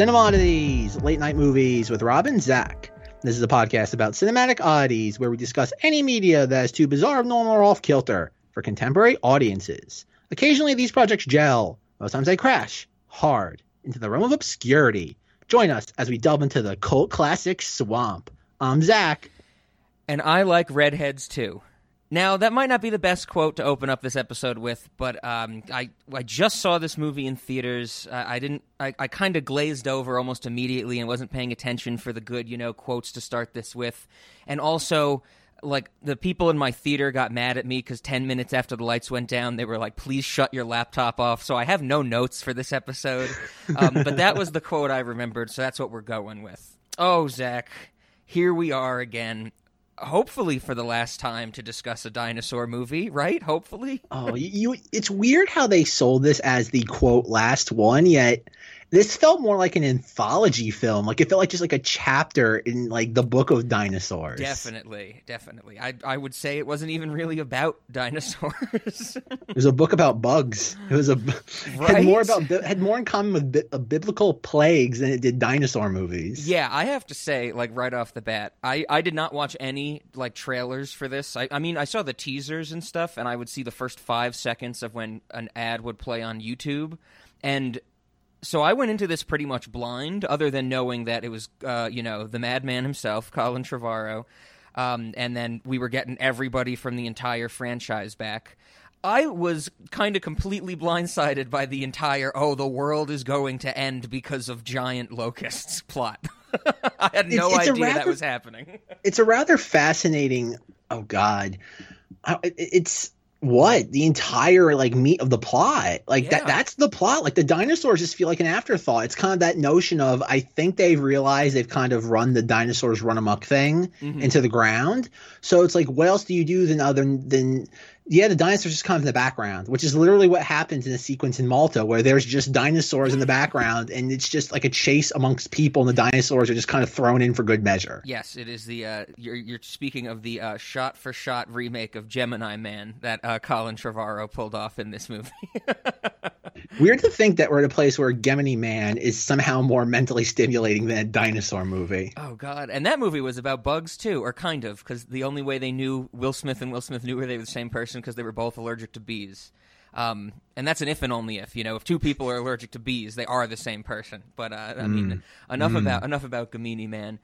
Cinemodities, late night movies with Rob and Zach. This is a podcast about cinematic oddities where we discuss any media that is too bizarre, abnormal, or off kilter for contemporary audiences. Occasionally, these projects gel. Most times, they crash hard into the realm of obscurity. Join us as we delve into the cult classic swamp. I'm Zach. And I like redheads too. Now, that might not be the best quote to open up this episode with, but um, I I just saw this movie in theaters. I, I didn't. I, I kind of glazed over almost immediately and wasn't paying attention for the good, you know, quotes to start this with, and also. Like the people in my theater got mad at me because ten minutes after the lights went down, they were like, "Please shut your laptop off." So I have no notes for this episode, um, but that was the quote I remembered, so that's what we're going with. Oh, Zach, here we are again hopefully for the last time to discuss a dinosaur movie, right? Hopefully. Oh, you, it's weird how they sold this as the quote last one, yet this felt more like an anthology film. Like it felt like just like a chapter in like the book of dinosaurs. Definitely, definitely. I I would say it wasn't even really about dinosaurs. it was a book about bugs. It was a right? had more about had more in common with bi- uh, biblical plagues than it did dinosaur movies. Yeah, I have to say, like right off the bat, I I did not watch any like trailers for this. I I mean, I saw the teasers and stuff, and I would see the first five seconds of when an ad would play on YouTube and so I went into this pretty much blind, other than knowing that it was, uh, you know, the madman himself, Colin Trevorrow, um, and then we were getting everybody from the entire franchise back. I was kind of completely blindsided by the entire "oh, the world is going to end because of giant locusts" plot. I had no it's, it's idea rather, that was happening. it's a rather fascinating. Oh God, it's what? The entire like meat of the plot. Like yeah. that that's the plot. Like the dinosaurs just feel like an afterthought. It's kind of that notion of i think they've realized they've kind of run the dinosaurs run amok thing mm-hmm. into the ground. So it's like what else do you do than other than yeah, the dinosaurs just come in the background, which is literally what happens in a sequence in Malta where there's just dinosaurs in the background and it's just like a chase amongst people and the dinosaurs are just kind of thrown in for good measure. Yes, it is the uh, you're you're speaking of the uh, shot for shot remake of Gemini Man that uh, Colin Trevorrow pulled off in this movie. Weird to think that we're at a place where Gemini Man is somehow more mentally stimulating than a dinosaur movie. Oh God! And that movie was about bugs too, or kind of, because the only way they knew Will Smith and Will Smith knew were they were the same person because they were both allergic to bees. Um, and that's an if and only if. You know, if two people are allergic to bees, they are the same person. But uh, I mean, mm. enough mm. about enough about Gemini Man.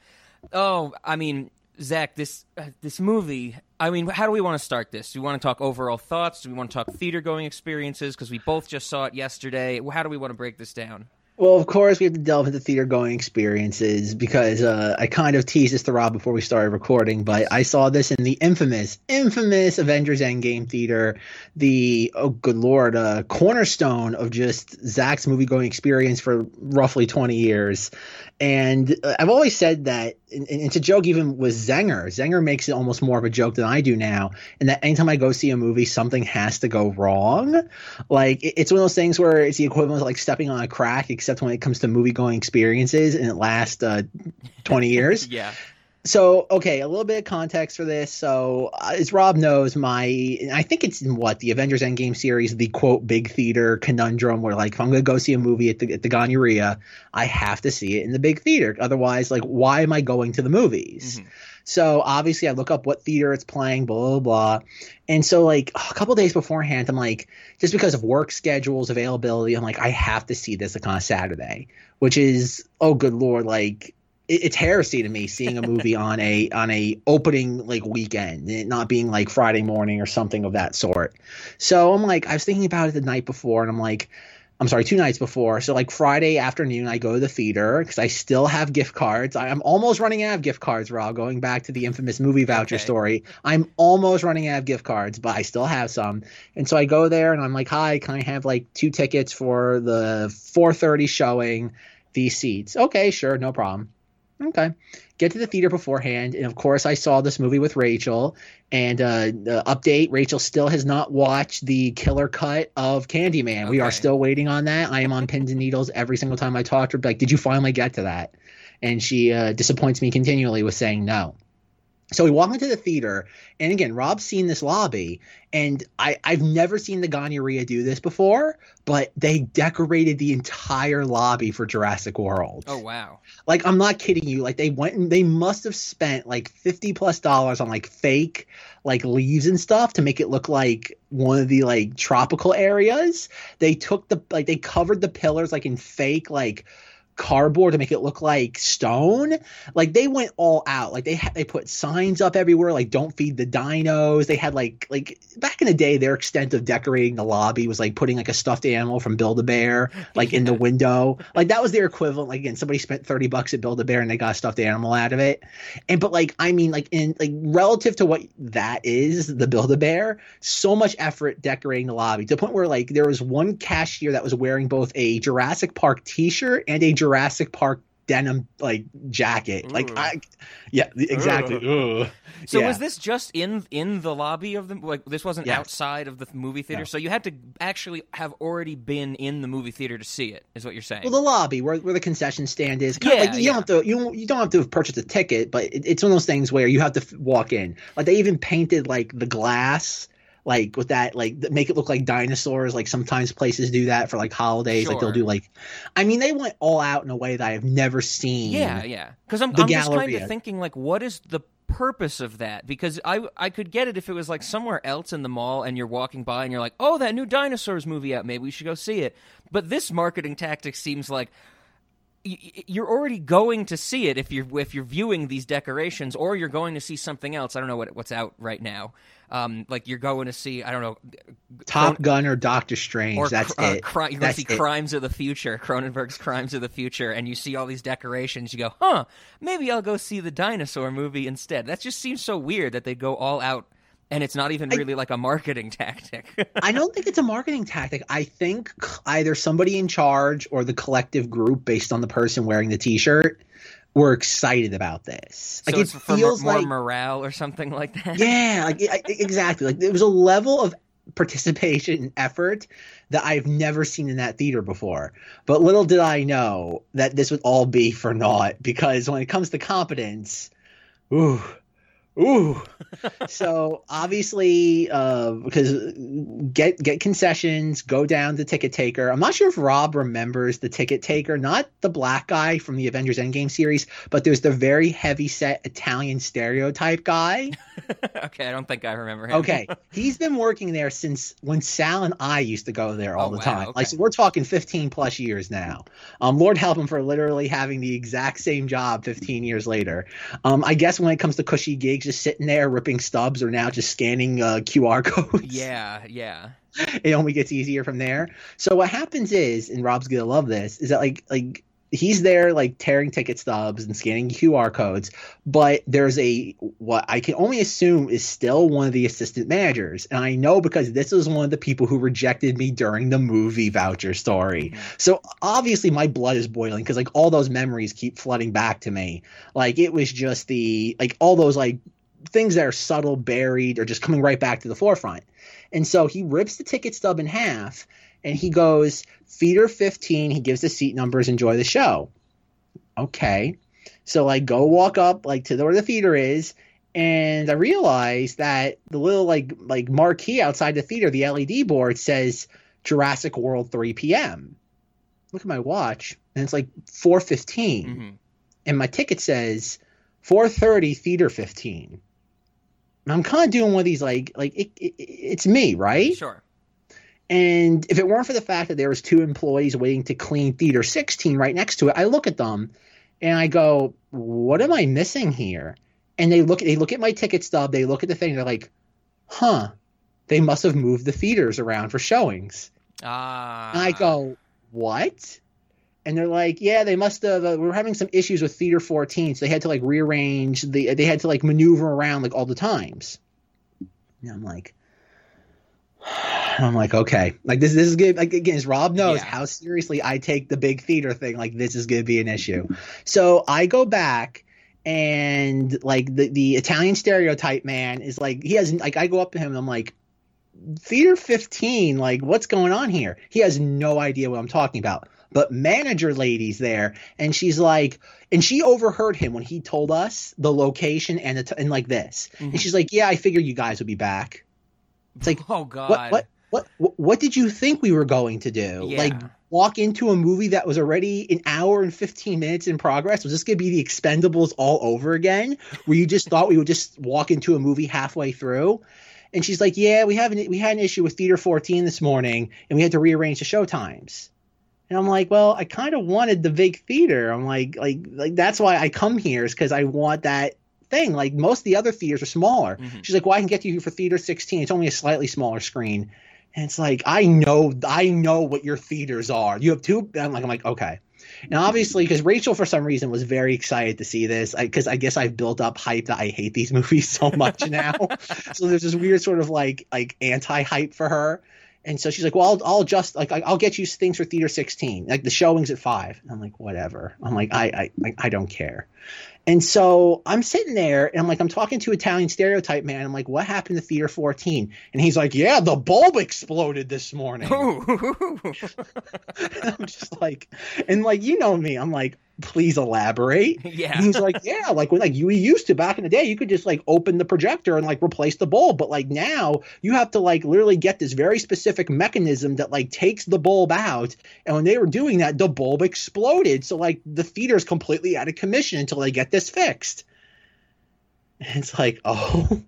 Oh, I mean, Zach, this uh, this movie. I mean, how do we want to start this? Do we want to talk overall thoughts? Do we want to talk theater going experiences? Because we both just saw it yesterday. How do we want to break this down? Well, of course, we have to delve into theater going experiences because uh, I kind of teased this to Rob before we started recording, but I saw this in the infamous, infamous Avengers Endgame theater, the, oh, good lord, uh, cornerstone of just Zach's movie going experience for roughly 20 years. And uh, I've always said that, and, and it's a joke even with Zenger. Zenger makes it almost more of a joke than I do now. And that anytime I go see a movie, something has to go wrong. Like it, it's one of those things where it's the equivalent of like stepping on a crack, except when it comes to movie going experiences, and it lasts uh, twenty years. yeah so okay a little bit of context for this. So uh, as rob knows my i think it's in what the avengers endgame series the quote big theater conundrum where like if i'm gonna go see a movie at the, at the gonorrhea i have to see it in the big theater. Otherwise like why am i going to the movies? Mm-hmm. so obviously i look up what theater it's playing blah blah blah. And so like a couple days beforehand i'm like just because of work schedules availability i'm like i have to see this like on a saturday which is oh good lord like it's heresy to me seeing a movie on a on a opening like weekend, not being like Friday morning or something of that sort. So I'm like, I was thinking about it the night before, and I'm like, I'm sorry, two nights before. So like Friday afternoon, I go to the theater because I still have gift cards. I'm almost running out of gift cards, Rob. Going back to the infamous movie voucher okay. story, I'm almost running out of gift cards, but I still have some. And so I go there and I'm like, "Hi, can I have like two tickets for the 4:30 showing?" These seats. Okay, sure, no problem. Okay. Get to the theater beforehand. And of course, I saw this movie with Rachel. And uh, the update Rachel still has not watched the killer cut of Candyman. Okay. We are still waiting on that. I am on pins and needles every single time I talk to her. Like, did you finally get to that? And she uh, disappoints me continually with saying no. So we walk into the theater, and again, Rob's seen this lobby, and I, I've never seen the Ganyeria do this before, but they decorated the entire lobby for Jurassic World. Oh wow! Like I'm not kidding you. Like they went and they must have spent like fifty plus dollars on like fake like leaves and stuff to make it look like one of the like tropical areas. They took the like they covered the pillars like in fake like cardboard to make it look like stone. Like they went all out. Like they they put signs up everywhere like don't feed the dinos. They had like like back in the day their extent of decorating the lobby was like putting like a stuffed animal from Build a Bear like in the window. Like that was their equivalent. Like again, somebody spent 30 bucks at Build a Bear and they got a stuffed animal out of it. And but like I mean like in like relative to what that is, the Build a Bear, so much effort decorating the lobby to the point where like there was one cashier that was wearing both a Jurassic Park t-shirt and a Jurassic Park denim like jacket. Like I yeah, exactly. Ugh. So Yeah. was this just in in the lobby of the like this wasn't Yes. outside of the movie theater? No. So you had to actually have already been in the movie theater to see it. Is what you're saying? Well, the lobby where, where the concession stand is, Yeah, like you don't have to you don't, you don't have to purchase a ticket, but it, it's one of those things where you have to f- walk in. Like they even painted like the glass, like with that, like make it look like dinosaurs. Like sometimes places do that for like holidays. Like they'll do like, I mean, they went all out in a way that I have never seen. Yeah, yeah. Because I'm, I'm just kind of thinking like, what is the purpose of that? Because I I could get it if it was like somewhere else in the mall and you're walking by and you're like, oh, that new dinosaurs movie out, maybe we should go see it. But this marketing tactic seems like you're already going to see it if you're if you're viewing these decorations, or you're going to see something else. I don't know what what's out right now. Um, like you're going to see, I don't know, Top Gun or Doctor Strange. or that's uh, it. cri- you're going to see it. Crimes of the Future, Cronenberg's Crimes of the Future, and you see all these decorations. You go, huh? Maybe I'll go see the dinosaur movie instead. That just seems so weird that they go all out, and it's not even really like a marketing tactic. I don't think it's a marketing tactic. I think either somebody in charge or the collective group, based on the person wearing the T-shirt, were excited about this. so Like it's it feels more like morale or something like that. yeah, like I- I- exactly. Like there was a level of participation and effort that I've never seen in that theater before. But little did I know that this would all be for naught because when it comes to competence, ooh, ooh. so obviously, uh, because get get concessions, go down to ticket taker. I'm not sure if Rob remembers the ticket taker, not the black guy from the Avengers Endgame series, but there's the very heavy set Italian stereotype guy. okay, I don't think I remember him. Okay, he's been working there since when Sal and I used to go there all Oh, the wow, time. okay. Like so we're talking 15 plus years now. Um, Lord help him for literally having the exact same job 15 years later. Um, I guess when it comes to cushy gigs, just sitting there ripping stubs or now just scanning uh, QR codes. Yeah, yeah. it only gets easier from there. So what happens is, and Rob's gonna love this, is that like like he's there like tearing ticket stubs and scanning QR codes, but there's a what I can only assume is still one of the assistant managers, and I know because this was one of the people who rejected me during the movie voucher story. So obviously my blood is boiling because like all those memories keep flooding back to me. Like it was just the like all those like things that are subtle, buried, or just coming right back to the forefront. And so he rips the ticket stub in half and he goes, Feeder 15. He gives the seat numbers, enjoy the show. Okay. So I go walk up like to the where the theater is, and I realize that the little like like marquee outside the theater, the LED board says Jurassic World 3 p.m. Look at my watch, and it's like 4:15, hmm and my ticket says 4:30 theater 15. And I'm kind of doing one of these like like it, it, it's me, right? Sure. And if it weren't for the fact that there was two employees waiting to clean theater 16 right next to it, I look at them and I go, "What am I missing here?" And they look they look at my ticket stub, they look at the thing, they're like, "Huh, they must have moved the theaters around for showings." Ah. And I go, "What?" And they're like, "Yeah, they must have. Uh, we we're having some issues with theater 14, so they had to like rearrange the. They had to like maneuver around like all the times." And I'm like, I'm like, okay, like this, this is good. Like again, as Rob knows Yeah. how seriously I take the big theater thing. Like this is going to be an issue. So I go back and like the the Italian stereotype man is like he has like I go up to him and I'm like, theater 15, like what's going on here? He has no idea what I'm talking about. But manager lady's there, and she's like, and she overheard him when he told us the location and the t- and like this, Mm-hmm. and she's like, yeah, I figured you guys would be back. It's like, oh god. what, what, what, what, what did you think we were going to do? Yeah. Like walk into a movie that was already an hour and 15 minutes in progress? Was this going to be the Expendables all over again? Where you just thought we would just walk into a movie halfway through? And she's like, yeah, we have an, we had an issue with Theater 14 this morning, and we had to rearrange the show times. And I'm like, well, I kind of wanted the big theater. I'm like, like, like that's why I come here is because I want that thing. Like most of the other theaters are smaller. Mhm. She's like, well, I can get you here for theater 16. It's only a slightly smaller screen. And it's like, I know, I know what your theaters are. You have two. I'm like, I'm like, okay. Now, obviously, because Rachel, for some reason, was very excited to see this, because I, guess I've built up hype that I hate these movies so much now. so there's this weird sort of like like anti hype for her. And so she's like, "Well, I'll, I'll just like I'll get you things for theater 16, like the showings at five. And I'm like, "Whatever." I'm like, I I I don't care. And so I'm sitting there and I'm like, I'm talking to Italian stereotype man. I'm like, what happened to theater 14? And he's like, yeah, the bulb exploded this morning. I'm just like, and like, you know me, I'm like, please elaborate. yeah. And he's like, yeah, like when like you used to back in the day, you could just like open the projector and like replace the bulb, but like now you have to like literally get this very specific mechanism that like takes the bulb out. And when they were doing that, the bulb exploded. So like the theater's completely out of commission until they get this fixed. And it's like, oh.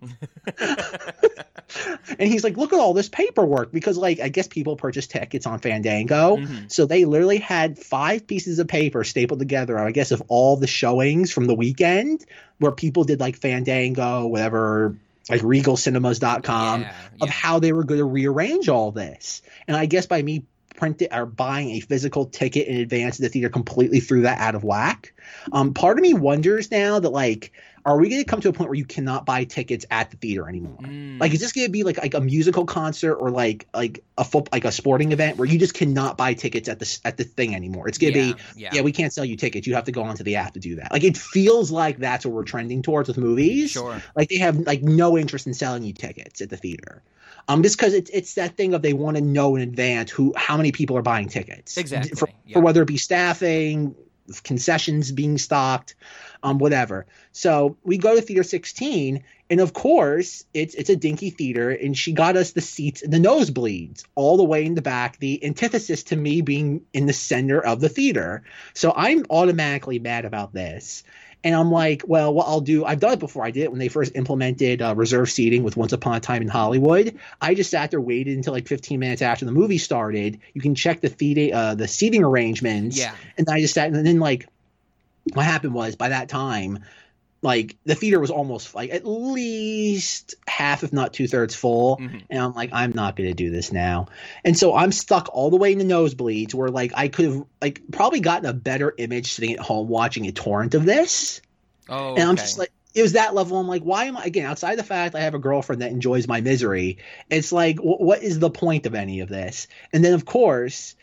and he's like, look at all this paperwork because like I guess people purchase tickets on Fandango. Mhm. So they literally had five pieces of paper stapled together, I guess, of all the showings from the weekend where people did like Fandango, whatever, like regalcinemas.com Yeah, of how they were going to rearrange all this. And I guess by me printing or buying a physical ticket in advance the theater completely threw that out of whack. Um, part of me wonders now that like, are we going to come to a point where you cannot buy tickets at the theater anymore? Mm. Like, is this going to be like like a musical concert or like like a foot like a sporting event where you just cannot buy tickets at the at the thing anymore? It's going to yeah, be yeah. yeah, we can't sell you tickets. You have to go onto the app to do that. Like, it feels like that's what we're trending towards with movies. sure. Like, they have like no interest in selling you tickets at the theater. Um, just because it's it's that thing of they want to know in advance who how many people are buying tickets Exactly, for, yeah. for whether it be staffing, concessions being stocked, um, whatever. So we go to theater 16, and of course it's it's a dinky theater, and she got us the seats, and the nosebleeds, all the way in the back. The antithesis to me being in the center of the theater. So I'm automatically mad about this. And I'm like, well, what I'll do, I've done it before. I did it when they first implemented uh, reserve seating with Once Upon a Time in Hollywood. I just sat there, waited until like 15 minutes after the movie started. You can check the theater, uh, the seating arrangements. Yeah. And I just sat, and then like, what happened was by that time, like the theater was almost like at least half, if not two thirds full. Mhm. And I'm like, I'm not going to do this now. And so I'm stuck all the way in the nosebleeds where like I could have like probably gotten a better image sitting at home watching a torrent of this. Oh, And I'm okay. just like, it was that level. I'm like, why am I again outside the fact I have a girlfriend that enjoys my misery? It's like, wh- what is the point of any of this? And then of course,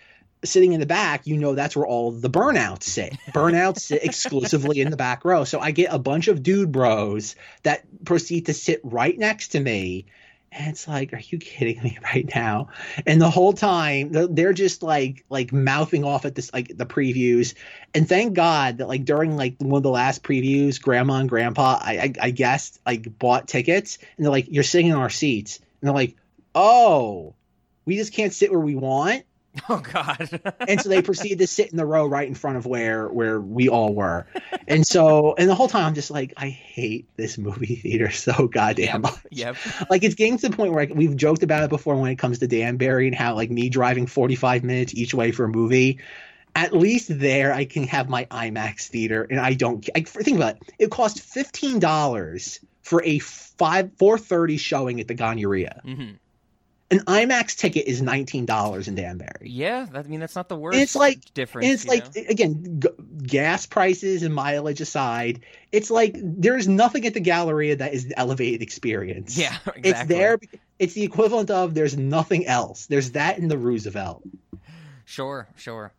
sitting in the back, you know that's where all the burnouts sit. Burnouts sit exclusively in the back row. So I get a bunch of dude bros that proceed to sit right next to me. And it's like, are you kidding me right now? And the whole time they're, just like like mouthing off at this like the previews. And thank God that like during like one of the last previews, grandma and grandpa, I I, I guess like bought tickets and they're like, You're sitting in our seats. And they're like, Oh, we just can't sit where we want. oh god. And so they proceeded to sit in the row right in front of where where we all were. And so and the whole time I'm just like, I hate this movie theater so goddamn much. yep. Like it's getting to the point where like, we've joked about it before when it comes to Danbury and how like me driving 45 minutes each way for a movie. At least there, I can have my IMAX theater, and I don't. I, think about it. It cost fifteen dollars for a five four thirty showing at the Ganeria. hmm An IMAX ticket is nineteen dollars in Danbury. Yeah, that, I mean that's not the worst. It's like- difference. And it's like know? again, g- gas prices and mileage aside, it's like there's nothing at the Galleria that is the elevated experience. yeah, exactly. It's there. It's the equivalent of there's nothing else. There's that in the Roosevelt. Sure, sure.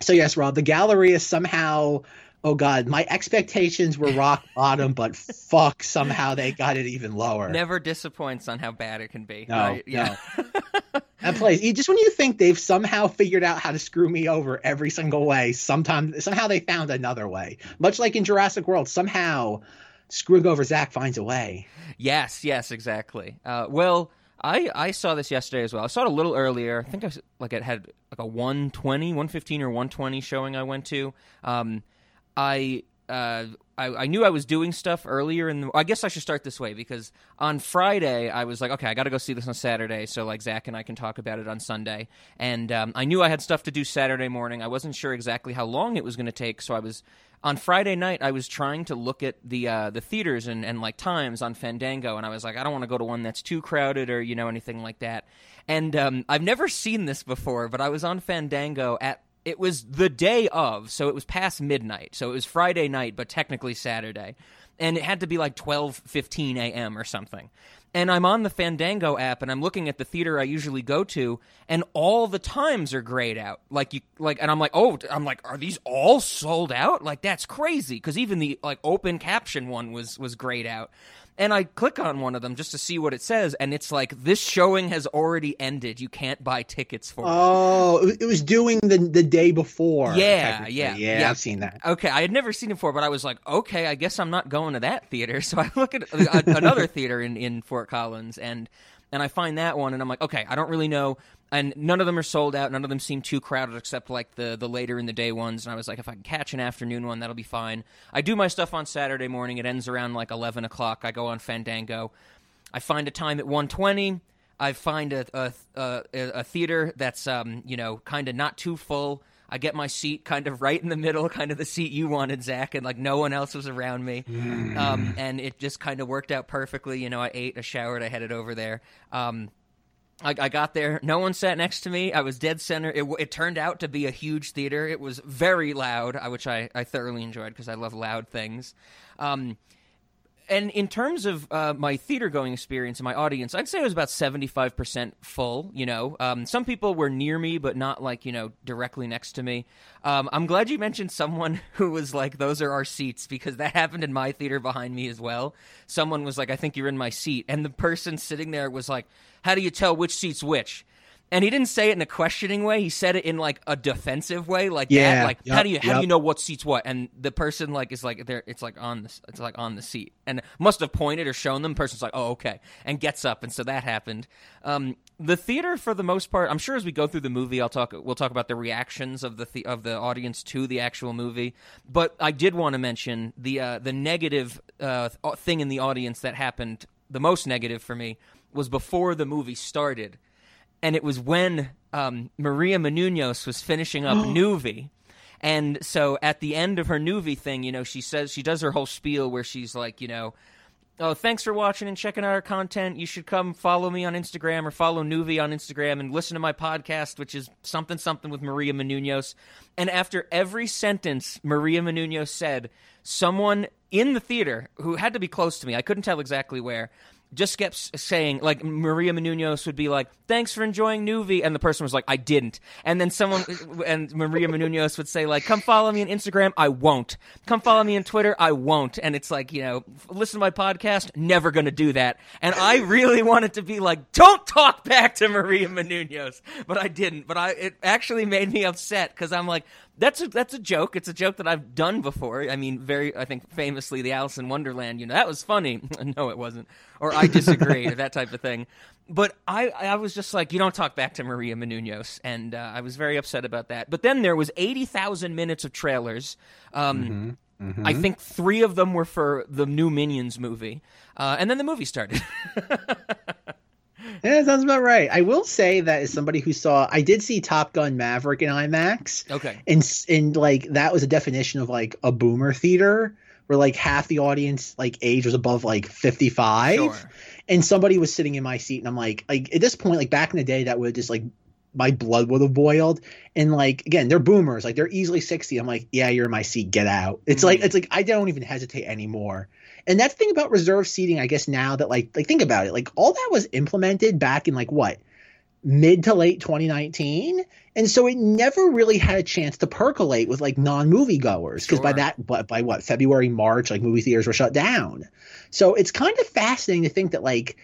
So yes, Rob, the Galleria is somehow oh god, my expectations were rock bottom, but fuck, somehow they got it even lower. Never disappoints on how bad it can be. No, right? Yeah. no. that place, you, just when you think they've somehow figured out how to screw me over every single way, sometimes somehow they found another way. Much like in Jurassic World, somehow screwing over Zach finds a way. Yes, yes, exactly. Uh, well, I, I saw this yesterday as well. I saw it a little earlier. I think I was, like it had like a 120, 115 or 120 showing I went to. Um, I uh, I, I, knew I was doing stuff earlier, and I guess I should start this way because on Friday I was like, okay, I got to go see this on Saturday, so like Zach and I can talk about it on Sunday. And um, I knew I had stuff to do Saturday morning. I wasn't sure exactly how long it was going to take, so I was on Friday night. I was trying to look at the uh, the theaters and, and like times on Fandango, and I was like, I don't want to go to one that's too crowded or you know anything like that. And um, I've never seen this before, but I was on Fandango at it was the day of, so it was past midnight. So it was Friday night, but technically Saturday. And it had to be like 12, 15 a.m. or something. And I'm on the Fandango app and I'm looking at the theater I usually go to, and all the times are grayed out. Like you like and I'm like, oh I'm like, are these all sold out? Like that's crazy. Because even the like open caption one was was grayed out and I click on one of them just to see what it says, and it's like this showing has already ended. You can't buy tickets for it. oh, it. it was doing the the day before. Yeah, yeah, yeah, yeah, I've seen that. Okay, I had never seen it before, but I was like, okay, I guess I'm not going to that theater. So I look at uh, another theater in in Fort Collins, and and I find that one, and I'm like, okay, I don't really know and none of them are sold out. None of them seem too crowded, except like the the later in the day ones. And I was like, if I can catch an afternoon one, that'll be fine. I do my stuff on Saturday morning. It ends around like eleven o'clock. I go on Fandango. I find a time at one twenty. I find a a, a, a theater that's um, you know kind of not too full. I get my seat kind of right in the middle, kind of the seat you wanted, Zach, and like no one else was around me. Mm. Um, and it just kind of worked out perfectly. You know, I ate, I showered, I headed over there. Um, I, I, got there. No one sat next to me. I was dead center. It, it turned out to be a huge theater. It was very loud, which I, I thoroughly enjoyed because I love loud things. Um, and in terms of uh, my theater going experience and my audience, I'd say it was about 75% full. You know, um, some people were near me, but not like, you know, directly next to me. Um, I'm glad you mentioned someone who was like, those are our seats, because that happened in my theater behind me as well. Someone was like, I think you're in my seat. And the person sitting there was like, how do you tell which seat's which? And he didn't say it in a questioning way. He said it in like a defensive way, like yeah, that. Like yep, how do you how yep. do you know what seat's what? And the person like is like there. It's like on the it's like on the seat, and must have pointed or shown them. The person's like, oh okay, and gets up, and so that happened. Um, the theater, for the most part, I'm sure as we go through the movie, I'll talk. We'll talk about the reactions of the, the of the audience to the actual movie. But I did want to mention the uh, the negative uh, thing in the audience that happened. The most negative for me was before the movie started and it was when um, Maria Menounos was finishing up Noovie. And so at the end of her Noovie thing, you know, she says she does her whole spiel where she's like, you know, oh, thanks for watching and checking out our content. You should come follow me on Instagram or follow Noovie on Instagram and listen to my podcast, which is something something with Maria Menounos. And after every sentence Maria Menounos said, someone in the theater who had to be close to me, I couldn't tell exactly where, just kept saying like Maria Menounos would be like, "Thanks for enjoying Noovie," and the person was like, "I didn't." And then someone and Maria Menounos would say like, "Come follow me on Instagram." I won't. Come follow me on Twitter. I won't. And it's like you know, listen to my podcast. Never gonna do that. And I really wanted to be like, "Don't talk back to Maria Menounos," but I didn't. But I it actually made me upset because I'm like, that's a that's a joke. It's a joke that I've done before. I mean, very I think famously the Alice in Wonderland. You know, that was funny. no, it wasn't. Or I disagree. or that type of thing. But I I was just like, you don't talk back to Maria Menounos, and uh, I was very upset about that. But then there was eighty thousand minutes of trailers. Um, mm-hmm. Mm-hmm. I think three of them were for the new Minions movie, uh, and then the movie started. Yeah, sounds about right. I will say that as somebody who saw, I did see Top Gun Maverick in IMAX. Okay. And and like that was a definition of like a boomer theater, where like half the audience like age was above like fifty five, sure. and somebody was sitting in my seat, and I'm like, like at this point, like back in the day, that would just like my blood would have boiled. And like again, they're boomers, like they're easily sixty. I'm like, yeah, you're in my seat, get out. It's mm-hmm. like it's like I don't even hesitate anymore. And that's the thing about reserve seating, I guess now that like like think about it, like all that was implemented back in like what? Mid to late 2019 and so it never really had a chance to percolate with like non-movie goers because Sure. by that but by what february march like movie theaters were shut down. So it's kind of fascinating to think that like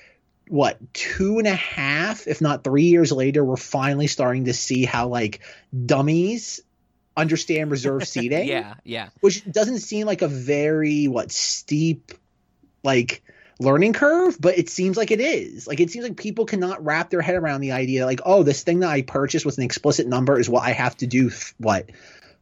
what two and a half if not three years later we're finally starting to see how like dummies understand reserved seating Yeah, yeah. which doesn't seem like a very what steep like learning curve but it seems like it is like it seems like people cannot wrap their head around the idea like oh this thing that i purchased with an explicit number is what i have to do f- what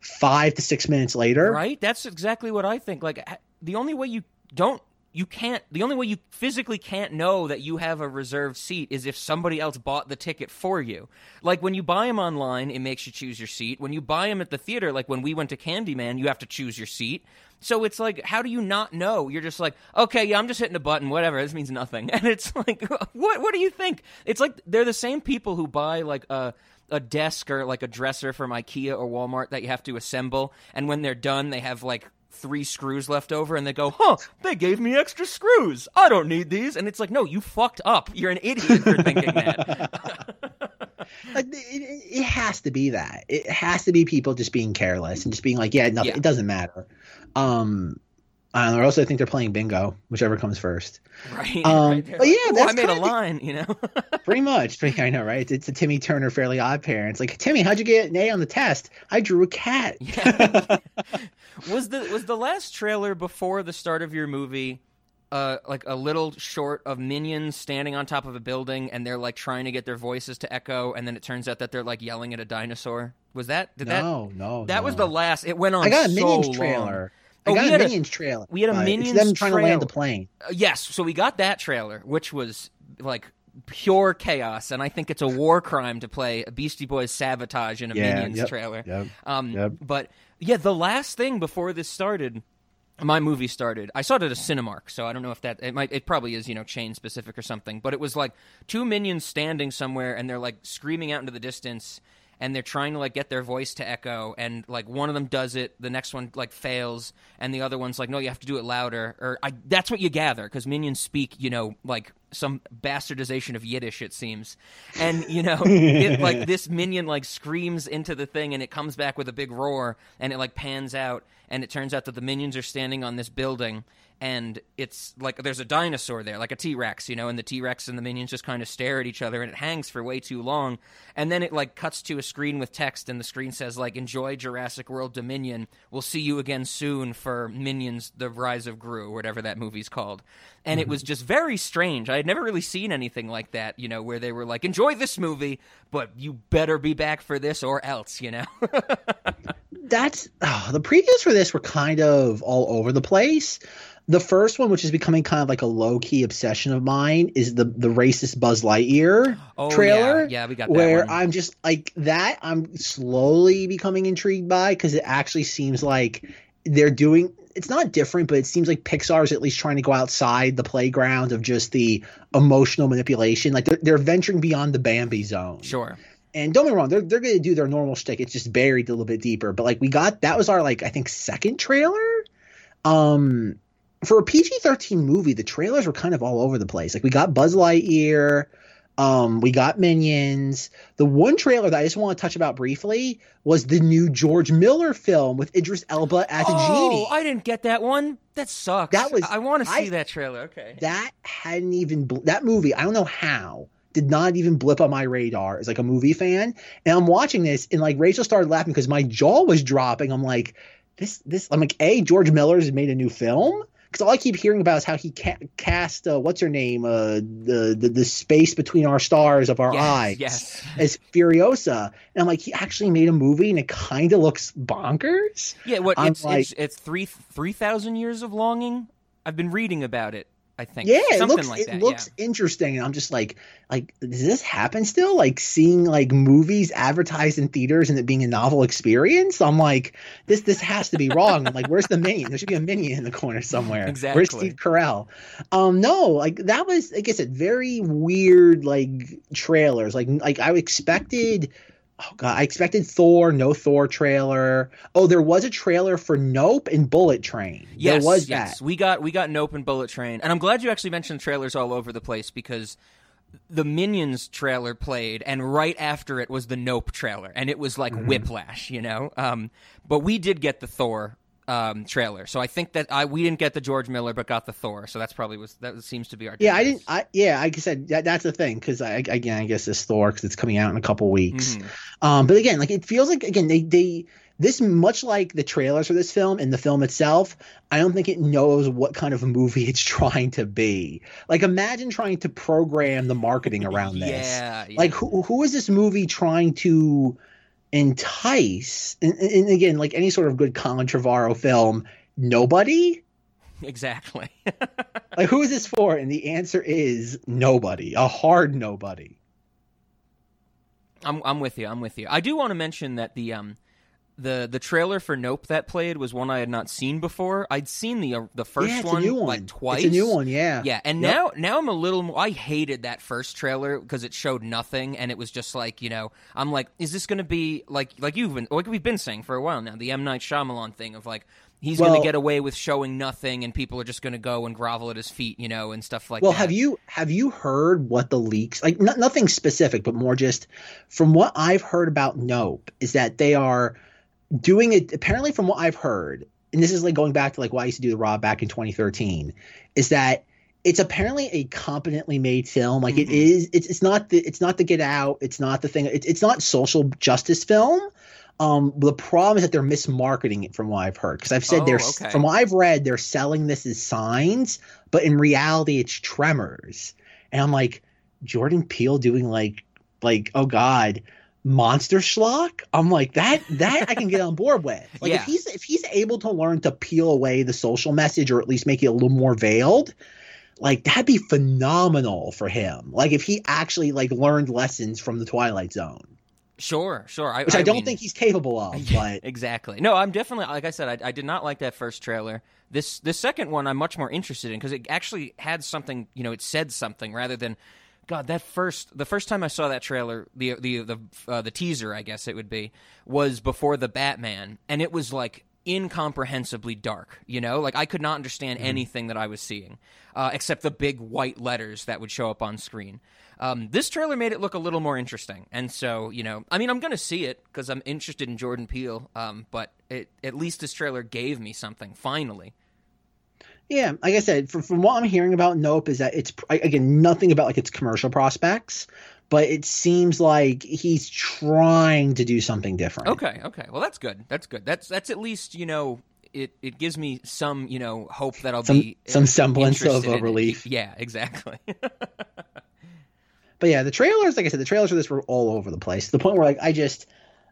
five to six minutes later Right? That's exactly what I think. Like the only way you don't you can't the only way you physically can't know that you have a reserved seat is if somebody else bought the ticket for you. Like when you buy them online, it makes you choose your seat. When you buy them at the theater, like when we went to Candyman, you have to choose your seat. So it's like, how do you not know? You're just like, okay, yeah, I'm just hitting a button, whatever. This means nothing. And it's like, what? What do you think? It's like they're the same people who buy like a a desk or like a dresser from IKEA or Walmart that you have to assemble, and when they're done, they have like three screws left over, and they go, "Huh, they gave me extra screws. I don't need these." And it's like, no, you fucked up. You're an idiot for thinking that. It, it, has to be that it has to be people just being careless and just being like yeah nothing, Yeah. it doesn't matter um I don't or else I think they're playing bingo, whichever comes first. right? Um, right. But yeah, "Ooh, that's I made a line, you know. Pretty much. I know, right? It's, a Timmy Turner Fairly Odd Parents. Like, Timmy, how'd you get an A on the test? I drew a cat. Yeah. was the was the last trailer before the start of your movie uh like a little short of minions standing on top of a building and they're like trying to get their voices to echo and then it turns out that they're like yelling at a dinosaur? Was that did that no, no, that was the last it went on I got a so Minions long. trailer. Oh, got we a had a- Minions trailer. we had a but Minions It's them trying to land the plane. Uh, yes, so we got that trailer, which was like pure chaos, and I think it's a war crime to play a Beastie Boys sabotage in a Yeah, Minions yep, trailer. yep, Um, yep. But yeah, the last thing before this started, my movie started. I saw it at a Cinemark, so I don't know if that it might. It probably is you know chain specific or something. But it was like two minions standing somewhere, and they're like screaming out into the distance. And they're trying to like get their voice to echo, and like one of them does it, the next one like fails, and the other one's like, "No, you have to do it louder." Or I, that's what you gather because minions speak, you know, like some bastardization of Yiddish, it seems. And you know, it, like this minion like screams into the thing, and it comes back with a big roar, and it like pans out, and it turns out that the minions are standing on this building, and it's like there's a dinosaur there, like a T Rex, you know, and the T Rex and the minions just kind of stare at each other, and it hangs for way too long, and then it like cuts to a screen with text, and the screen says like "Enjoy Jurassic World Dominion. We'll see you again soon for Minions: The Rise of Gru, or whatever that movie's called." And it mm-hmm. was just very strange. I had never really seen anything like that, you know, where they were like, "Enjoy this movie, but you better be back for this or else," you know. That's oh, the previews for this were kind of all over the place. The first one, which is becoming kind of like a low key obsession of mine, is the the racist Buzz Lightyear Oh, trailer. yeah. Yeah, we got that where one. I'm just like that. I'm slowly becoming intrigued by because it actually seems like they're doing. It's not different, but it seems like Pixar is at least trying to go outside the playground of just the emotional manipulation. Like they're, they're venturing beyond the Bambi zone. sure. And don't get me wrong, they're they're gonna do their normal shtick. It's just buried a little bit deeper. But like we got that was our like I think second trailer. Um for a PG thirteen movie, the trailers were kind of all over the place. Like we got Buzz Lightyear, um, we got Minions. The one trailer that I just want to touch about briefly was the new George Miller film with Idris Elba as a genie. oh. I didn't get that one. That sucks. That was- I want to see I- that trailer. Okay. that hadn't even bl- that movie i don't know how did not even blip on my radar as like a movie fan and i'm watching this and like rachel started laughing because my jaw was dropping i'm like this this i'm like a george miller's made a new film because all I keep hearing about is how he ca- cast uh, what's her name uh, the, the the space between our stars of our yes, eyes Yes. as Furiosa, and I'm like he actually made a movie and it kind of looks bonkers. Yeah. What? It's, like- it's it's three three thousand years of longing. I've been reading about it. I think. Yeah, it something looks like it that. looks interesting, and I'm just like, like, does this happen still? Like seeing like movies advertised in theaters and it being a novel experience. I'm like, this this has to be wrong. I'm like, where's the minion? There should be a minion in the corner somewhere. Exactly. Where's Steve Carell? Um, no, like that was, like I said, very weird like trailers. Like like I expected. Oh god, I expected Thor, no Thor trailer. Oh, there was a trailer for Nope and Bullet Train. Yes, there was yes. that. We got we got Nope and Bullet Train, and I'm glad you actually mentioned trailers all over the place because the Minions trailer played, and right after it was the Nope trailer, and it was like Mm-hmm. whiplash, you know. Um, but we did get the Thor um, trailer, so I think that I we didn't get the George Miller, but got the Thor. So that's probably was that seems to be our Yeah, I didn't. I yeah, like I said, that, that's the thing because I again, I guess this Thor because it's coming out in a couple weeks. Mhm. Um, but again, like it feels like again they they this much like the trailers for this film and the film itself. I don't think it knows what kind of movie it's trying to be. Like imagine trying to program the marketing around this. Yeah, yeah. Like who who is this movie trying to entice? And, and again, like any sort of good Colin Trevorrow film, nobody. exactly. Like who is this for? And the answer is nobody. A hard nobody. I'm I'm with you. I'm with you. I do want to mention that the um the the trailer for Nope that played was one I had not seen before. I'd seen the uh, the first yeah, one, one. like twice. It's a new one. Yeah. Yeah, and Yep. now now I'm a little more. I hated that first trailer because it showed nothing, and it was just like you know, I'm like, is this going to be like like you've been like we've been saying for a while now, the M Night Shyamalan thing of like he's going to get away with showing nothing, and people are just going to go and grovel at his feet, you know, and stuff like well, that. have you have you heard what the leaks like? N- nothing specific, but more just from what I've heard about Nope is that they are doing it. Apparently, from what I've heard, and this is like going back to like why I used to do the Raw back in 2013, is that it's apparently a competently made film. Like it Mhm. is. It's it's not the it's not the Get Out. It's not the thing. It's it's not social justice film. Um, the problem is that they're mismarketing it from what I've heard. Because I've said Oh, they're okay. from what I've read, they're selling this as signs, but in reality, it's Tremors. And I'm like, Jordan Peele doing like like oh god, monster schlock. I'm like that that I can get on board with. Like Yeah. if he's if he's able to learn to peel away the social message or at least make it a little more veiled. Like that'd be phenomenal for him. Like if he actually like learned lessons from the Twilight Zone, Sure, sure. I, which I, don't mean- think he's capable of. But exactly. No, I'm definitely like I said. I, I did not like that first trailer. This this second one, I'm much more interested in because it actually had something. You know, it said something rather than. God, that first the first time I saw that trailer, the the the uh, the teaser, I guess it would be, was before the Batman, and it was like incomprehensibly dark. You know, like I could not understand anything that I was seeing, uh, except the big white letters that would show up on screen. Um, this trailer made it look a little more interesting, and so you know, I mean, I'm going to see it because I'm interested in Jordan Peele. Um, but it, at least this trailer gave me something finally. Yeah, like I said, from, from what I'm hearing about Nope is that it's again nothing about like its commercial prospects, but it seems like he's trying to do something different. Okay, okay, well that's good. That's good. That's that's at least you know it it gives me some you know hope that I'll Some be some semblance of a in relief. Yeah, exactly. But yeah, the trailers, like I said, the trailers for this were all over the place. To the point where like I just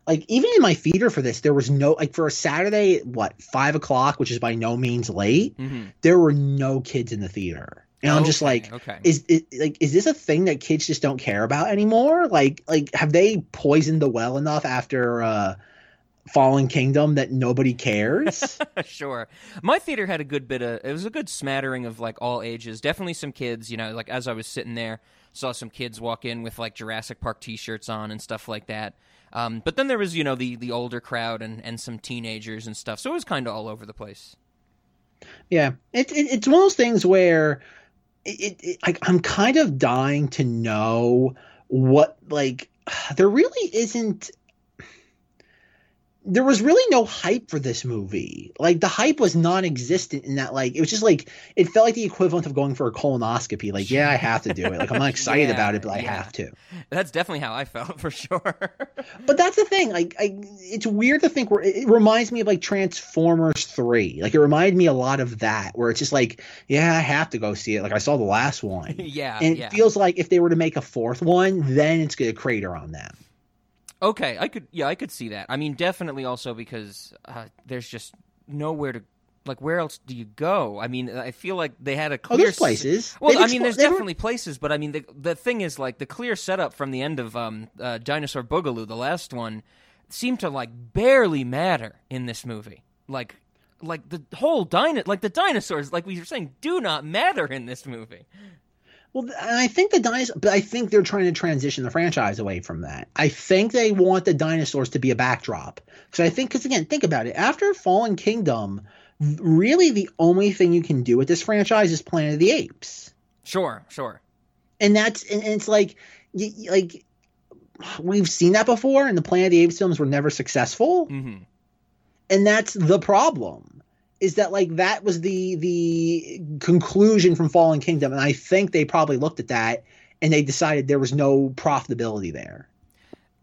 like even in my feeder for this, there was no like for a Saturday, what five o'clock, which is by no means late. hmm There were no kids in the theater, and I'm just like, okay. is it like is this a thing that kids just don't care about anymore? Like like have they poisoned the well enough after uh Fallen Kingdom that nobody cares? sure. My theater had a good bit of it was a good smattering of like all ages. Definitely some kids, you know, like as I was sitting there, saw some kids walk in with like Jurassic Park t-shirts on and stuff like that. Um, but then there was, you know, the the older crowd and and some teenagers and stuff. So it was kind of all over the place. yeah, it, it it's one of those things where it, it, like I'm kind of dying to know what like there really isn't there was really no hype for this movie. Like the hype was non-existent in that like it was just like it felt like the equivalent of going for a colonoscopy. Like, yeah, I have to do it. Like I'm not excited Yeah, about it, but I yeah. have to. That's definitely how I felt for sure. But that's the thing. Like, I, it's weird to think. Where it reminds me of like Transformers Three. Like, it reminded me a lot of that, where it's just like, yeah, I have to go see it. Like, I saw the last one, yeah, and it yeah. feels like if they were to make a fourth one, then it's gonna crater on them. Okay, I could yeah, I could see that. I mean, definitely also because uh, there's just nowhere to like where else do you go? I mean, I feel like they had a Oh, clear there's s- places. Well, They've I mean, there's definitely places, but I mean, the the thing is like the clear setup from the end of um uh, Dinosaur Boogaloo, the last one, seemed to like barely matter in this movie. Like like the whole dino like the dinosaurs like we were saying do not matter in this movie. Well, and I think the dinosaurs, but I think they're trying to transition the franchise away from that. I think they want the dinosaurs to be a backdrop. Because I think, because again, think about it. After Fallen Kingdom, really the only thing you can do with this franchise is Planet of the Apes. Sure, sure. and that's and, and it's like like we've seen that before and the planet of the apes films were never successful hmm and that's the problem is that like that was the the conclusion from fallen kingdom and i think they probably looked at that and they decided there was no profitability there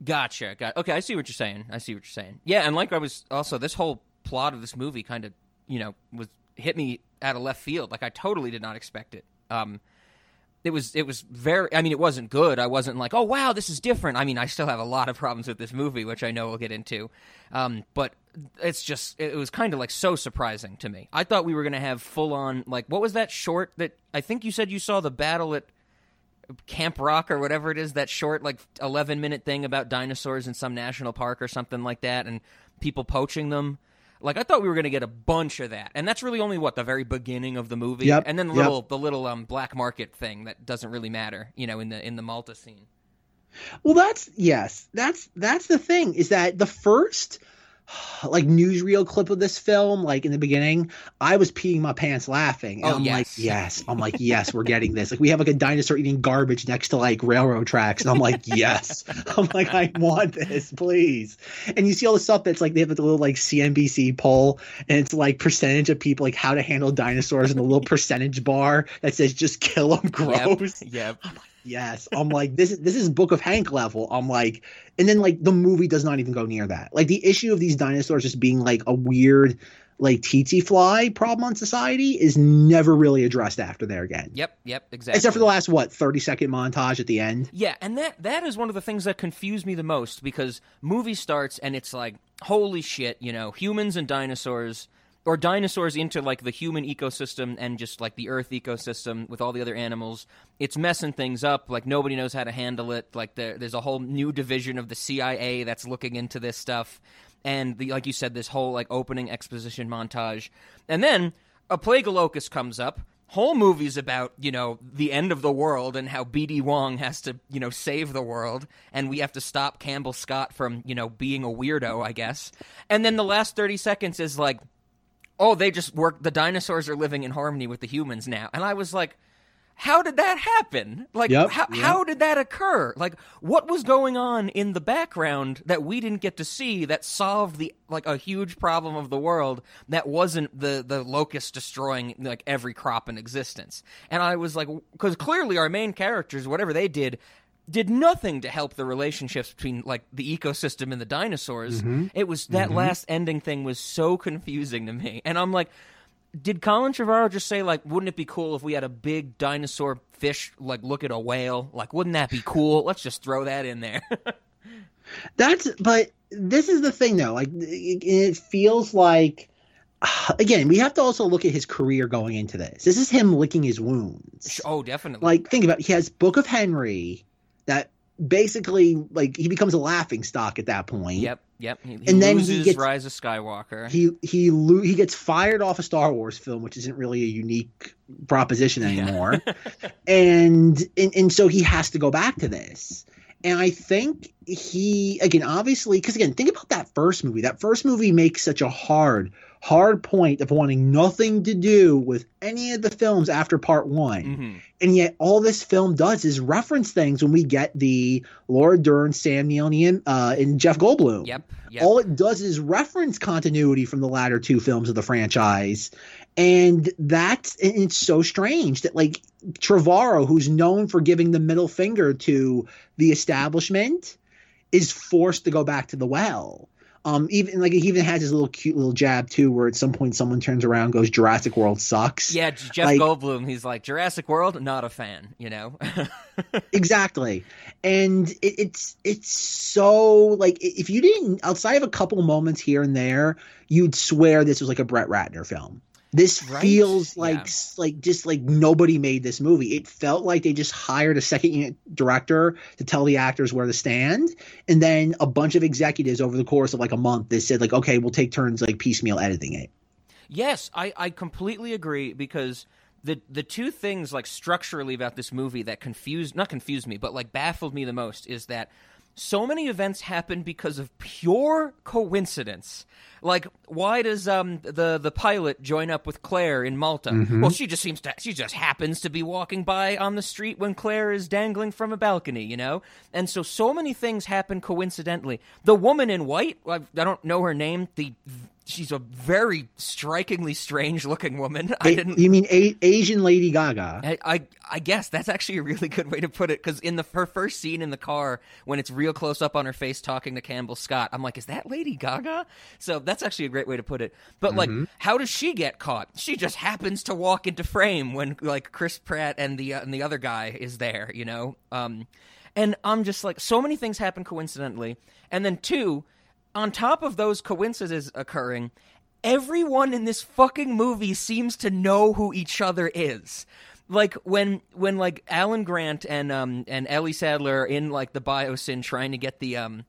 Gotcha. Got okay. I see what you're saying. I see what you're saying. Yeah, and like I was also this whole plot of this movie kind of you know was hit me out of left field. Like I totally did not expect it. Um, it was it was very. I mean, it wasn't good. I wasn't like, oh wow, this is different. I mean, I still have a lot of problems with this movie, which I know we'll get into. Um, but it's just it was kind of like so surprising to me. I thought we were gonna have full on like what was that short that I think you said you saw the battle at Camp Rock or whatever it is, that short, like 11 minute thing about dinosaurs in some national park or something like that, and people poaching them. Like I thought we were going to get a bunch of that, and that's really only what the very beginning of the movie, Yep, and then the yep. little the little um, black market thing that doesn't really matter, you know, in the in the Malta scene. Well, that's yes, that's that's the thing is that the first like newsreel clip of this film, like in the beginning, I was peeing my pants laughing. And Oh, I'm yes. like, yes, I'm like, yes, we're getting this. Like we have like a dinosaur eating garbage next to like railroad tracks, and I'm like, yes, I'm like, I want this, please. And you see all the stuff that's like they have the little like CNBC poll, and it's like percentage of people like how to handle dinosaurs, and the little percentage bar that says just kill them, gross. Yep. yep. Yes, I'm like this. is This is Book of Hank level. I'm like, and then like the movie does not even go near that. Like the issue of these dinosaurs just being like a weird, like tsetse fly problem on society is never really addressed after there again. Yep. Yep. Exactly. Except for the last what 30 second montage at the end. Yeah, and that that is one of the things that confused me the most because movie starts and it's like, holy shit, you know, humans and dinosaurs or dinosaurs into like the human ecosystem and just like the earth ecosystem with all the other animals. It's messing things up. Like nobody knows how to handle it. Like there, there's a whole new division of the CIA that's looking into this stuff. And the, like you said, this whole like opening exposition montage, and then a plague of locusts comes up. Whole movie's about you know the end of the world and how BD Wong has to you know save the world, and we have to stop Campbell Scott from you know being a weirdo, I guess. And then the last thirty seconds is like, oh, they just work. The dinosaurs are living in harmony with the humans now, and I was like, how did that happen? Like, Yep, how, yep. how did that occur? Like, what was going on in the background that we didn't get to see that solved the like a huge problem of the world that wasn't the the locust destroying like every crop in existence? And I was like, because clearly our main characters, whatever they did. Did nothing to help the relationships between like the ecosystem and the dinosaurs. Mm-hmm. It was that mm-hmm. last ending thing was so confusing to me, and I'm like, did Colin Trevorrow just say like, wouldn't it be cool if we had a big dinosaur fish like look at a whale? Like, wouldn't that be cool? Let's just throw that in there. That's but this is the thing though. Like it, it feels like again we have to also look at his career going into this. This is him licking his wounds. oh, definitely. like think about it. he has book of henry that basically like he becomes a laughing stock at that point. Yep, yep. He, he And then he gets- Rise of Skywalker. he he lo- he gets fired off a star wars film which isn't really a unique proposition anymore. And, and and so he has to go back to this. And i think he again obviously because again think about that first movie. That first movie makes such a hard hard point of wanting nothing to do with any of the films after part one Mhm. and yet all this film does is reference things when we get the Laura Dern, Sam Neill, and, uh, and Jeff Goldblum. Yep, yep. All it does is reference continuity from the latter two films of the franchise. And that's and it's so strange that like Trevorrow, who's known for giving the middle finger to the establishment, is forced to go back to the well. Um, even like he even has his little cute little jab too, where at some point someone turns around and goes, "Jurassic World sucks." yeah, Jeff like- Goldblum. He's like Jurassic World, not a fan. You know. exactly and it, it's it's so like if you didn't outside of a couple moments here and there you'd swear this was like a brett ratner film this Right? feels like Yeah. like just like nobody made this movie it felt like they just hired a second unit director to tell the actors where to stand and then a bunch of executives over the course of like a month they said like okay we'll take turns like piecemeal editing it Yes, I, I completely agree because the the two things like structurally about this movie that confused not confused me, but like baffled me the most is that so many events happen because of pure coincidence. Like, why does um the the pilot join up with Claire in Malta? Mm-hmm. Well, she just seems to she just happens to be walking by on the street when Claire is dangling from a balcony, you know. And so so many things happen coincidentally. The woman in white, I, I don't know her name. The she's a very strikingly strange looking woman. I A- didn't you mean a- Asian Lady Gaga? I, I I guess that's actually a really good way to put it because in the her first scene in the car when it's real close up on her face talking to Campbell Scott, I'm like, is that Lady Gaga? So that's actually a great way to put it. But like, how does she get caught? She just happens to walk into frame when like Chris Pratt and the uh, and the other guy is there, you know. Um, and I'm just like, so many things happen coincidentally, and then two, on top of those coincidences occurring, everyone in this fucking movie seems to know who each other is. Like when when like Alan Grant and um and Ellie Sadler are in like the biosyn trying to get the um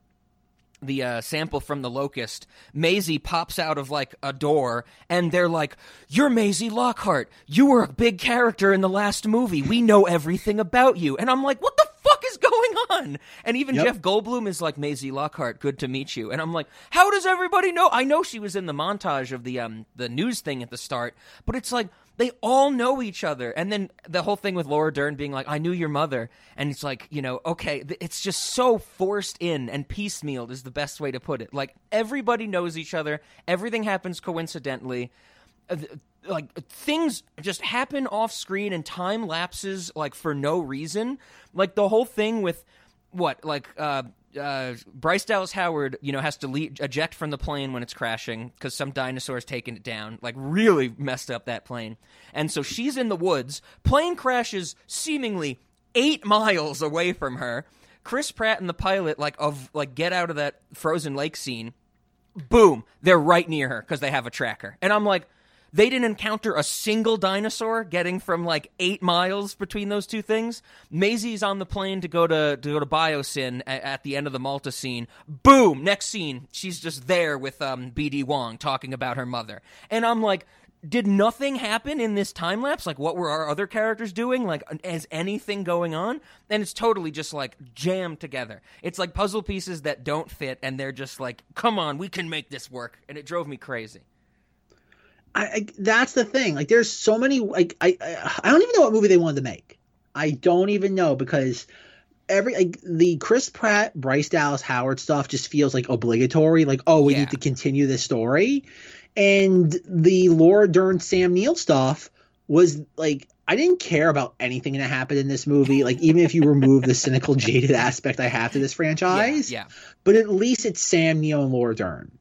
the uh, sample from the locust, Maisie pops out of like a door, and they're like, "You're Maisie Lockhart. You were a big character in the last movie. We know everything about you." And I'm like, "What the is going on?" And even Yep. Jeff Goldblum is like, "Maisie Lockhart, good to meet you." And I'm like, "How does everybody know?" I know she was in the montage of the um the news thing at the start, but it's like they all know each other. And then the whole thing with Laura Dern being like, I knew your mother. And it's like, you know, okay, it's just so forced in and piecemealed is the best way to put it. Like, everybody knows each other, everything happens coincidentally. Like things just happen off screen and time lapses like for no reason. Like the whole thing with what like uh uh, Bryce Dallas Howard, you know, has to le- eject from the plane when it's crashing because some dinosaur's taking it down. Like, really messed up that plane. And so she's in the woods. Plane crashes seemingly eight miles away from her. Chris Pratt and the pilot, like, of like get out of that frozen lake scene. Boom, they're right near her because they have a tracker. And I'm like, they didn't encounter a single dinosaur getting from like eight miles between those two things. Maisie's on the plane to go to to go to Biosyn at, at the end of the Malta scene. Boom! Next scene, she's just there with um, BD Wong talking about her mother, and I'm like. Did nothing happen in this time lapse? Like, what were our other characters doing? Like, is anything going on? And it's totally just like jammed together. It's like puzzle pieces that don't fit, and they're just like, come on, we can make this work. And it drove me crazy. I, I that's the thing. Like, there's so many. Like, I, I I don't even know what movie they wanted to make. I don't even know because every like the Chris Pratt, Bryce Dallas Howard stuff just feels like obligatory. Like, oh, we Yeah. need to continue this story, and the Laura Dern, Sam Neill stuff was like. I didn't care about anything that happened in this movie. Like, even if you remove the cynical, jaded aspect I have to this franchise, Yeah, but at least it's Sam Neill and Laura Dern.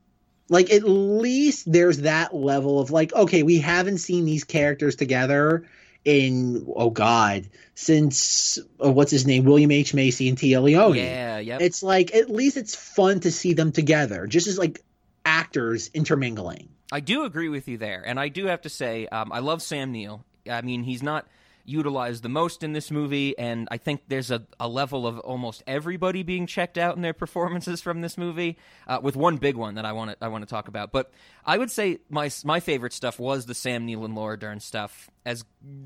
Like at least there's that level of like, okay, we haven't seen these characters together in oh god since uh, what's his name William H Macy and Téa yeah, Leoni. yeah, yep. It's like at least it's fun to see them together, just as like actors intermingling. I do agree with you there, and I do have to say, um, I love Sam Neill. I mean, he's not utilized the most in this movie, and I think there's a, a level of almost everybody being checked out in their performances from this movie, uh, with one big one that I want to I want to talk about. But I would say my my favorite stuff was the Sam Neill and Laura Dern stuff, as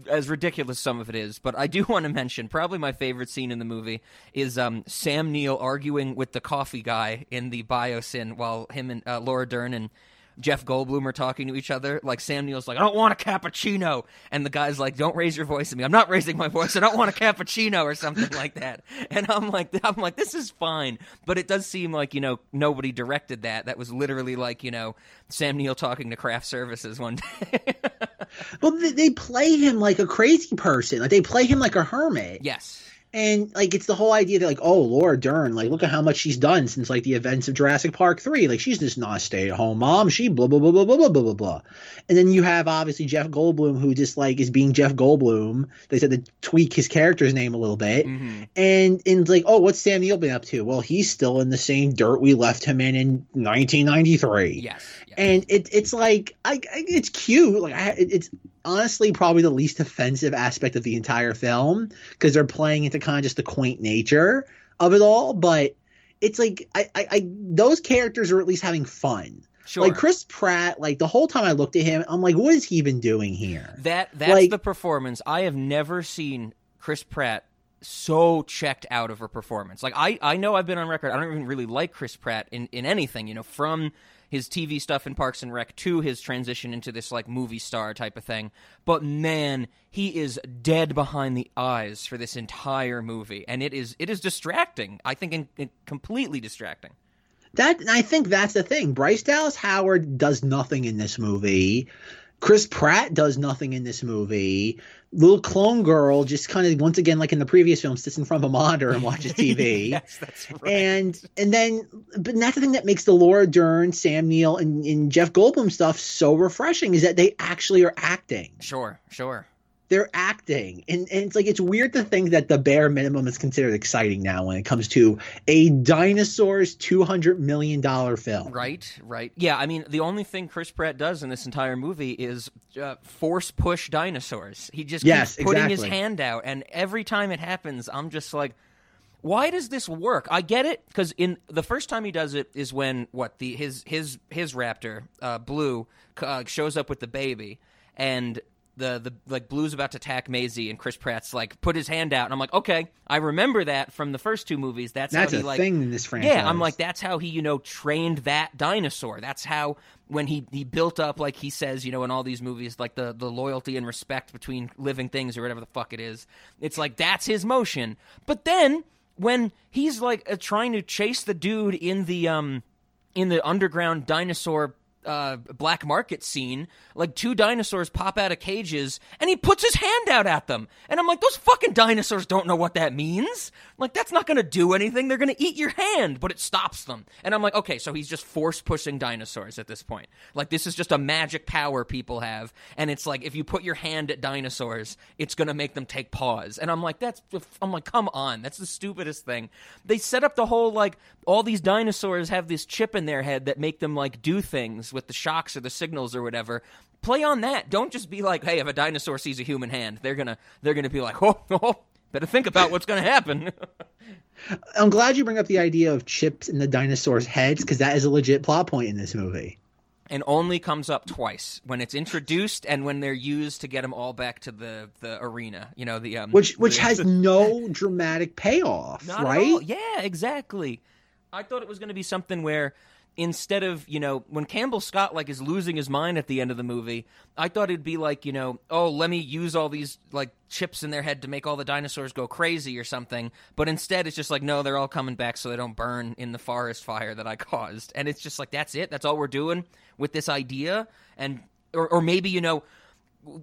as ridiculous some of it is. But I do want to mention probably my favorite scene in the movie is um, Sam Neill arguing with the coffee guy in the biosyn while him and uh, Laura Dern and Jeff Goldblum are talking to each other. Like Sam Neill's like, I don't want a cappuccino, and the guy's like, Don't raise your voice at me. I'm not raising my voice. I don't want a cappuccino or something like that. And I'm like, I'm like, this is fine, but it does seem like you know nobody directed that. That was literally like you know Sam Neill talking to craft services one day. Well, they, they play him like a crazy person. Like they play him like a hermit. yes. And like it's the whole idea that like, oh, Laura Dern, like look at how much she's done since like the events of Jurassic Park three. Like she's just not a stay at home mom. She blah blah blah blah blah blah blah blah blah. And then you have obviously Jeff Goldblum who just like is being Jeff Goldblum. They said to tweak his character's name a little bit. hmm And and like, oh, what's Sam Neill been up to? Well, he's still in the same dirt we left him in in 1993 Yes. yes. and it, it's like I, I it's cute like I, it's honestly probably the least offensive aspect of the entire film because they're playing into kind of just the quaint nature of it all but it's like I, I, I those characters are at least having fun sure. like chris pratt like the whole time i looked at him i'm like what is he even doing here That that's Like- the performance. I have never seen Chris Pratt so checked out of her performance. Like I, I know I've been on record. I don't even really like Chris Pratt in, in anything. You know, from his TV stuff in Parks and Rec to his transition into this like movie star type of thing. But man, he is dead behind the eyes for this entire movie, and it is it is distracting. I think in, in completely distracting. That I think that's the thing. Bryce Dallas Howard does nothing in this movie. Chris Pratt does nothing in this movie. Little clone girl just kind of once again, like in the previous film, sits in front of a monitor and watches TV. yes, that's right. And and then, but that's the thing that makes the Laura Dern, Sam Neill, and, and Jeff Goldblum stuff so refreshing is that they actually are acting. Sure, sure they're acting and, and it's like it's weird to think that the bare minimum is considered exciting now when it comes to a dinosaurs 200 million dollar film right right yeah i mean the only thing chris pratt does in this entire movie is uh, force push dinosaurs he just yes, keeps putting exactly. his hand out and every time it happens i'm just like why does this work? I get it because in the first time he does it is when what the his his his raptor uh, blue uh, shows up with the baby, and the the like Blue's about to attack Maisie and Chris Pratt's like put his hand out and I'm like okay I remember that from the first two movies. That's, that's how he a like thing in this franchise. Yeah I'm like that's how he you know trained that dinosaur. That's how when he he built up like he says you know in all these movies like the the loyalty and respect between living things or whatever the fuck it is. It's like that's his motion. But then when he's like uh, trying to chase the dude in the um in the underground dinosaur uh, black market scene, like two dinosaurs pop out of cages, and he puts his hand out at them. And I'm like, those fucking dinosaurs don't know what that means. Like, that's not gonna do anything. They're gonna eat your hand, but it stops them. And I'm like, okay, so he's just force pushing dinosaurs at this point. Like, this is just a magic power people have. And it's like, if you put your hand at dinosaurs, it's gonna make them take pause. And I'm like, that's, I'm like, come on, that's the stupidest thing. They set up the whole, like, all these dinosaurs have this chip in their head that make them, like, do things with the shocks or the signals or whatever play on that don't just be like hey if a dinosaur sees a human hand they're gonna they're gonna be like oh, oh better think about what's gonna happen. I'm glad you bring up the idea of chips in the dinosaurs heads because that is a legit plot point in this movie. And only comes up twice when it's introduced and when they're used to get them all back to the the arena you know the um which which the, has no dramatic payoff right? yeah exactly. I thought it was going to be something where instead of you know when Campbell Scott like is losing his mind at the end of the movie, I thought it'd be like you know oh let me use all these like chips in their head to make all the dinosaurs go crazy or something. But instead it's just like no they're all coming back so they don't burn in the forest fire that I caused. And it's just like that's it. That's all we're doing with this idea. And or, or maybe you know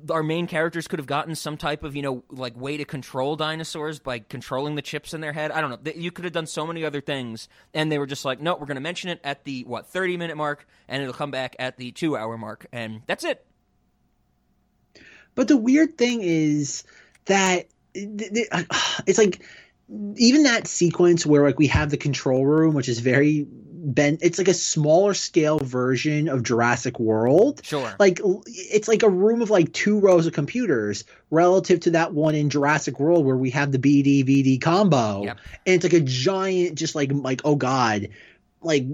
our main characters could have gotten some type of you know like way to control dinosaurs by controlling the chips in their head. I don't know. You could have done so many other things and they were just like no we're going to mention it at the what 30 minute mark and it'll come back at the two hour mark and that's it. But the weird thing is that it's like even that sequence where like we have the control room which is very bent it's like a smaller scale version of Jurassic World. Sure. Like it's like a room of like two rows of computers relative to that one in Jurassic World where we have the BD VD combo. Yep. And it's like a giant just like like oh god, like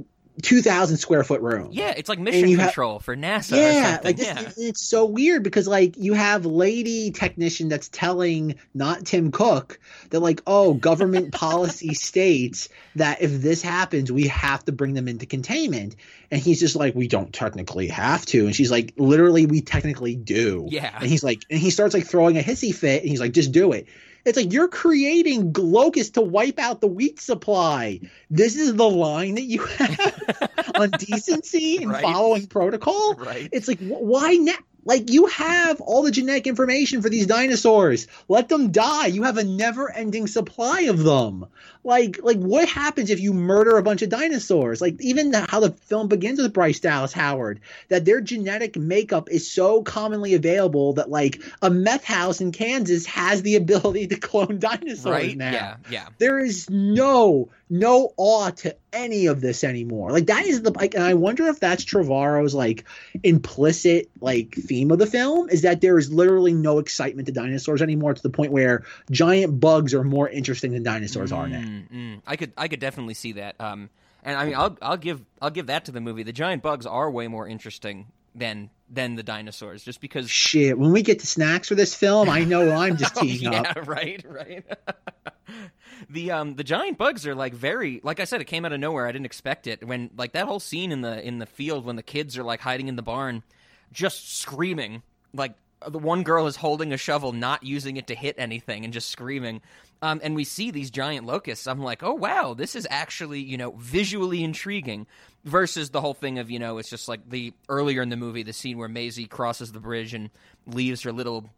2000 square foot room. Yeah, it's like mission control for NASA. Yeah, like this, yeah. it's so weird because like you have lady technician that's telling not Tim Cook that like oh government policy states that if this happens we have to bring them into containment and he's just like we don't technically have to and she's like literally we technically do. Yeah. And he's like and he starts like throwing a hissy fit and he's like just do it. It's like you're creating locusts to wipe out the wheat supply. This is the line that you have on decency and Right. following protocol. Right. It's like wh- why now? Like you have all the genetic information for these dinosaurs. Let them die. You have a never-ending supply of them. Like like what happens if you murder a bunch of dinosaurs? Like even the, how the film begins with Bryce Dallas Howard, that their genetic makeup is so commonly available that like a meth house in Kansas has the ability to clone dinosaurs right? now. Yeah, yeah. There is no no awe to any of this anymore. Like that is the like, and I wonder if that's Trevorrow's like implicit like theme of the film is that there is literally no excitement to dinosaurs anymore to the point where giant bugs are more interesting than dinosaurs are hmm. now. Mm, mm. I could I could definitely see that. Um, and I mean, I'll I'll give I'll give that to the movie. The giant bugs are way more interesting than than the dinosaurs, just because. Shit, when we get to snacks for this film, I know I'm just teeing yeah, up. right, right. the um the giant bugs are like very like I said it came out of nowhere I didn't expect it when like that whole scene in the in the field when the kids are like hiding in the barn just screaming like the one girl is holding a shovel not using it to hit anything and just screaming. Um, and we see these giant locusts. I'm like oh wow this is actually you know visually intriguing versus the whole thing of you know it's just like the earlier in the movie the scene where Maisie crosses the bridge and leaves her little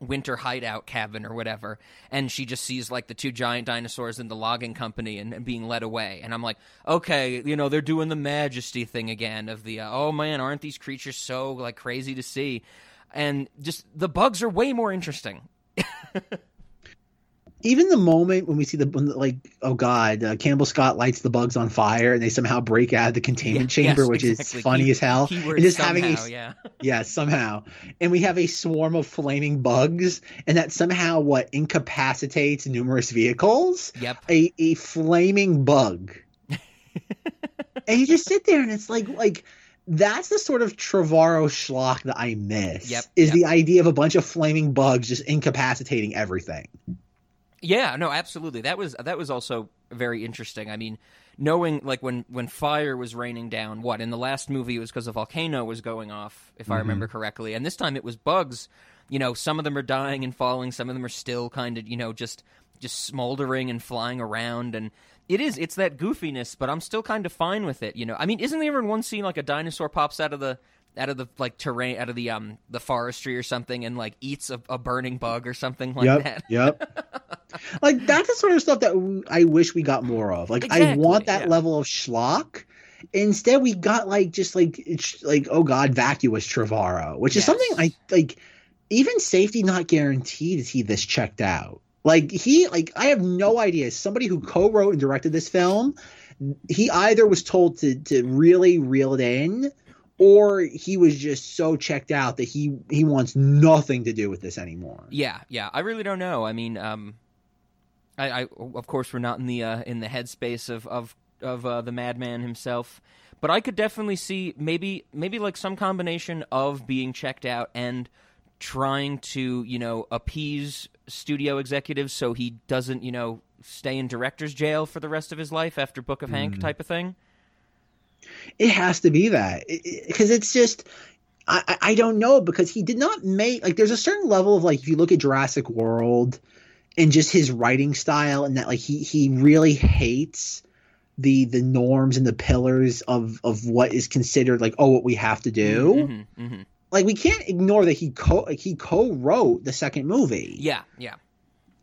winter hideout cabin or whatever. And she just sees like the two giant dinosaurs in the logging company and, and being led away. And i'm like okay you know they're doing the majesty thing again of the uh, oh man aren't these creatures so like crazy to see and just the bugs are way more interesting. Even the moment when we see the like oh god uh, campbell scott lights the bugs on fire and they somehow break out of the containment Yeah, chamber yes, which exactly. is funny Key- as hell. and just somehow, having a yeah. Yeah somehow. And we have a swarm of flaming bugs and that somehow what incapacitates numerous vehicles? Yep. A, a flaming bug. And you just sit there and it's like like that's the sort of Trevorrow schlock that I miss. Yep, is yep. the idea of a bunch of flaming bugs just incapacitating everything. Yeah, no, absolutely. That was that was also very interesting. I mean, knowing like when when fire was raining down, what in the last movie it was because a volcano was going off, if I mm-hmm. remember correctly, and this time it was bugs. You know, some of them are dying and falling, some of them are still kind of you know just just smoldering and flying around, and it is it's that goofiness, but I'm still kind of fine with it. You know, I mean, isn't there ever in one scene like a dinosaur pops out of the out of the like terrain out of the um the forestry or something and like eats a, a burning bug or something like yep, that yep. like that's the sort of stuff that I wish we got more of. Like I want that yeah. level of schlock. Instead, we got like just like it's like oh god, vacuous Trevorrow, which is something I like. Even safety not guaranteed is he this checked out. Like he like I have no idea. Somebody who co-wrote and directed this film, he either was told to to really reel it in, or he was just so checked out that he he wants nothing to do with this anymore. Yeah, yeah. I really don't know. I mean, um, I, I of course we're not in the uh, in the headspace of of of uh, the madman himself, but I could definitely see maybe maybe like some combination of being checked out and trying to you know appease studio executives so he doesn't you know stay in director's jail for the rest of his life after Book of Hank type of thing. It has to be that because it's just I, I- I don't know because he did not make like there's a certain level of like if you look at Jurassic World and just his writing style and that like he he really hates the the norms and the pillars of of what is considered like oh what we have to do Mhm, mhm. Like we can't ignore that he co like, he co-wrote the second movie. Yeah, yeah.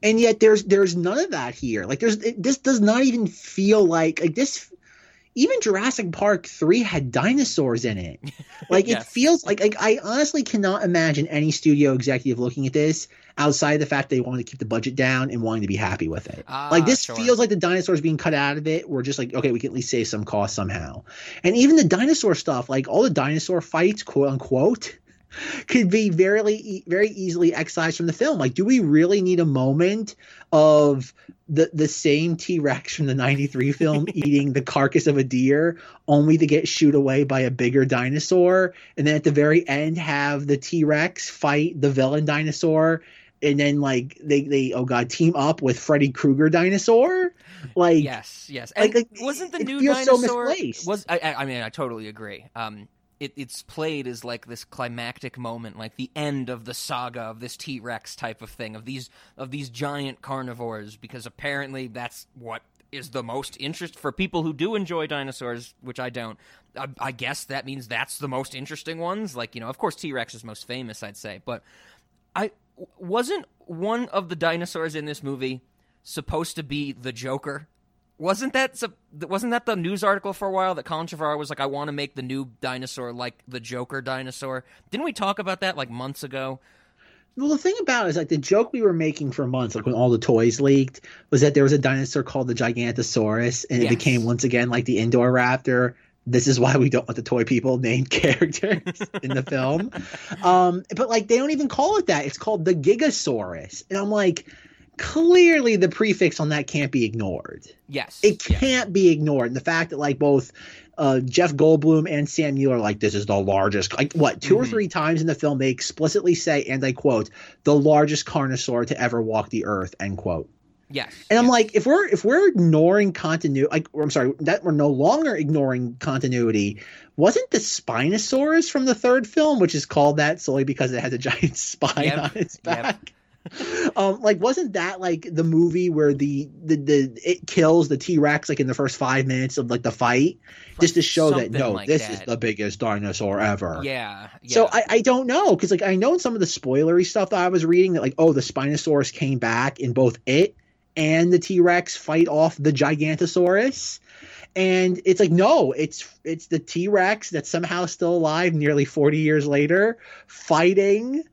and yet there's there's none of that here. Like there's it, this does not even feel like like this even Jurassic Park 3 had dinosaurs in it. Like it feels like like I honestly cannot imagine any studio executive looking at this outside of the fact they wanted to keep the budget down and wanting to be happy with it. Ah, like this sure. feels like the dinosaurs being cut out of it. We're just like okay we can at least save some cost somehow. And even the dinosaur stuff like all the dinosaur fights quote unquote could be very very easily excised from the film. Like do we really need a moment of the the same T-Rex from the 93 film eating the carcass of a deer only to get shooed away by a bigger dinosaur? And then at the very end have the T-Rex fight the villain dinosaur and then like they they oh god team up with Freddy Krueger dinosaur like yes, yes. And like, wasn't the it new feels so dinosaur misplaced. was I, I I mean I totally agree. Um it, it's played as like this climactic moment, like the end of the saga of this T Rex type of thing, of these of these giant carnivores, because apparently that's what is the most interest for people who do enjoy dinosaurs, which I don't. I, I guess that means that's the most interesting ones. Like you know, of course, T Rex is most famous, I'd say, but I wasn't one of the dinosaurs in this movie supposed to be the Joker. Wasn't that wasn't that the news article for a while that Colin Trevorrow was like, I want to make the new dinosaur like the Joker dinosaur? Didn't we talk about that like months ago? Well, the thing about it is like the joke we were making for months, like when all the toys leaked, was that there was a dinosaur called the Gigantosaurus, and it Yes. became once again like the indoor raptor. This is why we don't want the toy people named characters in the film. Um, but like they don't even call it that. It's called the Gigasaurus, and I'm like, clearly the prefix on that can't be ignored. Yes, It can't be ignored. And the fact that like both uh, Jeff Goldblum and Sam are like, this is the largest. Like what? 2 or Mhm. three times in the film, they explicitly say, and I quote, "the largest carnosaur to ever walk the earth." End quote. Yes. And I'm yes. like, if we're if we're ignoring continuity, like or I'm sorry, that we're no longer ignoring continuity. Wasn't the Spinosaurus from the third film, which is called that solely because it has a giant spine Yep, on its yep. back? um, like wasn't that like the movie where the the, the it kills the T Rex like in the first five minutes of like the fight, just to show that no, like this is the biggest dinosaur ever. Yeah. yeah. So I, I don't know because like I know in some of the spoilery stuff that I was reading that like oh the Spinosaurus came back in both it and the T Rex fight off the Gigantosaurus, and it's like no it's it's the T Rex that's somehow still alive nearly forty years later fighting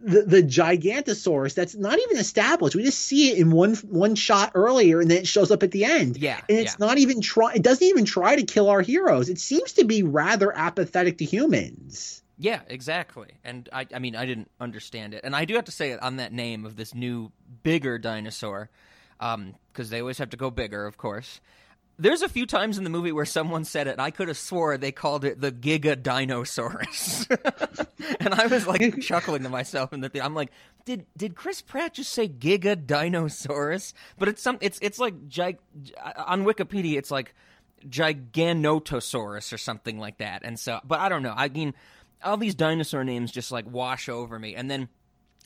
the the Gigantosaurus that's not even established. We just see it in one one shot earlier, and then it shows up at the end. yeah. And it's yeah. not even try. It doesn't even try to kill our heroes. It seems to be rather apathetic to humans. Yeah, exactly. And I, I mean, I didn't understand it. And I do have to say on that name of this new bigger dinosaur, um, because they always have to go bigger, of course. There's a few times in the movie where someone said it, and I could have swore they called it the Giga Dinosaurus, and I was like chuckling to myself. And the I'm like, did did Chris Pratt just say Giga Dinosaurus? But it's some, it's it's like gig, on Wikipedia, it's like Giganotosaurus or something like that. And so, but I don't know. I mean, all these dinosaur names just like wash over me. And then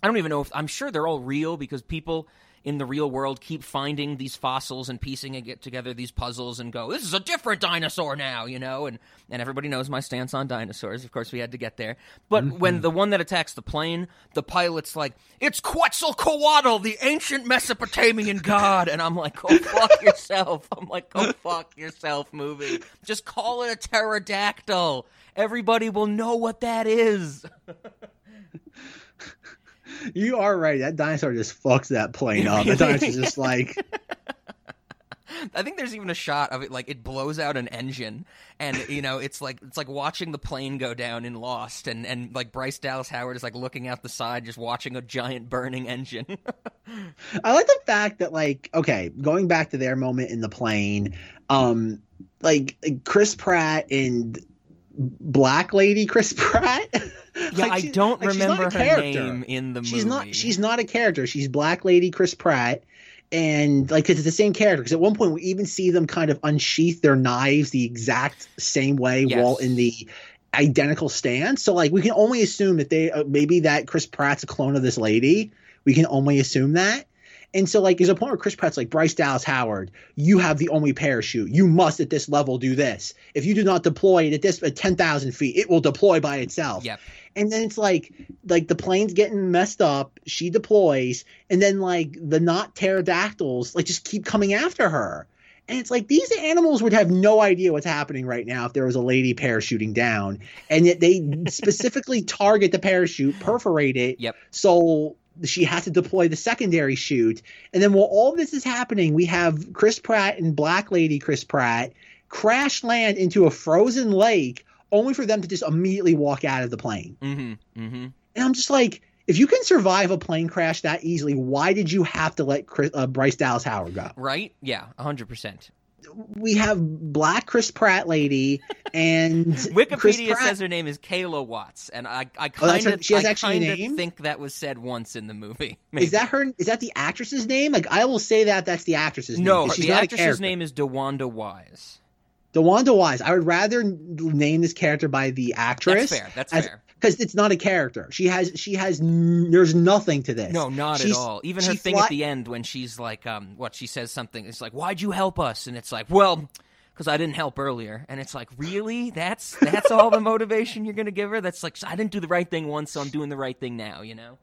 I don't even know if I'm sure they're all real because people in the real world keep finding these fossils and piecing and get together these puzzles and go, this is a different dinosaur now, you know? And and everybody knows my stance on dinosaurs. Of course, we had to get there. But mm-hmm. when the one that attacks the plane, the pilot's like, it's Quetzalcoatl, the ancient Mesopotamian god. And I'm like, go fuck yourself. I'm like, go fuck yourself, movie. Just call it a pterodactyl. Everybody will know what that is. You are right. That dinosaur just fucks that plane up. The dinosaur's just like I think there's even a shot of it like it blows out an engine and you know it's like it's like watching the plane go down in Lost and and like Bryce Dallas Howard is like looking out the side just watching a giant burning engine. I like the fact that like okay, going back to their moment in the plane, um, like Chris Pratt and Black Lady Chris Pratt. yeah, Like, I don't like, she's not a remember her character. name in the movie. She's not. She's not a character. She's Black Lady Chris Pratt, and like 'cause it's the same character. Because at one point we even see them kind of unsheath their knives the exact same way Yes. while in the identical stance. So like we can only assume that they uh, maybe that Chris Pratt's a clone of this lady. We can only assume that. And so, like, there's a point where Chris Pratt's like, Bryce Dallas Howard, you have the only parachute. You must at this level do this. If you do not deploy it at this at 10,000 feet, it will deploy by itself. Yep. And then it's like, like the plane's getting messed up. She deploys, and then like the not pterodactyls like just keep coming after her. And it's like these animals would have no idea what's happening right now if there was a lady parachuting down, and yet they specifically target the parachute, perforate it, Yep. so she has to deploy the secondary chute. And then while all this is happening, we have Chris Pratt and Black Lady Chris Pratt crash land into a frozen lake, only for them to just immediately walk out of the plane. Mm-hmm. Mm-hmm. And I'm just like, if you can survive a plane crash that easily, why did you have to let Chris, uh, Bryce Dallas Howard go? Right? Yeah, hundred percent. We have Black Chris Pratt lady and Wikipedia says her name is Kayla Watts, and I I Oh, kind of she has I actually a kind of name? think that was said once in the movie. Is that her? Is that the actress's name? Like, I will say that that's the actress's name. No, The actress's name is DeWanda Wise. DeWanda Wise. I would rather name this character by the actress. That's fair. That's as- fair. Because it's not a character. She has. She has. n- There's nothing to this. No, not She's- at all. Even her thing fly- at the end when she's like, um, what she says something. It's like, "Why'd you help us?" And it's like, "Well, because I didn't help earlier." And it's like, really? That's that's all the motivation you're gonna give her? That's like, I didn't do the right thing once, so I'm doing the right thing now. You know.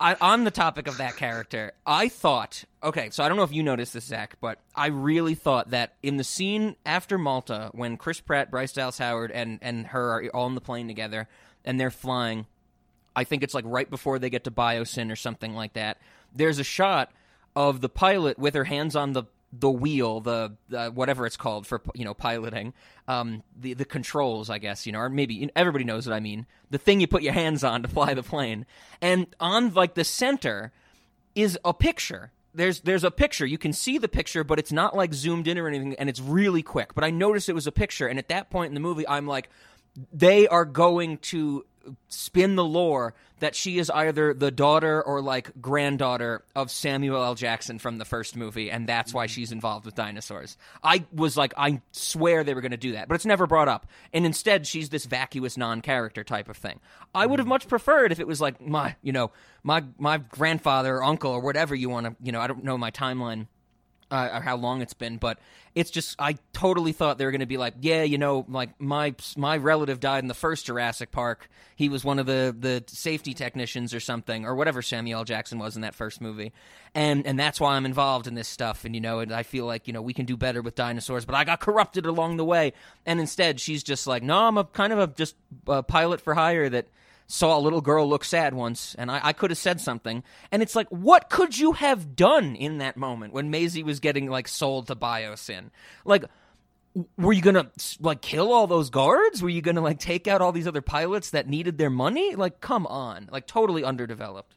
I, on the topic of that character, I thought, okay, so I don't know if you noticed this, Zach, but I really thought that in the scene after Malta, when Chris Pratt, Bryce Dallas Howard, and, and her are all on the plane together and they're flying, I think it's like right before they get to Biosyn or something like that. There's a shot of the pilot with her hands on the the wheel, the, whatever it's called for you know piloting, um, the the controls, I guess you know, or maybe everybody knows what I mean. The thing you put your hands on to fly the plane, and on like the center is a picture. There's there's a picture. You can see the picture, but it's not like zoomed in or anything, and it's really quick. But I noticed it was a picture, and at that point in the movie, I'm like, they are going to spin the lore that she is either the daughter or like granddaughter of Samuel L. Jackson from the first movie, and that's why she's involved with dinosaurs. I was like, I swear they were going to do that, but it's never brought up. And instead, she's this vacuous non-character type of thing. I would have much preferred if it was like my, you know, my my grandfather or uncle or whatever you want to, you know, I don't know my timeline uh, or how long it's been, but it's just I totally thought they were going to be like, yeah, you know, like my my relative died in the first Jurassic Park. He was one of the the safety technicians or something, or whatever Samuel. Jackson was in that first movie, and and that's why I'm involved in this stuff. And you know, and I feel like you know we can do better with dinosaurs, but I got corrupted along the way. And instead, she's just like, no, I'm a kind of a just a pilot for hire that saw a little girl look sad once, and I, I could have said something. And it's like, what could you have done in that moment when Maisie was getting like sold to Biosyn? Like, were you gonna like kill all those guards? Were you gonna like take out all these other pilots that needed their money? Like, come on, like totally underdeveloped.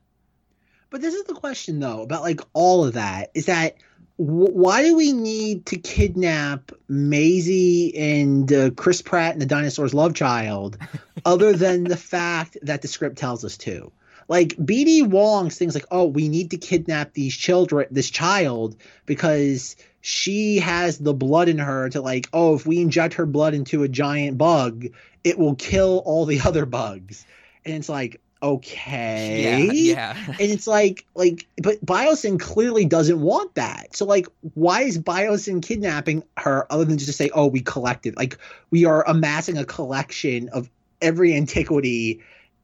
But this is the question though about like all of that is that why do we need to kidnap Maisie and uh, Chris Pratt and the dinosaur's love child, other than the fact that the script tells us to? Like BD Wong's things like, oh, we need to kidnap these children, this child, because she has the blood in her to like, oh, if we inject her blood into a giant bug, it will kill all the other bugs. And it's like, okay yeah, yeah. and it's like like but biosyn clearly doesn't want that so like why is biosyn kidnapping her other than just to say oh we collected like we are amassing a collection of every antiquity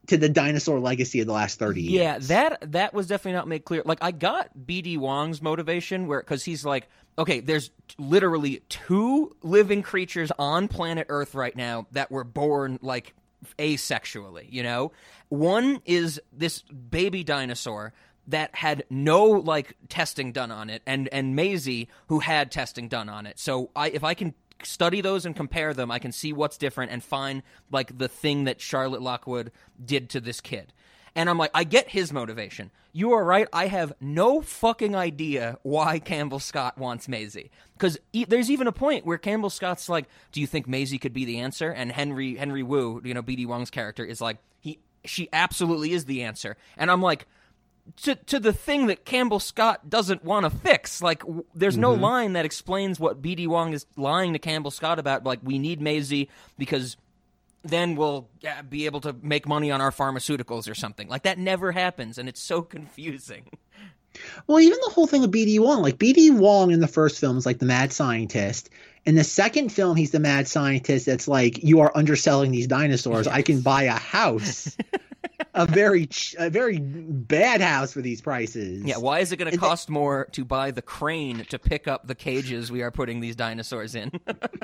to the dinosaur legacy of the last 30 years. Yeah, that that was definitely not made clear. Like I got BD Wong's motivation where cuz he's like, okay, there's literally two living creatures on planet Earth right now that were born like asexually, you know? One is this baby dinosaur that had no like testing done on it and and Maisie who had testing done on it. So I if I can study those and compare them, I can see what's different and find like the thing that Charlotte Lockwood did to this kid. And I'm like, I get his motivation. You are right. I have no fucking idea why Campbell Scott wants Maisie. Because e- there's even a point where Campbell Scott's like, "Do you think Maisie could be the answer?" And Henry Henry Wu, you know, BD Wong's character, is like, "He, she absolutely is the answer." And I'm like, to to the thing that Campbell Scott doesn't want to fix. Like, w- there's no Mm-hmm. line that explains what BD Wong is lying to Campbell Scott about. Like, we need Maisie because then we'll be able to make money on our pharmaceuticals or something. Like that never happens, and it's so confusing. Well, even the whole thing with BD Wong, like BD Wong in the first film is like the mad scientist. In the second film, he's the mad scientist that's like, you are underselling these dinosaurs. I can buy a house, a very, a very bad house for these prices. Yeah, why is it going to cost more to buy the crane to pick up the cages we are putting these dinosaurs in?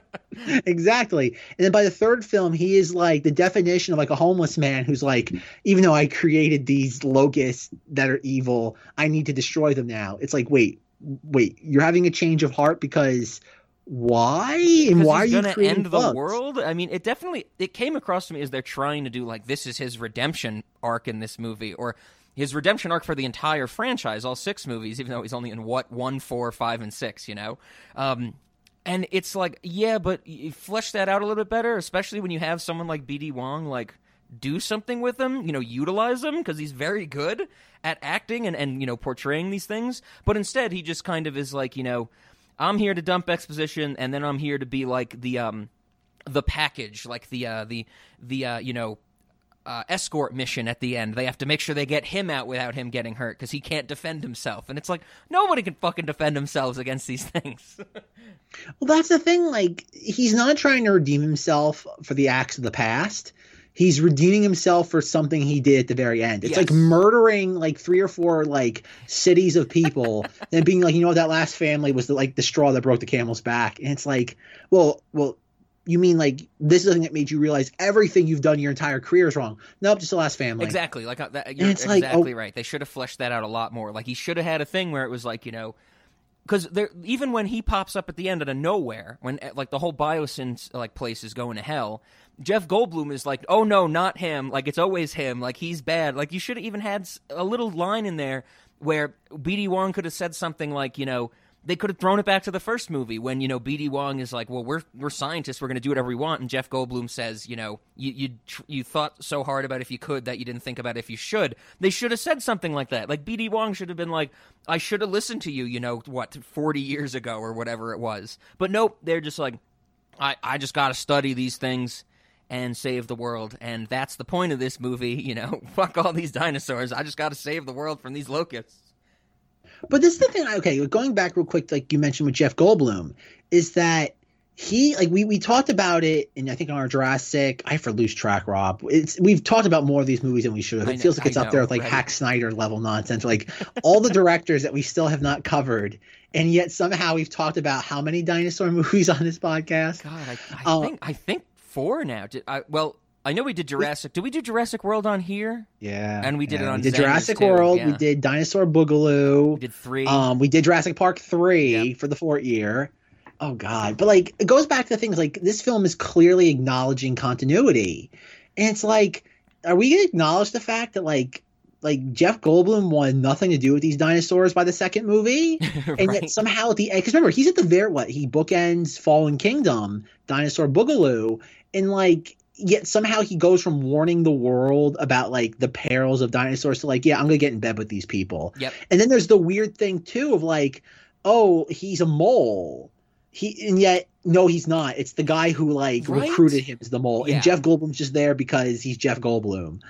exactly. And then by the third film, he is like the definition of like a homeless man who's like, even though I created these locusts that are evil, I need to destroy them now. It's like, wait, wait, you're having a change of heart because why? And why are he's you gonna creating end the world? I mean, it definitely it came across to me as they're trying to do like this is his redemption arc in this movie, or his redemption arc for the entire franchise, all six movies, even though he's only in what one, four, five, and six, you know. Um, and it's like, yeah, but you flesh that out a little bit better, especially when you have someone like BD Wong, like do something with him, you know, utilize him because he's very good at acting and and you know portraying these things. But instead, he just kind of is like, you know, I'm here to dump exposition, and then I'm here to be like the um the package, like the uh the the uh you know. Uh, escort mission at the end. They have to make sure they get him out without him getting hurt because he can't defend himself. And it's like nobody can fucking defend themselves against these things. Well, that's the thing. Like, he's not trying to redeem himself for the acts of the past. He's redeeming himself for something he did at the very end. It's like murdering like three or four like cities of people, and being like, you know, that last family was the, like the straw that broke the camel's back. And it's like, well, well, you mean like this is the thing that made you realize everything you've done your entire career is wrong? Nope, just the last family. Exactly. Like uh, that, you're it's like, exactly oh- right. They should have fleshed that out a lot more. Like he should have had a thing where it was like you know, because there even when he pops up at the end out of nowhere, when uh, like the whole Biosyn like place is going to hell. Jeff Goldblum is like, oh no, not him. Like it's always him. Like he's bad. Like you should have even had a little line in there where BD Wong could have said something like, you know, they could have thrown it back to the first movie when you know BD Wong is like, "Well, we're we're scientists, we're going to do whatever we want," and Jeff Goldblum says, "You know, you you you thought so hard about if you could that you didn't think about if you should." They should have said something like that. Like BD Wong should have been like, "I should have listened to you," you know, what forty years ago or whatever it was. But nope, they're just like, "I I just got to study these things." and save the world. And that's the point of this movie. You know, fuck all these dinosaurs. I just got to save the world from these locusts. But this is the thing. Okay, going back real quick, like you mentioned with Jeff Goldblum, is that he like we we talked about it and I think on our Jurassic. I for lose track, Rob. It's we've talked about more of these movies than we should have. It know, feels like it's I up there know, with like right? Hack Snyder level nonsense. Like all the directors that we still have not covered, and yet somehow we've talked about how many dinosaur movies on this podcast. God, I, I Uh, think I think four now. Did I, well, I know we did Jurassic. Did we do Jurassic World on here? Yeah, And we did yeah. it on We did Jurassic too, World. yeah. We did Dinosaur Boogaloo. We did three. Um, we did Jurassic Park three Yep. for the fourth year. Oh God! But like, it goes back to the things like this film is clearly acknowledging continuity, and it's like, are we gonna acknowledge the fact that like, like Jeff Goldblum wanted nothing to do with these dinosaurs by the second movie, and yet somehow at the end, because remember he's at the very what he bookends Fallen Kingdom, Dinosaur Boogaloo, and like. Yet somehow he goes from warning the world about like the perils of dinosaurs to like, yeah, I'm gonna get in bed with these people. Yep. And then there's the weird thing too of like, oh, he's a mole. He and yet no, he's not. It's the guy who like Right? recruited him as the mole, Yeah. and Jeff Goldblum's just there because he's Jeff Goldblum.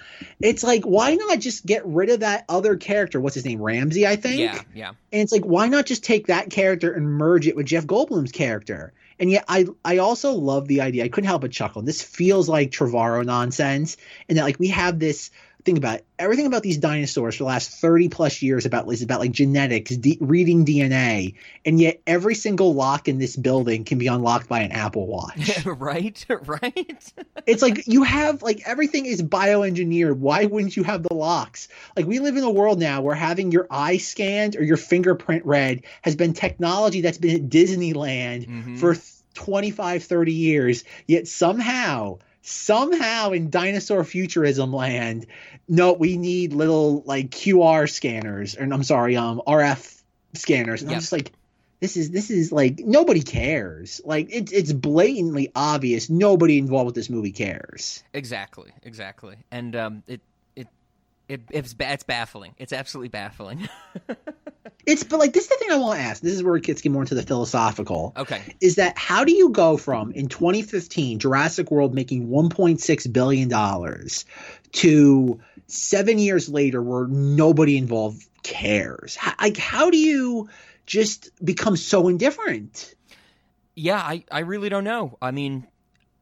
It's like why not just get rid of that other character? What's his name? Ramsey, I think. yeah, yeah. And it's like why not just take that character and merge it with Jeff Goldblum's character? And yet I I also love the idea. I couldn't help but chuckle. This feels like Trevorrow nonsense, and that like we have this think about it, everything about these dinosaurs for the last 30 plus years about is about like genetics D- reading dna and yet every single lock in this building can be unlocked by an apple watch. Right, right. it's like you have like everything is bioengineered. Why wouldn't you have the locks? Like we live in a world now where having your eye scanned or your fingerprint read has been technology that's been at disneyland Mhm. for 25 30 years yet somehow somehow in dinosaur futurism land no we need little like qr scanners and i'm sorry um rf scanners. And i'm just like this is this is like nobody cares. Like it's it's blatantly obvious nobody involved with this movie cares. Exactly, exactly. And um, it it it it's it's baffling. It's absolutely baffling. it's but like this is the thing i want to ask this is where it gets get more into the philosophical okay. is that how do you go from in 2015 Jurassic World making 1.6 billion dollars to 7 years later where nobody involved cares how, like how do you just become so indifferent Yeah, I, I really don't know. I mean,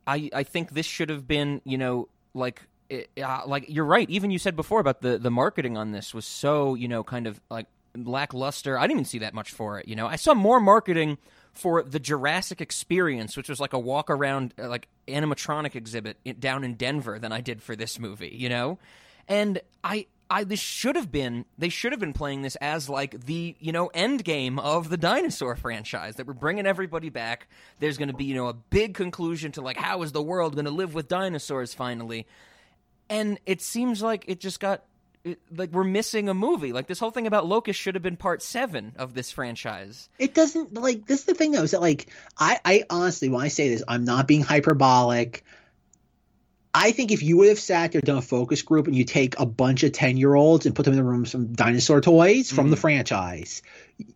I I think this should have been, you know, like it, uh, like you're right. Even you said before about the the marketing on this was so, you know, kind of like lackluster. I didn't even see that much for it. You know, I saw more marketing for the Jurassic Experience, which was like a walk around uh, like animatronic exhibit in, down in Denver, than I did for this movie. You know, and I. I this should have been they should have been playing this as like the you know end game of the dinosaur franchise that we're bringing everybody back. There's going to be you know a big conclusion to like how is the world going to live with dinosaurs finally, and it seems like it just got it, like we're missing a movie. Like this whole thing about Locust should have been part seven of this franchise. it doesn't like this is the thing though is that like I I honestly when I say this I'm not being hyperbolic I think if you would have sat there done a focus group and you take a bunch of 10 year olds and put them in the room with some dinosaur toys from the mm-hmm. franchise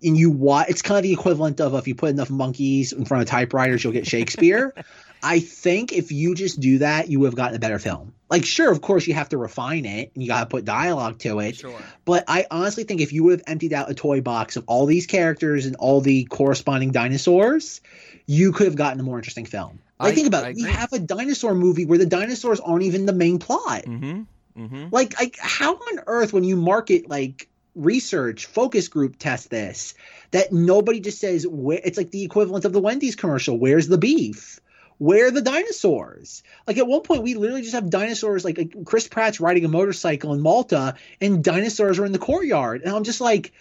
and you watch it's kind of the equivalent of if you put enough monkeys in front of typewriters you'll get Shakespeare I think if you just do that you would have gotten a better film like sure of course you have to refine it and you got to put dialogue to it Sure. but I honestly think if you would have emptied out a toy box of all these characters and all the corresponding dinosaurs, you could have gotten a more interesting film. Like I- think about I it. We have a dinosaur movie where the dinosaurs aren't even the main plot. Mm-hmm. Mm-hmm. Like like how on earth when you market like research focus group test this that nobody just says where it's like the equivalent of the Wendy's commercial where's the beef where are the dinosaurs like at one point we literally just have dinosaurs like, like Chris Pratt's riding a motorcycle in Malta and dinosaurs are in the courtyard and I'm just like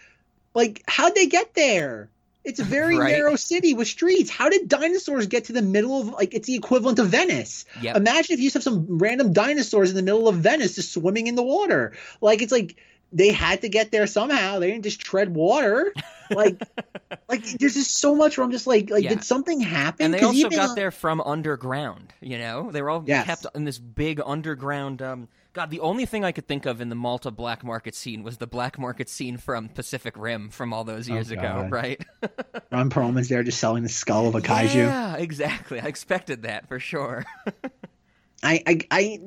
like how'd they get there it's a very Right. narrow city with streets how did dinosaurs get to the middle of like it's the equivalent of Venice Yep. Imagine if you just have some random dinosaurs in the middle of Venice just swimming in the water. Like it's like they had to get there somehow. They didn't just tread water. Like, like there's just so much where I'm just like, like Yeah. did something happen? and they also got on- there from underground. You know, they were all Yes. kept in this big underground. Um, God, the only thing I could think of in the Malta black market scene was the black market scene from Pacific Rim from all those years ago, Oh, God. right? Ron Perlman's there just selling the skull of a kaiju. Yeah, exactly. I expected that for sure. I, I, I,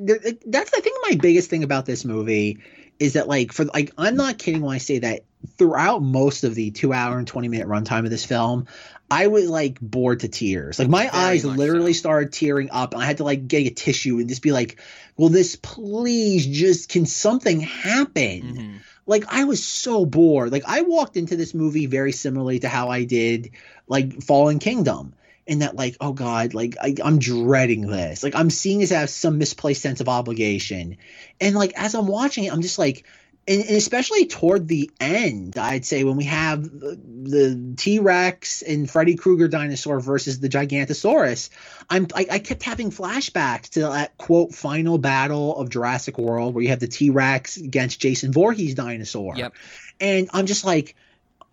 that's I think my biggest thing about this movie is that like for like I'm not kidding when I say that throughout most of the two hour and twenty minute runtime of this film, I was like bored to tears. Like my Very eyes literally so. started tearing up, and I had to like get a tissue and just be like, "Will this please just can something happen?" Mhm. like I was so bored. Like I walked into this movie very similarly to how I did like Fallen Kingdom. And that like, oh God, like I, I'm dreading this. Like I'm seeing this as some misplaced sense of obligation. And like as I'm watching it, I'm just like and, and especially toward the end, I'd say when we have the, the T Rex and Freddy Krueger dinosaur versus the Gigantosaurus, I'm I, I kept having flashbacks to that quote final battle of Jurassic World where you have the T Rex against Jason Voorhees dinosaur. Yep. And I'm just like,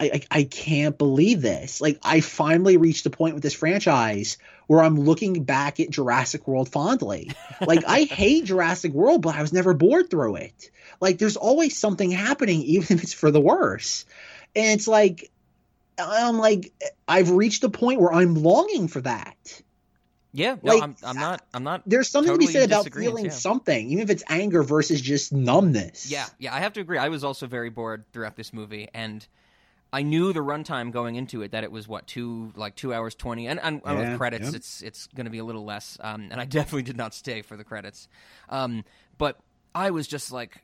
I, I I can't believe this. Like I finally reached a point with this franchise where I'm looking back at Jurassic World fondly. Like I hate Jurassic World, but I was never bored through it. Like there's always something happening, even if it's for the worse. And it's like I'm like I've reached a point where I'm longing for that. Yeah, no, Like, I'm, I'm not. I'm not. There's something to be said about feeling yeah. something, even if it's anger versus just numbness. Yeah, yeah, I have to agree. I was also very bored throughout this movie, and I knew the runtime going into it that it was what two like two hours twenty, and, and, Yeah, with credits, it's it's going to be a little less. Um, and I definitely did not stay for the credits, um, but I was just like,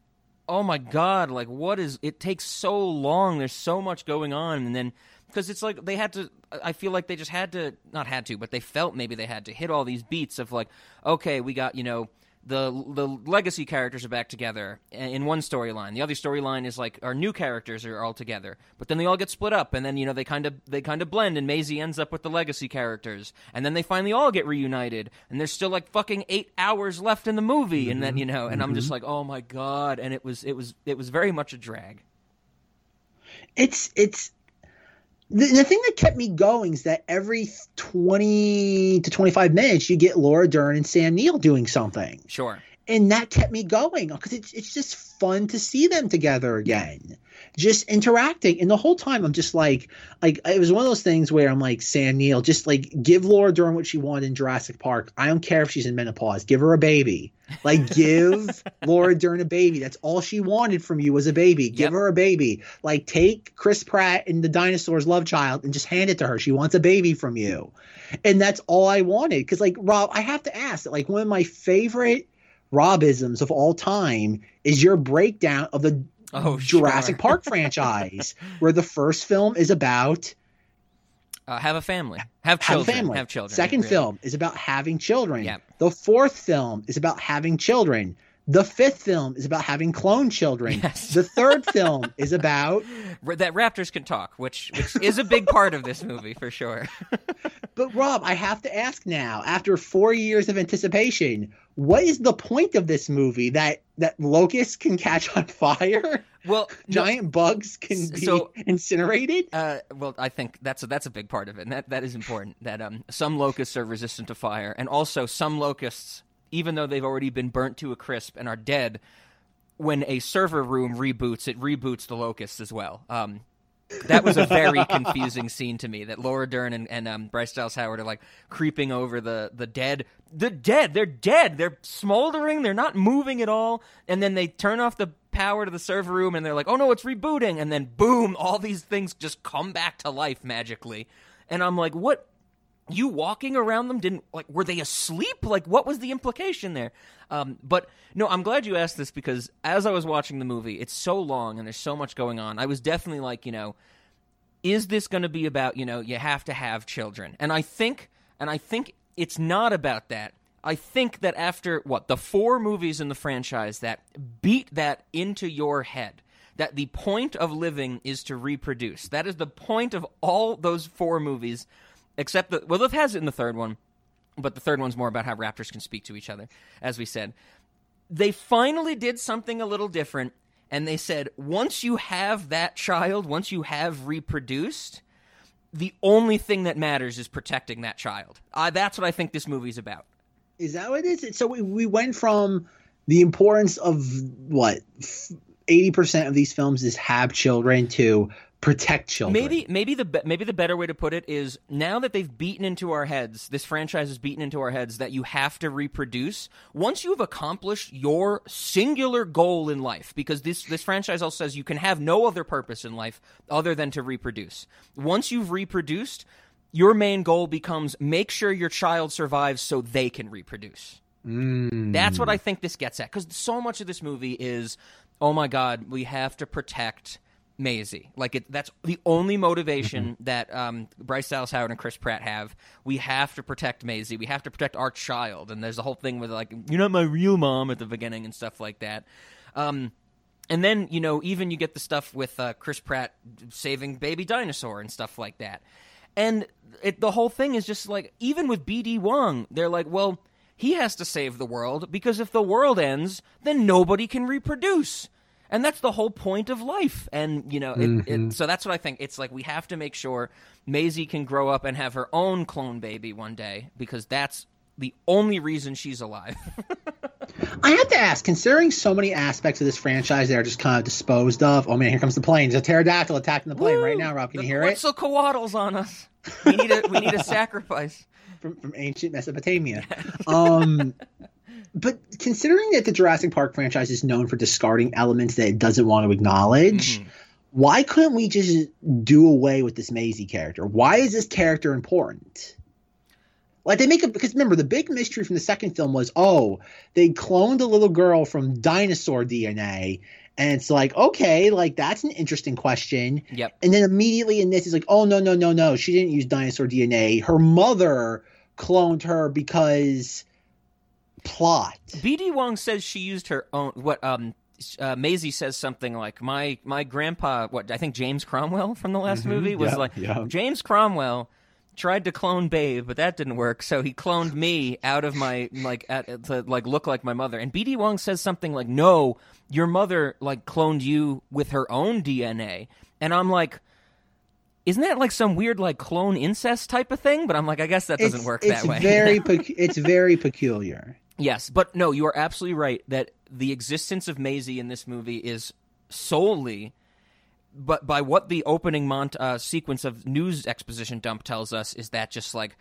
oh my god, like what is? It takes so long. There's so much going on, and then because it's like they had to. I feel like they just had to not had to, but they felt maybe they had to hit all these beats of like, okay, we got you know the the legacy characters are back together in one storyline. The other storyline is like our new characters are all together, but then they all get split up, and then you know they kind of they kind of blend, and Maisie ends up with the legacy characters, and then they finally all get reunited, and there's still like fucking eight hours left in the movie, and then mm-hmm. you know, and I'm just mm-hmm. like, oh my god, and it was it was it was very much a drag. it's it's the, the thing that kept me going is that every 20 to 25 minutes you get Laura Dern and Sam Neill doing something Sure. And that kept me going because it's, it's just fun to see them together again just interacting. And the whole time i'm just like like it was one of those things where i'm like sam neill just like give laura dern what she wanted in jurassic park. I don't care if she's in menopause. Give her a baby. Like give laura dern a baby. That's all she wanted from you was a baby. Give Yep. her a baby. Like take chris pratt and the dinosaurs love child and just hand it to her. She wants a baby from you. And that's all i wanted. Because like rob i have to ask like one of my favorite Robisms of all time is your breakdown of the Oh, Jurassic sure. Park franchise, where the first film is about Uh, have a family, have have children, family. have children. Second Really. film is about having children. Yep. The fourth film is about having children. The fifth film is about having clone children. Yes. The third film is about that raptors can talk, which which is a big part of this movie for sure. But Rob, I have to ask now, after four years of anticipation, what is the point of this movie? That that locusts can catch on fire? well, no- Giant bugs can be so- incinerated? Uh, well, I think that's a, that's a big part of it, and that, that is important. That um, some locusts are resistant to fire, and also some locusts, even though they've already been burnt to a crisp and are dead, when a server room reboots, it reboots the locusts as well. Um, that was a very confusing scene to me. That Laura Dern and, and um, Bryce Dallas Howard are like creeping over the the dead. The dead. They're dead. They're smoldering. They're not moving at all. And then they turn off the power to the server room, and they're like, "Oh no, it's rebooting!" And then boom, all these things just come back to life magically. And I'm like, "What? You walking around them didn't like were they asleep? Like what was the implication there? Um, but no i'm glad you asked this because as i was watching the movie it's so long and there's so much going on. I was definitely like you know is this going to be about you know you have to have children? And i think and i think it's not about that. I think that after what the four movies in the franchise that beat that into your head that the point of living is to reproduce. That is the point of all those four movies except that well it has it in the third one but the third one's more about how raptors can speak to each other as we said they finally did something a little different and they said once you have that child, once you have reproduced, the only thing that matters is protecting that child. Uh, that's what I think this movie's about. Is that what it is? So we, we went from the importance of what eighty percent of these films is have children to protect children. Maybe maybe the maybe the better way to put it is now that they've beaten into our heads, this franchise has beaten into our heads that you have to reproduce. Once you have accomplished your singular goal in life, because this this franchise also says you can have no other purpose in life other than to reproduce. Once you've reproduced, your main goal becomes make sure your child survives so they can reproduce. Mm. That's what I think this gets at because so much of this movie is, oh my god, we have to protect Maisie. Like it, that's the only motivation Mm-hmm. that um, Bryce Dallas Howard and Chris Pratt have. We have to protect Maisie. We have to protect our child. And there's a whole thing with like, you're not my real mom at the beginning and stuff like that. Um, and then you know, even you get the stuff with uh, Chris Pratt saving baby dinosaur and stuff like that. And it, the whole thing is just like, even with BD Wong, they're like, well, he has to save the world because if the world ends, then nobody can reproduce and that's the whole point of life and you know it, Mm-hmm. it, so that's what i think it's like we have to make sure Maisie can grow up and have her own clone baby one day because that's the only reason she's alive I have to ask, considering so many aspects of this franchise that are just kind of disposed of. Oh man, here comes the plane. There's a pterodactyl attacking the plane right now. Rob, can you hear it? Quetzalcoatl's on us we need a we need a sacrifice from, from ancient Mesopotamia. Um, but considering that the Jurassic Park franchise is known for discarding elements that it doesn't want to acknowledge, Mhm. why couldn't we just do away with this Maisie character? Why is this character important? Like they make it because remember the big mystery from the second film was oh they cloned a little girl from dinosaur DNA and it's like okay like that's an interesting question yep and then immediately in this, it's like, oh no, no, no, no, she didn't use dinosaur DNA. Her mother cloned her because plot. bd wong says she used her own what um uh, Maisie says something like my my grandpa what I think James Cromwell from the last movie was yeah, like yeah. James Cromwell tried to clone Babe, but that didn't work. So he cloned me out of my like at, to like look like my mother. And BD Wong says something like, "No, your mother like cloned you with her own DNA." And I'm like, "Isn't that like some weird like clone incest type of thing?" But I'm like, I guess that doesn't it's, work it's that way. It's very, pec- it's very peculiar. Yes, but no, you are absolutely right that the existence of Maisie in this movie is solely but by what the opening mont- uh, sequence of news exposition dump tells us is that just like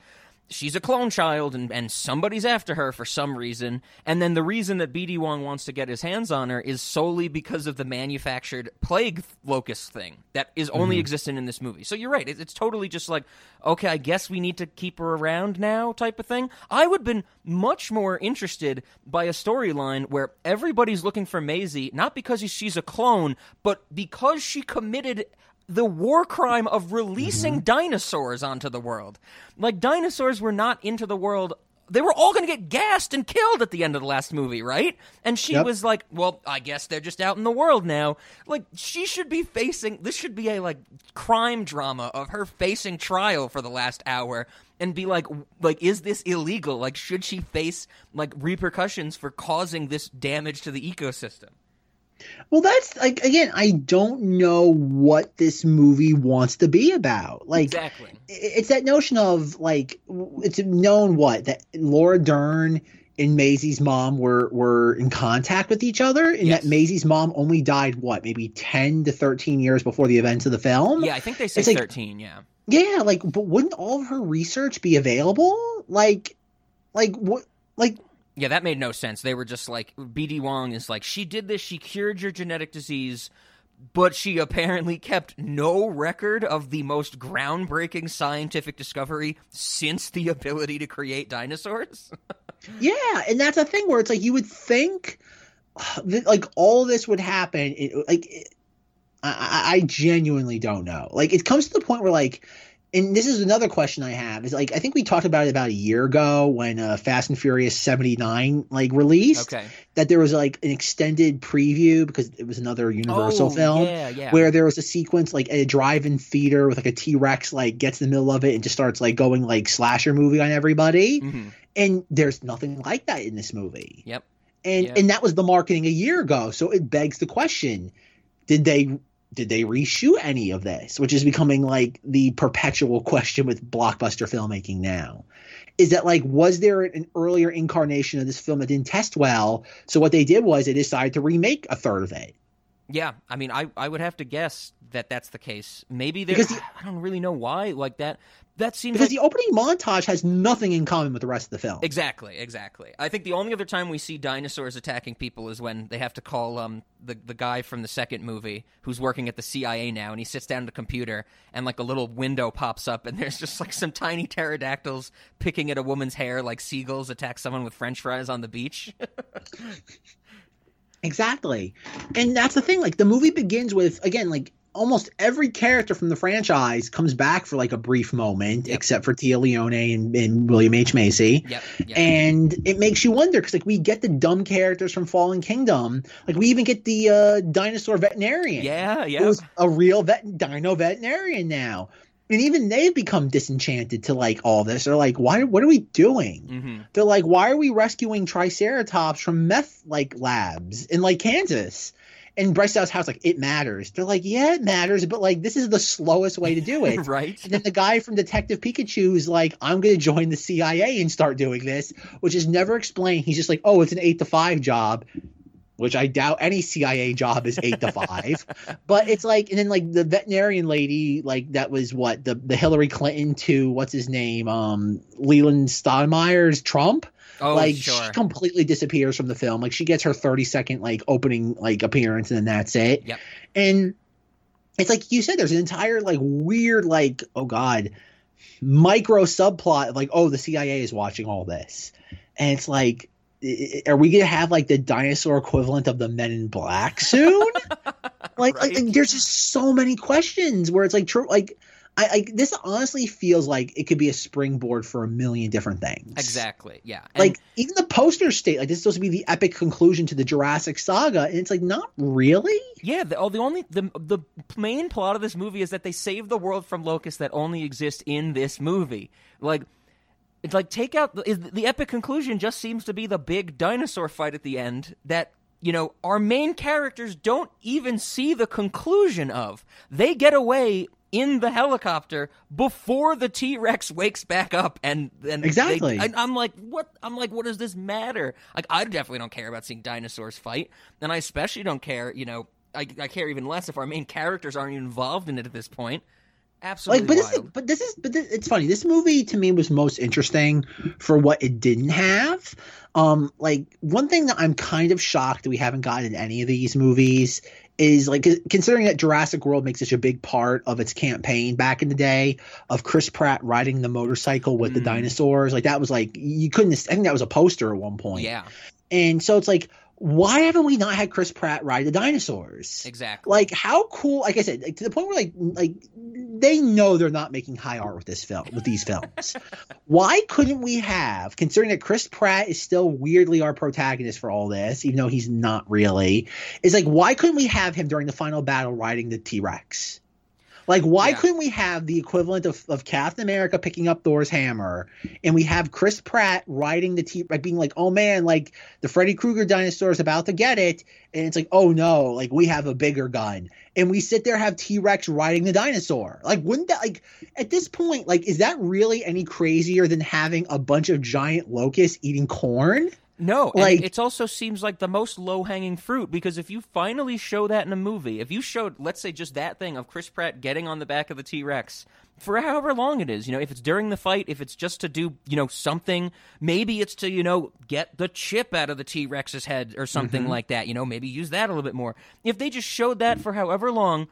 she's a clone child and, and somebody's after her for some reason. And then the reason that BD Wong wants to get his hands on her is solely because of the manufactured plague locust thing that is only mm-hmm. existent in this movie. So you're right. It, it's totally just like okay I guess we need to keep her around now type of thing. I would have been much more interested by a storyline where everybody's looking for Maisie not because she's a clone but because she committed the war crime of releasing mm-hmm. dinosaurs onto the world. Like dinosaurs were not into the world. They were all going to get gassed and killed at the end of the last movie, right? And she Yep. was like, "Well, I guess they're just out in the world now." Like she should be facing this should be a like crime drama of her facing trial for the last hour and be like like is this illegal? Like should she face like repercussions for causing this damage to the ecosystem? Well, that's like again, I don't know what this movie wants to be about. Like, Exactly. it's that notion of like it's known what that Laura Dern and Maisie's mom were were in contact with each other, and Yes. that Maisie's mom only died what maybe ten to thirteen years before the events of the film. Yeah, I think they say like- 13, yeah. Yeah, like, but wouldn't all of her research be available? Like, like what? Like, Yeah, that made no sense. They were just like BD Wong is like she did this, she cured your genetic disease, but she apparently kept no record of the most groundbreaking scientific discovery since the ability to create dinosaurs. yeah, and that's a thing where it's like you would think, like, all this would happen. It, like, it, I, I I genuinely don't know. Like, it comes to the point where like. And this is another question I have is like I think we talked about it about a year ago when uh, Fast and Furious 79 like released okay. that there was like an extended preview because it was another Universal oh, film Yeah, yeah. where there was a sequence like a drive-in theater with like a T-Rex like gets in the middle of it and just starts like going like slasher movie on everybody Mhm. and there's nothing like that in this movie Yep. And Yeah. and that was the marketing a year ago. So it begs the question, did they did they reshoot any of this? Which is becoming like the perpetual question with blockbuster filmmaking now. Is that like was there an earlier incarnation of this film that didn't test well? So what they did was they decided to remake a third of it. Yeah, I mean, I, I would have to guess that that's the case. Maybe there. Because the- I don't really know why. Like that. That seems Because like the opening montage has nothing in common with the rest of the film. Exactly, exactly. I think the only other time we see dinosaurs attacking people is when they have to call um the the guy from the second movie who's working at the CIA now, and he sits down at a computer, and like a little window pops up, and there's just like some tiny pterodactyls picking at a woman's hair, like seagulls attack someone with French fries on the beach. Exactly. And that's the thing. Like the movie begins with again, like almost every character from the franchise comes back for like a brief moment, Yep. except for Téa Leoni and, and William H. Macy. yep. yep. And it makes you wonder because like we get the dumb characters from Fallen Kingdom, like we even get the uh, dinosaur veterinarian. yeah, yeah. who's a real vet dino veterinarian now. And even they've become disenchanted to like all this. They're like, why? What are we doing? hmm They're like, why are we rescuing Triceratops from meth like labs in like Kansas? And Bryce Dallas Howard's like, it matters. They're like, yeah, it matters, but like this is the slowest way to do it. right. And then the guy from Detective Pikachu is like, I'm going to join the CIA and start doing this, which is never explained. He's just like, oh, it's an eight to five job, which I doubt any CIA job is eight to five. but it's like, and then like the veterinarian lady, like that was what the the Hillary Clinton to what's his name, um, Leland Steinmeier's Trump. Oh, like sure. she completely disappears from the film. Like she gets her 30 second like opening like appearance and then that's it. Yep. And it's like you said, there's an entire like weird like oh god micro subplot of like oh the CIA is watching all this, and it's like. Are we gonna have like the dinosaur equivalent of the Men in Black soon? like, like, like, there's just so many questions where it's like true. Like, I, I this honestly feels like it could be a springboard for a million different things. Exactly. Yeah. And- Like even the posters state like this is supposed to be the epic conclusion to the Jurassic saga, and it's like not really. Yeah, the, oh, the only the the main plot of this movie is that they save the world from locusts that only exist in this movie. Like, it's like take out the, the epic conclusion. Just seems to be the big dinosaur fight at the end that you know our main characters don't even see the conclusion of. They get away in the helicopter before the T Rex wakes back up, and they- Exactly. I, I'm like, what? I'm like, what does this matter? Like, I definitely don't care about seeing dinosaurs fight, and I especially don't care. You know, I, I care even less if our main characters aren't even involved in it at this point. Absolutely like but this, wild. but this is but this, it's funny this movie to me was most interesting for what it didn't have um like one thing that i'm kind of shocked that we haven't gotten in any of these movies is like considering that Jurassic World makes such a big part of its campaign back in the day of Chris Pratt riding the motorcycle with the Mm. dinosaurs like that was like you couldn't I think that was a poster at one point yeah, and so it's like why haven't we not had Chris Pratt ride the dinosaurs? Exactly. like how cool like i said like, to the point where like like they know they're not making high art with this film with these films. Why couldn't we have considering that chris pratt is still weirdly our protagonist for all this even though he's not really is like why couldn't we have him during the final battle riding the t-rex like why Yeah. couldn't we have the equivalent of, of captain america picking up thor's hammer and we have chris pratt riding the t like being like oh man like the freddy krueger dinosaur is about to get it and it's like, oh no, like we have a bigger gun, and we sit there have T Rex riding the dinosaur. Like, wouldn't that like at this point, like, is that really any crazier than having a bunch of giant locusts eating corn? No, and Like- it also seems like the most low hanging fruit because if you finally show that in a movie, if you showed, let's say, just that thing of Chris Pratt getting on the back of the T Rex for however long it is, you know, if it's during the fight, if it's just to do, you know, something, maybe it's to, you know, get the chip out of the T Rex's head or something mm-hmm. like that, you know, maybe use that a little bit more. If they just showed that for however long,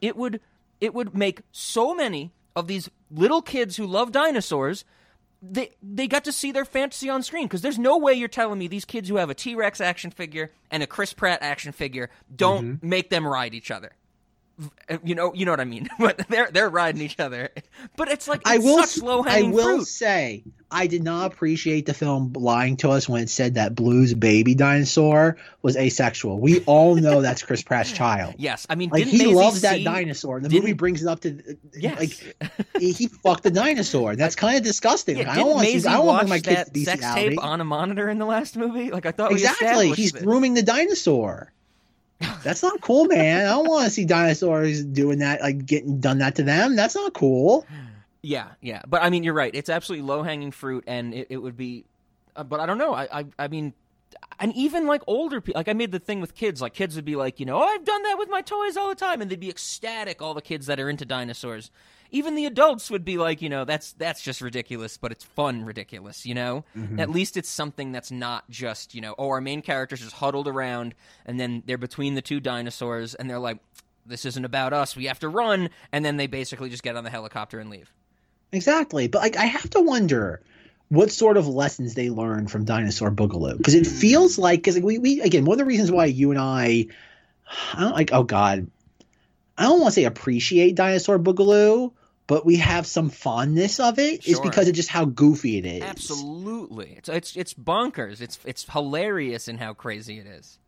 it would it would make so many of these little kids who love dinosaurs they they got to see their fantasy on screen because there's no way you're telling me these kids who have a T-Rex action figure and a Chris Pratt action figure don't mm-hmm. make them ride each other. Uh, you know, you know what I mean. But they're they're riding each other. But it's like it's I will. such low I will fruit. say I did not appreciate the film lying to us when it said that Blue's baby dinosaur was asexual. We all know that's Chris Pratt's child. Yes, I mean, Like he Maisie loves that see- dinosaur. The movie brings it up to Yes. like he fucked the dinosaur. That's kind of disgusting. Yeah, Like, I don't want to. I don't want watch to bring my kids to sex tape on a monitor in the last movie? Like I thought Exactly. He's this. grooming the dinosaur. That's not cool, man. I don't want to see dinosaurs doing that, like getting done that to them. That's not cool. Yeah, yeah, but I mean, you're right. It's absolutely low hanging fruit, and it, it would be. Uh, but I don't know. I, I, I mean, and even like older people, like I made the thing with kids. Like kids would be like, you know, oh, I've done that with my toys all the time, and they'd be ecstatic. All the kids that are into dinosaurs. Even the adults would be like, you know, that's that's just ridiculous, but it's fun ridiculous, you know. Mm-hmm. At least it's something that's not just, you know, oh, our main characters just huddled around, and then they're between the two dinosaurs, and they're like, this isn't about us. We have to run, and then they basically just get on the helicopter and leave. Exactly. But like I have to wonder what sort of lessons they learned from Dinosaur Boogaloo. Because it hmm. feels like because we, we again one of the reasons why you and I I don't like oh god I don't want to say appreciate Dinosaur Boogaloo, but we have some fondness of it is Sure. because of just how goofy it is. Absolutely, it's it's it's bonkers. It's it's hilarious in how crazy it is.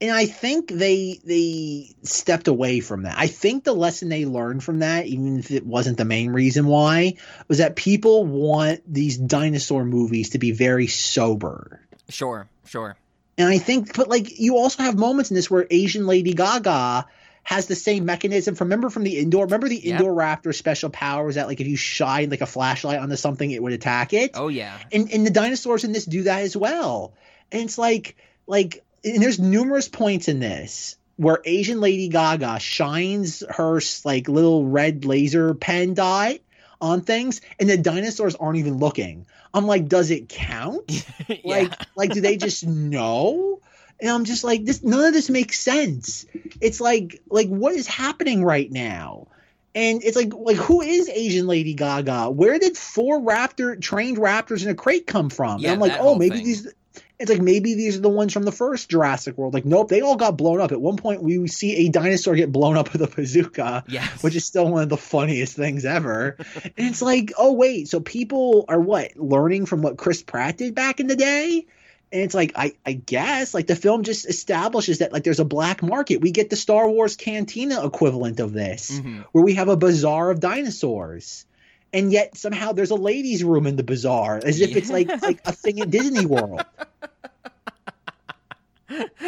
and I think they they stepped away from that. I think the lesson they learned from that, even if it wasn't the main reason why, was that people want these dinosaur movies to be very sober. Sure, sure. And I think, but like you also have moments in this where Asian Lady Gaga has the same mechanism. From remember from the indoor, remember the Yep. Indoraptor special power was that like if you shine like a flashlight onto something, it would attack it Oh yeah, and and the dinosaurs in this do that as well. And it's like like and there's numerous points in this where Asian Lady Gaga shines her like little red laser pen dot on things and the dinosaurs aren't even looking. I'm like, does it count? yeah. Like like do they just know? And I'm just like this none of this makes sense. It's like like what is happening right now? And it's like like who is Asian Lady Gaga? Where did four raptor trained raptors in a crate come from? Yeah, and I'm like, oh maybe thing. these it's like maybe these are the ones from the first Jurassic World. Like, nope, they all got blown up. At one point we see a dinosaur get blown up with a bazooka yes. which is still one of the funniest things ever. and it's like, oh wait, so people are what learning from what Chris Pratt did back in the day? And it's like, I, I guess like the film just establishes that like there's a black market. We get the Star Wars Cantina equivalent of this, Mhm. where we have a bazaar of dinosaurs. And yet somehow there's a ladies' room in the bazaar, as if it's like like a thing in Disney World.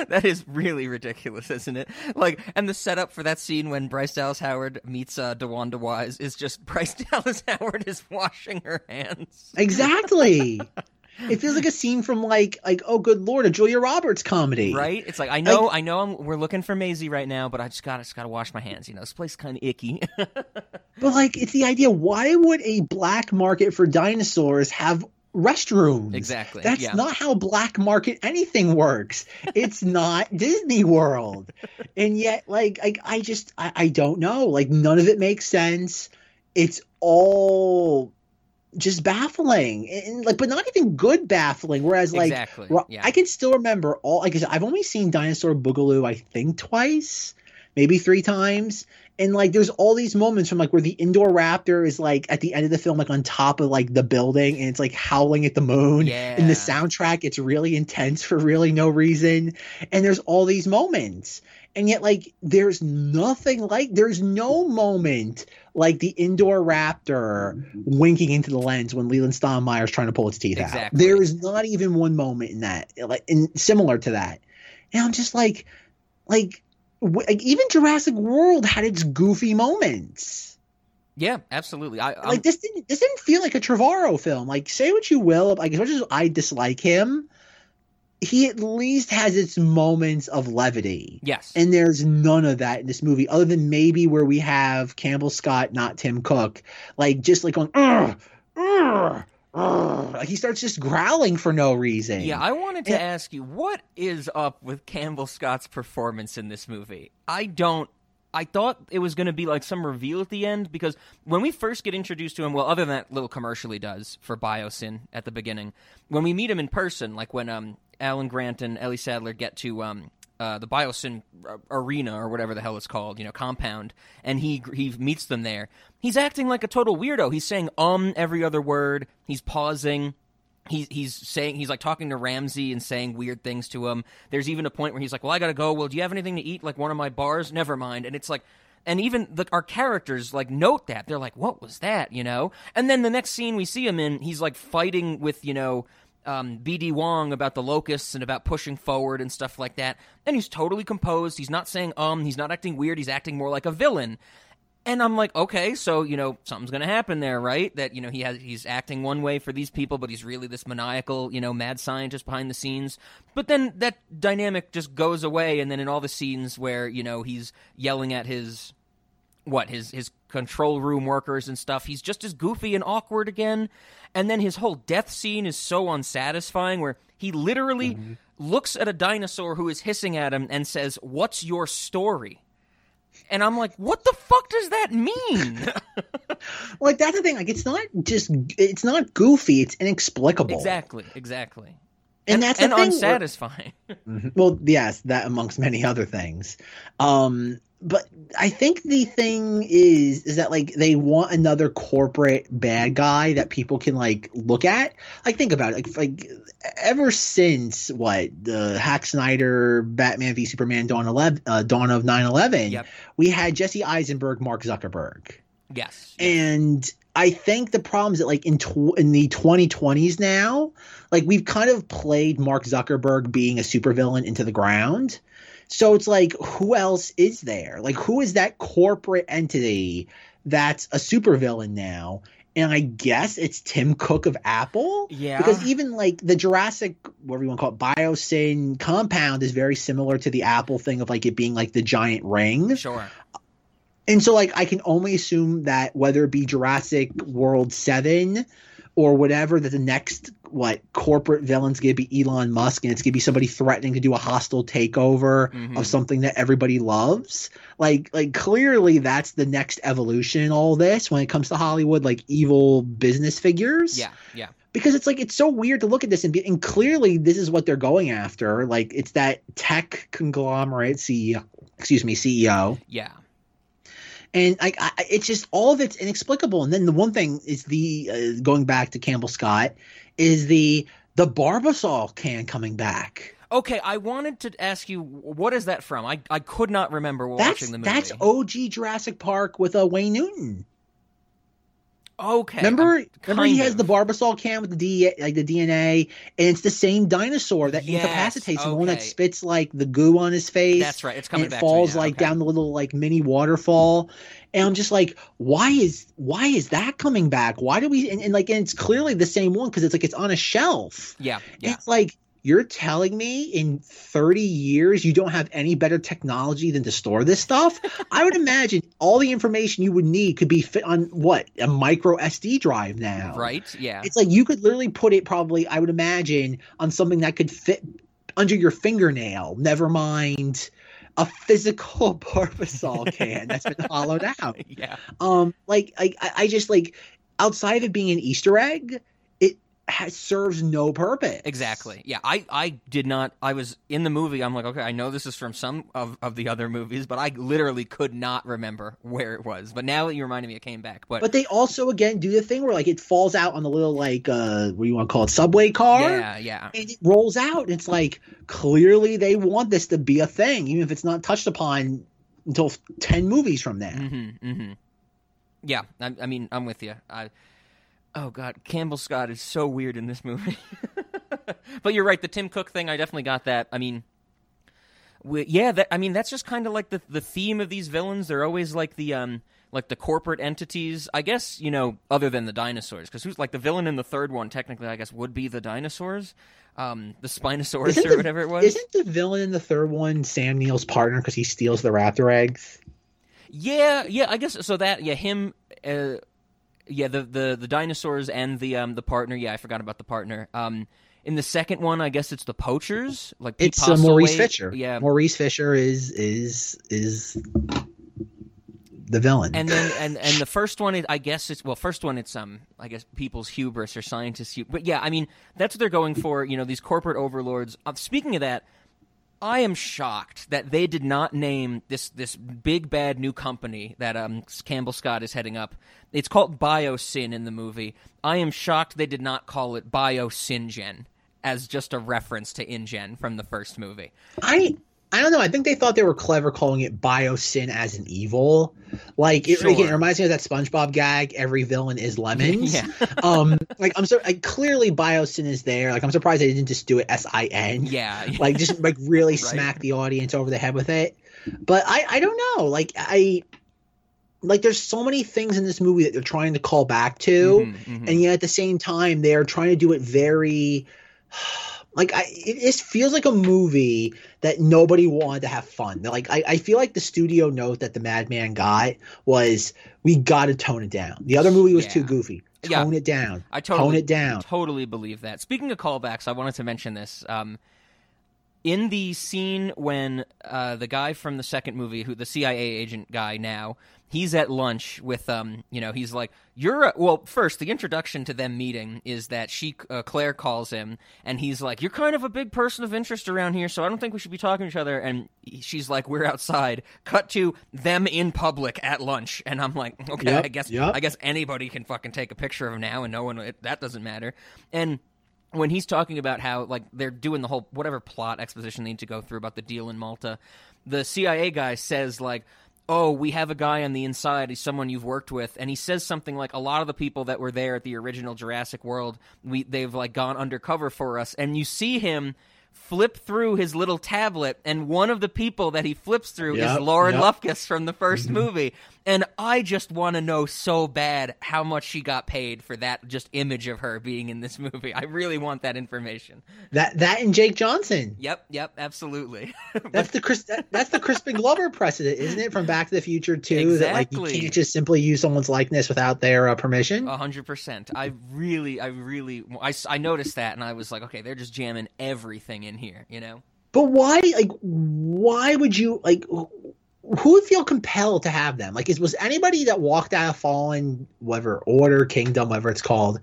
that is really ridiculous, isn't it? Like, and the setup for that scene when Bryce Dallas Howard meets uh, DeWanda Wise is just Bryce Dallas Howard is washing her hands. Exactly. it feels like a scene from like like oh good lord a Julia Roberts comedy. Right? It's like I know, I know, I'm, we're looking for Maisie right now, but I just got, just got to wash my hands. You know, this place kind of icky. But like, it's the idea. Why would a black market for dinosaurs have restrooms? Exactly, That's yeah. not how black market anything works. It's not Disney World, and yet, like, I, I just, I, I don't know. Like, none of it makes sense. It's all just baffling, and like, but not even good baffling. Whereas, like, exactly. yeah. I can still remember all. Like I've only seen Dinosaur Boogaloo, I think, twice, maybe three times. And like, there's all these moments from like where the Indoraptor is like at the end of the film, like on top of like the building, and it's like howling at the moon. yeah. And the soundtrack, it's really intense for really no reason. And there's all these moments. And yet, like, there's nothing like, there's no moment like the Indoraptor mm-hmm. winking into the lens when Leland Steinmeier is trying to pull its teeth out. There is not even one moment in that, like, in, similar to that. And I'm just like, like, w- like, even Jurassic World had its goofy moments. yeah, absolutely. I, I'm, Like this didn't this didn't feel like a Trevorrow film. Like say what you will, like as much as I dislike him, he at least has its moments of levity. yes. And there's none of that in this movie, other than maybe where we have Campbell Scott, not Tim Cook, like just like going, Ugh, ugh, ugh." like he starts just growling for no reason. Yeah, I wanted to Yeah. ask you what is up with Campbell Scott's performance in this movie. I don't. I thought it was going to be like some reveal at the end because when we first get introduced to him, well, other than that little commercial he does for Biosyn at the beginning, when we meet him in person, like when um, Alan Grant and Ellie Sattler get to um, uh, the Biosyn arena or whatever the hell it's called, you know, compound, and he he meets them there. He's acting like a total weirdo. He's saying um every other word. He's pausing. He's he's saying he's like talking to Ramsey and saying weird things to him. There's even a point where he's like, "Well, I gotta go. Well, do you have anything to eat? Like one of my bars? Never mind." And it's like, and even the, our characters like note that they're like, "What was that?" You know. And then the next scene we see him in, he's like fighting with you know um, BD Wong about the locusts and about pushing forward and stuff like that. And he's totally composed. He's not saying um. He's not acting weird. He's acting more like a villain. And I'm like, okay, so you know something's going to happen there, right? That you know he has he's acting one way for these people, but he's really this maniacal, you know, mad scientist behind the scenes. But then that dynamic just goes away, and then in all the scenes where you know he's yelling at his what his his control room workers and stuff, he's just as goofy and awkward again. And then his whole death scene is so unsatisfying, where he literally mm-hmm. looks at a dinosaur who is hissing at him and says, "What's your story?" And I'm like, what the fuck does that mean? like that's the thing. Like it's not just it's not goofy. It's inexplicable. Exactly. Exactly. And, and that's and thing unsatisfying. Where, well, yes, that amongst many other things. Um, but I think the thing is is that like they want another corporate bad guy that people can like look at. Like think about it. Like, like ever since what the Hack Snyder Batman v Superman Dawn 11 uh, Dawn of 9/11, yep. we had Jesse Eisenberg, Mark Zuckerberg. Yes. And I think the problem is that like in tw- in the 2020s now, like we've kind of played Mark Zuckerberg being a supervillain into the ground. So it's like, who else is there? Like, who is that corporate entity that's a supervillain now? And I guess it's Tim Cook of Apple. Yeah. Because even like the Jurassic, whatever you want to call it, Biosyn compound is very similar to the Apple thing of like it being like the giant ring. Sure. And so like I can only assume that whether it be Jurassic World 7 or whatever that the next what corporate villain's gonna be Elon Musk and it's gonna be somebody threatening to do a hostile takeover mm-hmm. of something that everybody loves. Like like clearly that's the next evolution in all this when it comes to Hollywood, like evil business figures. Yeah, yeah. Because it's like it's so weird to look at this and be and clearly this is what they're going after. Like it's that tech conglomerate CEO excuse me, CEO. Yeah and I, I, it's just all of it's inexplicable. And then the one thing is the uh, going back to Campbell Scott is the the Barbasol can coming back. Okay, I wanted to ask you what is that from? I I could not remember watching the movie. That's OG Jurassic Park with a uh, Wayne Newton. Okay. Remember, remember he of. has the Barbasol can with the D, like the DNA, and it's the same dinosaur that yes, incapacitates okay. the one that spits like the goo on his face. That's right. It's coming and it falls like okay. down the little like mini waterfall, and I'm just like, why is why is that coming back? Why do we? And, and like, and it's clearly the same one because it's like it's on a shelf. Yeah, yeah. It's like you're telling me in 30 years you don't have any better technology than to store this stuff? I would imagine all the information you would need could be fit on what a micro SD drive now. Right? Yeah. It's like you could literally put it probably, I would imagine, on something that could fit under your fingernail. Never mind a physical Barbasol can that's been hollowed out. Yeah. Um, like I, I just like outside of it being an Easter egg, has, serves no purpose. Exactly. Yeah, I, I did not. I was in the movie. I'm like, okay, I know this is from some of, of the other movies, but I literally could not remember where it was. But now that you reminded me, it came back. But but they also again do the thing where like it falls out on the little like uh what do you want to call it subway car? Yeah, yeah. And it rolls out. It's like clearly they want this to be a thing, even if it's not touched upon until ten movies from now. Mm-hmm, mm-hmm. Yeah, I, I mean, I'm with you. I Oh God, Campbell Scott is so weird in this movie. but you're right, the Tim Cook thing, I definitely got that. I mean, we, yeah, that, I mean that's just kind of like the the theme of these villains. They're always like the um like the corporate entities. I guess you know, other than the dinosaurs, because who's like the villain in the third one? Technically, I guess would be the dinosaurs, um, the Spinosaurus isn't or the, whatever it was. Isn't the villain in the third one Sam Neill's partner because he steals the raptor eggs? Yeah, yeah, I guess so. That yeah, him. Uh, yeah, the, the the dinosaurs and the um the partner. Yeah, I forgot about the partner. Um, in the second one, I guess it's the poachers. Like Pete it's uh, Maurice Fisher. Yeah, Maurice Fisher is is is the villain. And then and and the first one, I guess it's well, first one it's um I guess people's hubris or scientists. hubris. But yeah, I mean that's what they're going for. You know, these corporate overlords. Uh, speaking of that, I am shocked that they did not name this this big bad new company that um, Campbell Scott is heading up. It's called BioSyn in the movie. I am shocked they did not call it BioSyngen as just a reference to InGen from the first movie. I I don't know. I think they thought they were clever calling it Biosyn as an evil. Like it, Sure. again, it reminds me of that SpongeBob gag. Every villain is lemons. Yeah. um, like I'm so like clearly Biosyn is there. Like I'm surprised they didn't just do it S I N. Yeah, Like just like really smack the audience over the head with it. But I I don't know. Like I like there's so many things in this movie that they're trying to call back to Mhm, mhm. and yet at the same time they're trying to do it very like I it just feels like a movie that nobody wanted to have fun. Like I, I feel like the studio note that the Madman got was we got to tone it down. The other movie was too Yeah. goofy. Yeah. Tone it down. I totally tone it down. Totally believe that. Speaking of callbacks, I wanted to mention this. Um, in the scene when uh, the guy from the second movie, who the CIA agent guy now, he's at lunch with um, you know, he's like, "You're a-" well." First, the introduction to them meeting is that she uh, Claire calls him, and he's like, "You're kind of a big person of interest around here, so I don't think we should be talking to each other." And she's like, "We're outside." Cut to them in public at lunch, and I'm like, "Okay, Yep, I guess yep. I guess anybody can fucking take a picture of him now, and no one it, that doesn't matter." And when he's talking about how like they're doing the whole whatever plot exposition they need to go through about the deal in Malta, the CIA guy says like, "Oh, we have a guy on the inside. He's someone you've worked with," and he says something like, "A lot of the people that were there at the original Jurassic World, we they've like gone undercover for us," and you see him. Flip through his little tablet, and one of the people that he flips through Yep, is Lauren yep. Lapkus from the 1st mm-hmm. movie. And I just want to know so bad how much she got paid for that just image of her being in this movie. I really want that information. That that and Jake Johnson. Yep, yep, absolutely. That's the Chris. That, that's the Crispin Glover precedent, isn't it? From Back to the Future too. That like you can't just simply use someone's likeness without their uh, permission. A hundred percent. I really, I really, I, I noticed that, and I was like, okay, they're just jamming everything in here, you know? But why, like, why would you like? Who would feel compelled to have them? Like, is was anybody that walked out of Fallen, whatever Order, Kingdom, whatever it's called,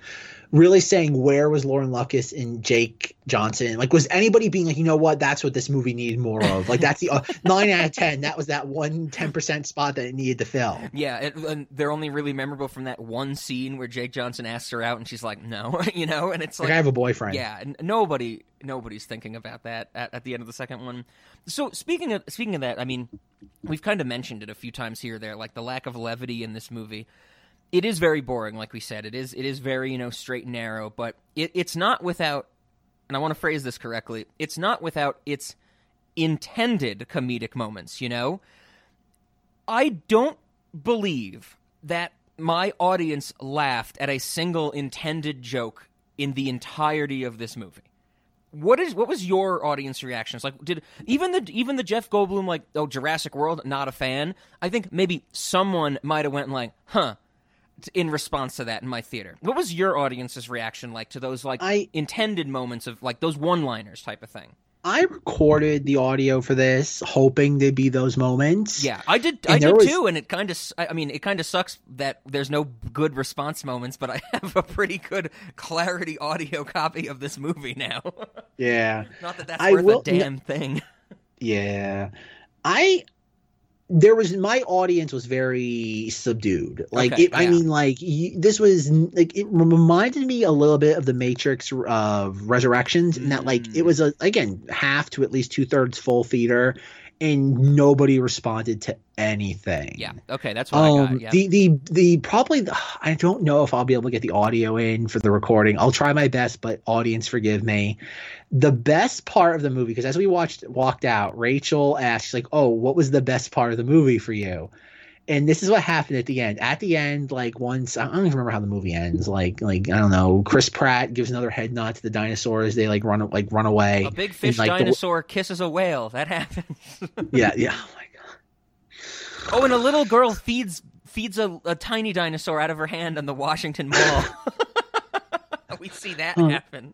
really saying where was Lauren Lapkus and Jake Johnson? Like, was anybody being like, you know what, that's what this movie needed more of? Like, that's the uh, nine out of ten. That was that one 10 percent spot that it needed to fill. Yeah, it, and they're only really memorable from that one scene where Jake Johnson asks her out, and she's like, no, you know, and it's Like, like, I have a boyfriend. Yeah, and nobody nobody's thinking about that at, at the end of the second one. So speaking of speaking of that, I mean, we've kind of mentioned it a few times here there, like the lack of levity in this movie. It is very boring, like we said. It is it is very you know straight and narrow, but it, it's not without. And I want to phrase this correctly. It's not without its intended comedic moments. You know, I don't believe that my audience laughed at a single intended joke in the entirety of this movie. What is what was your audience reactions like? Did even the even the Jeff Goldblum like oh Jurassic World not a fan? I think maybe someone might have went like huh in response to that in my theater. What was your audience's reaction like to those like I- intended moments of like those one liners type of thing? I recorded the audio for this, hoping there'd be those moments. Yeah, I did. And I did was- too, and it kind of. I mean, it kind of sucks that there's no good response moments, but I have a pretty good clarity audio copy of this movie now. yeah. Not that that's I worth will- a damn thing. Yeah. I there was my audience was very subdued. Like Okay, it, I mean like this was like it reminded me a little bit of the Matrix of Resurrections in that like Mm. it was a again half to at least two thirds full theater and nobody responded to anything. Yeah. Okay, that's what I Um, got. Yeah. the the the probably the, I don't know if I'll be able to get the audio in for the recording. I'll try my best, but audience forgive me. The best part of the movie, because as we watched walked out, Rachel asked, she's like, "Oh, what was the best part of the movie for you?" And this is what happened at the end. At the end, like once I don't even remember how the movie ends. Like like I don't know. Chris Pratt gives another head nod to the dinosaurs. They like run like run away. a big And, fish like, the- dinosaur kisses a whale. That happens. yeah yeah. Oh. Oh, and a little girl feeds feeds a, a tiny dinosaur out of her hand on the Washington Mall. we see that Huh. happen.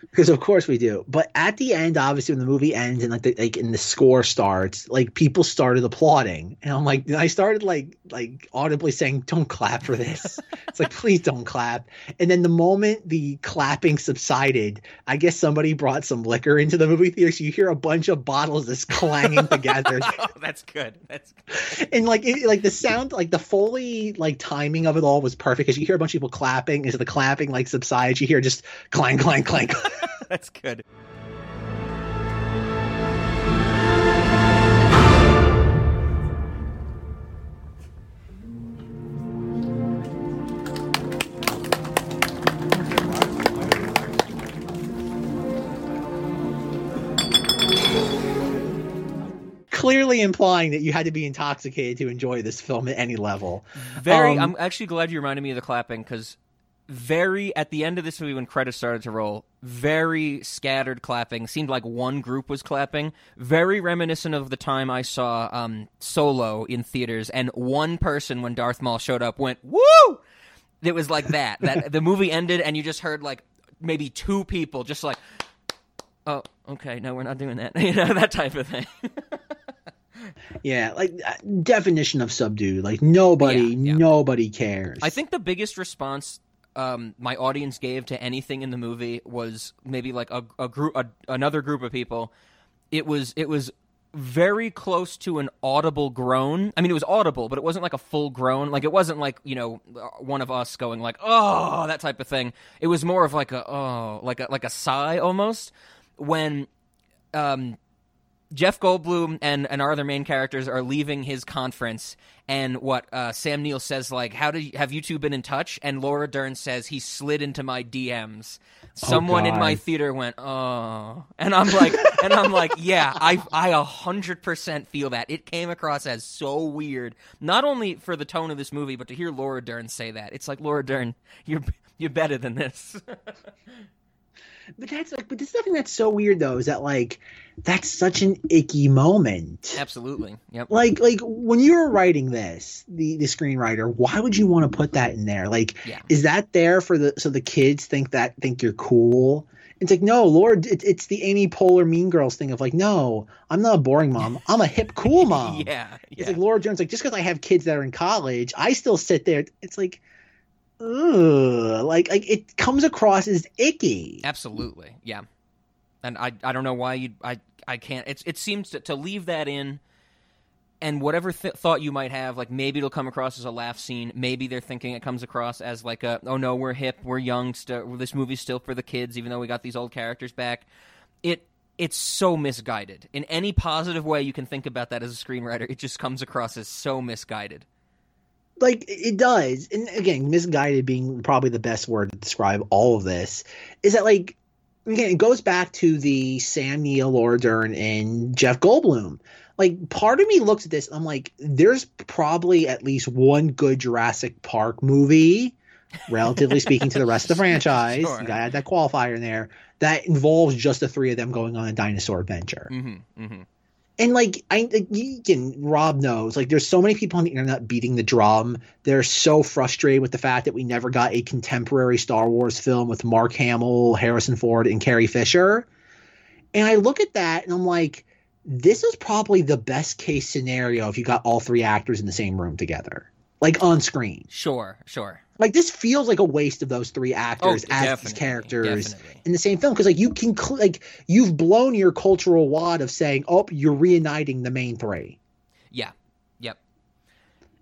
Because of course we do. But at the end, obviously, when the movie ends and like the, like and the score starts, like people started applauding, and I'm like, I started like like audibly saying, "Don't clap for this." it's like, please don't clap. And then the moment the clapping subsided, I guess somebody brought some liquor into the movie theater, so you hear a bunch of bottles just clanging together. oh, that's good. That's good. and like it, like the sound, like the foley, like timing of it all was perfect because you hear a bunch of people clapping. As the clapping like subsides, you hear just clang, clang, clang. That's good. Clearly implying that you had to be intoxicated to enjoy this film at any level. Very. Um, I'm actually glad you reminded me of the clapping because very at the end of this movie when credits started to roll, very scattered clapping. Seemed like one group was clapping. Very reminiscent of the time I saw um, Solo in theaters, and one person when Darth Maul showed up went "Woo!" It was like that. That the movie ended, and you just heard like maybe two people just like, "Oh, okay, no, we're not doing that." You know that type of thing. Yeah, like uh, definition of subdued. Like nobody, Yeah, yeah. nobody cares. I think the biggest response um, my audience gave to anything in the movie was maybe like a, a group, a, another group of people. It was it was very close to an audible groan. I mean, it was audible, but it wasn't like a full groan. Like it wasn't like you know one of us going like oh that type of thing. It was more of like a oh like a like a sigh almost when um Jeff Goldblum and, and our other main characters are leaving his conference, and what uh, Sam Neill says, like, "How did you, have you two been in touch?" And Laura Dern says he slid into my DMs. Someone in my theater went, "Oh," and I'm like, and I'm like, "Yeah, I I a hundred percent feel that." It came across as so weird, not only for the tone of this movie, but to hear Laura Dern say that. It's like Laura Dern, you're you're better than this. but that's like, but this something that's so weird though is that like that's such an icky moment. Absolutely, yep. Like, like when you were writing this, the the screenwriter, why would you want to put that in there? Like, Yeah. is that there for the so the kids think that think you're cool? It's like, no, Lord, it, it's the Amy Poehler Mean Girls thing of like, no, I'm not a boring mom. I'm a hip, cool mom. yeah, It's like Laura Jones, like just because I have kids that are in college, I still sit there. It's like, like like it comes across as icky. Absolutely, yeah. And I I don't know why you I I can't. It's it seems to, to leave that in, and whatever th- thought you might have, like maybe it'll come across as a laugh scene. Maybe they're thinking it comes across as like a oh no we're hip we're young still this movie's still for the kids even though we got these old characters back. It it's so misguided in any positive way you can think about that as a screenwriter. It just comes across as so misguided. Like it does and again misguided being probably the best word to describe all of this is that like again it goes back to the sam neill laura dern and jeff goldblum like part of me looks at this and i'm like there's probably at least one good jurassic park movie relatively speaking to the rest of the franchise Sure. you gotta add that qualifier in there that involves just the three of them going on a dinosaur adventure Mm-hmm. Mm-hmm. And like I you can Rob knows like there's so many people on the internet beating the drum. They're so frustrated with the fact that we never got a contemporary Star Wars film with Mark Hamill, Harrison Ford, and Carrie Fisher. And I look at that and I'm like, this is probably the best case scenario if you got all three actors in the same room together, like on screen. Sure, sure. Like this feels like a waste of those three actors Oh, as these characters definitely. in the same film because like you can cl- like you've blown your cultural wad of saying oh you're reuniting the main three Yeah. Yep.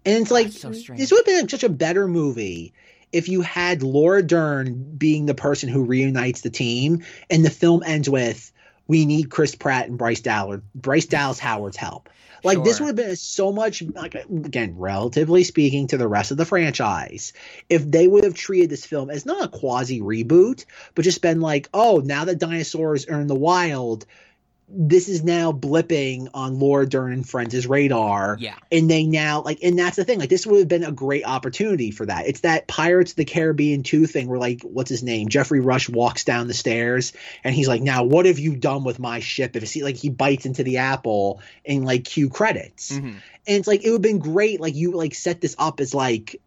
and it's like so this would have been such a better movie if you had Laura Dern being the person who reunites the team and the film ends with we need Chris Pratt and Bryce Dallas Bryce Dallas Howard's help like this would have been so much like again relatively speaking to the rest of the franchise if they would have treated this film as not a quasi reboot but just been like oh now that dinosaurs are in the wild this is now blipping on Laura Dern and Friends' radar. Yeah. and they now like and that's the thing like this would have been a great opportunity for that. It's that pirates of the caribbean 2 thing where like what's his name? Geoffrey Rush walks down the stairs and he's like now what have you done with my ship? If he like he bites into the apple and like cue credits. Hmm and it's like it would have been great like you like set this up as like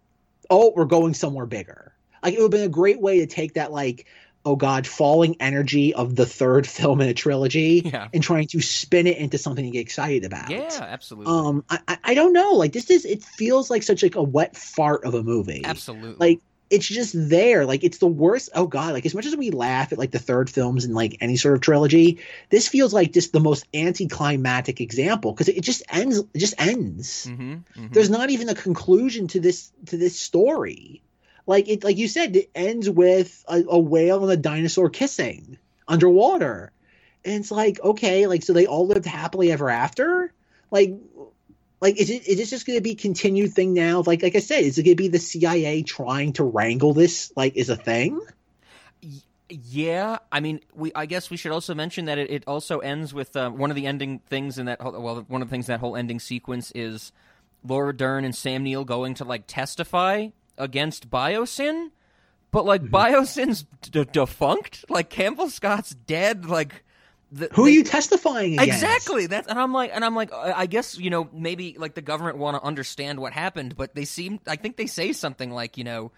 oh we're going somewhere bigger. Like it would have been a great way to take that like oh god, falling energy of the third film in a trilogy Yeah. and trying to spin it into something to get excited about. Yeah, absolutely. Um, I, I- don't know. Like this is it feels like such like a wet fart of a movie. absolutely. Like it's just there. Like it's the worst. Oh god! Like as much as we laugh at like the third films in like any sort of trilogy, this feels like just the most anticlimactic example because it just ends. It just ends. hmm There's not even a conclusion to this to this story. Like it, like you said, it ends with a, a whale and a dinosaur kissing underwater, and it's like okay, like so they all lived happily ever after. Like, like is it is this just going to be continued thing now? Like like I said, is it going to be the CIA trying to wrangle this like is a thing? Yeah, I mean, we. I guess we should also mention that it, it also ends with uh, one of the ending things in that. whole- Well, one of the things in that whole ending sequence is Laura Dern and Sam Neill going to like testify against Biosyn, but like Mm-hmm. Biosyn's d- defunct. Like Campbell Scott's dead. Like the, Who they- are you testifying against? Exactly. That's and I'm like and I'm like I guess you know maybe like the government want to understand what happened, but they seem I think they say something like you know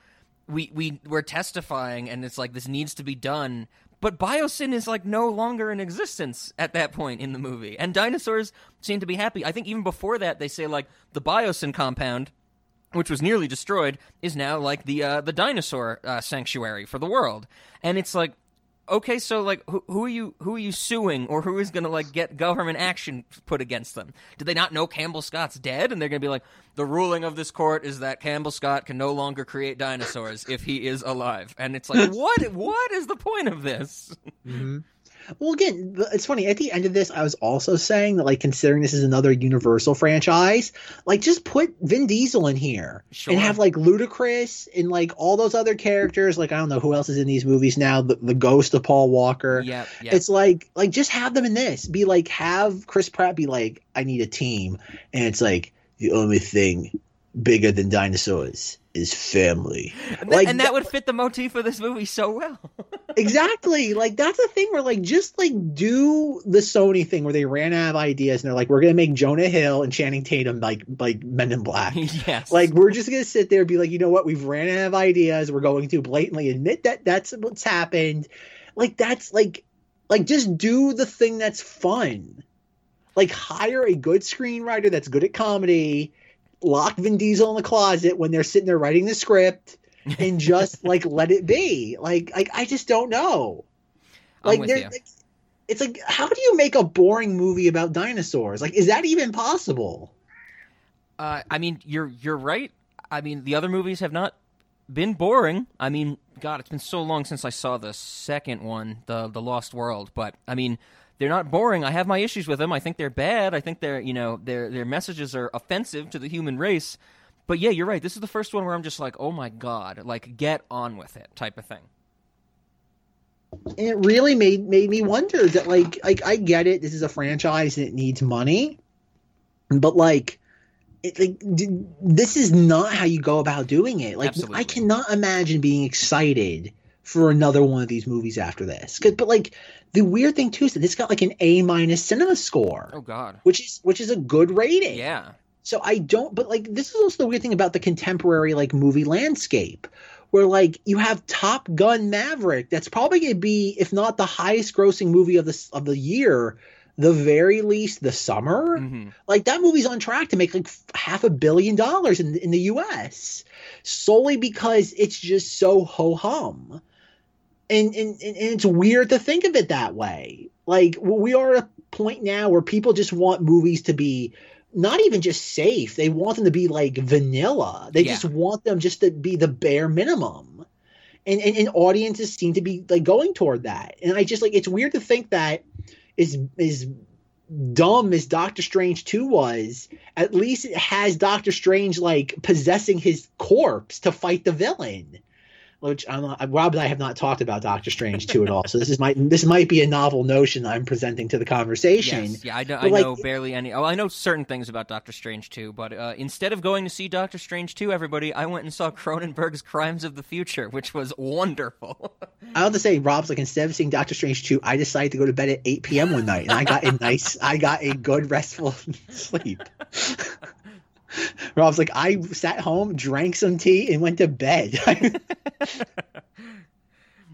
we we we're testifying and it's like this needs to be done. But Biosyn is like no longer in existence at that point in the movie, and dinosaurs seem to be happy. I think even before that, they say like the Biosyn compound, which was nearly destroyed, is now like the uh, the dinosaur uh, sanctuary for the world, and it's like okay, so like, who, who are you? Who are you suing, or who is going to like get government action put against them? Did they not know Campbell Scott's dead, and they're going to be like, the ruling of this court is that Campbell Scott can no longer create dinosaurs if he is alive, and it's like, what? What is the point of this? Well, again, it's funny. At the end of this, I was also saying that, like, considering this is another Universal franchise, like, just put Vin Diesel in here Sure. and have like Ludacris and like all those other characters. Like, I don't know who else is in these movies now. The, the ghost of Paul Walker. Yeah, yep. It's like, like, just have them in this. Be like, have Chris Pratt be like, I need a team, and it's like the only thing bigger than dinosaurs is family. and, like, that, and that would fit the motif of this movie so well. exactly like that's the thing where like just like do the sony thing where they ran out of ideas and they're like we're gonna make jonah hill and channing tatum like like men in black yes. like we're just gonna sit there and be like you know what we've ran out of ideas we're going to blatantly admit that that's what's happened like that's like like just do the thing that's fun like hire a good screenwriter that's good at comedy lock vin diesel in the closet when they're sitting there writing the script and just like let it be. Like, like I just don't know. Like, with there- like, it's like, how do you make a boring movie about dinosaurs? Like, is that even possible? Uh, I mean, you're you're right. I mean, the other movies have not been boring. I mean, God, it's been so long since I saw the second one, the the Lost World. But I mean, they're not boring. I have my issues with them. I think they're bad. I think they're you know their their messages are offensive to the human race. But yeah, you're right. This is the first one where I'm just like, oh my God, like get on with it, type of thing. It really made made me wonder that, like, like I get it. This is a franchise and it needs money, but like. It, like d- this is not how you go about doing it. Like Absolutely. I cannot imagine being excited for another one of these movies after this. But like the weird thing too is that this got like an A minus cinema score. Oh God, which is which is a good rating. yeah. So I don't but like this is also the weird thing about the contemporary like movie landscape where like you have Top Gun Maverick that's probably going to be if not the highest grossing movie of this of the year, the very least the summer. hmm Like that movie's on track to make like half a billion dollars in in the US solely because it's just so ho hum. And, and and it's weird to think of it that way. Like we are at a point now where people just want movies to be not even just safe. They want them to be like vanilla. They Yeah. just want them just to be the bare minimum. And, and and audiences seem to be like going toward that. And I just like it's weird to think that is is dumb as Doctor Strange 2 was, at least it has Doctor Strange like possessing his corpse to fight the villain. Which I'm not, Rob and I have not talked about Doctor Strange 2 at all. So this is my this might be a novel notion I'm presenting to the conversation. Yes, yeah, I, know, I like- know barely any. Oh, I know certain things about Doctor Strange two, but uh, instead of going to see Doctor Strange 2, everybody, I went and saw Cronenberg's Crimes of the Future, which was wonderful. I have to say, Rob's like instead of seeing Doctor Strange 2, I decided to go to bed at 8 p.m. one night and I got a nice I got a good restful sleep. Rob's like, I sat home, drank some tea, and went to bed.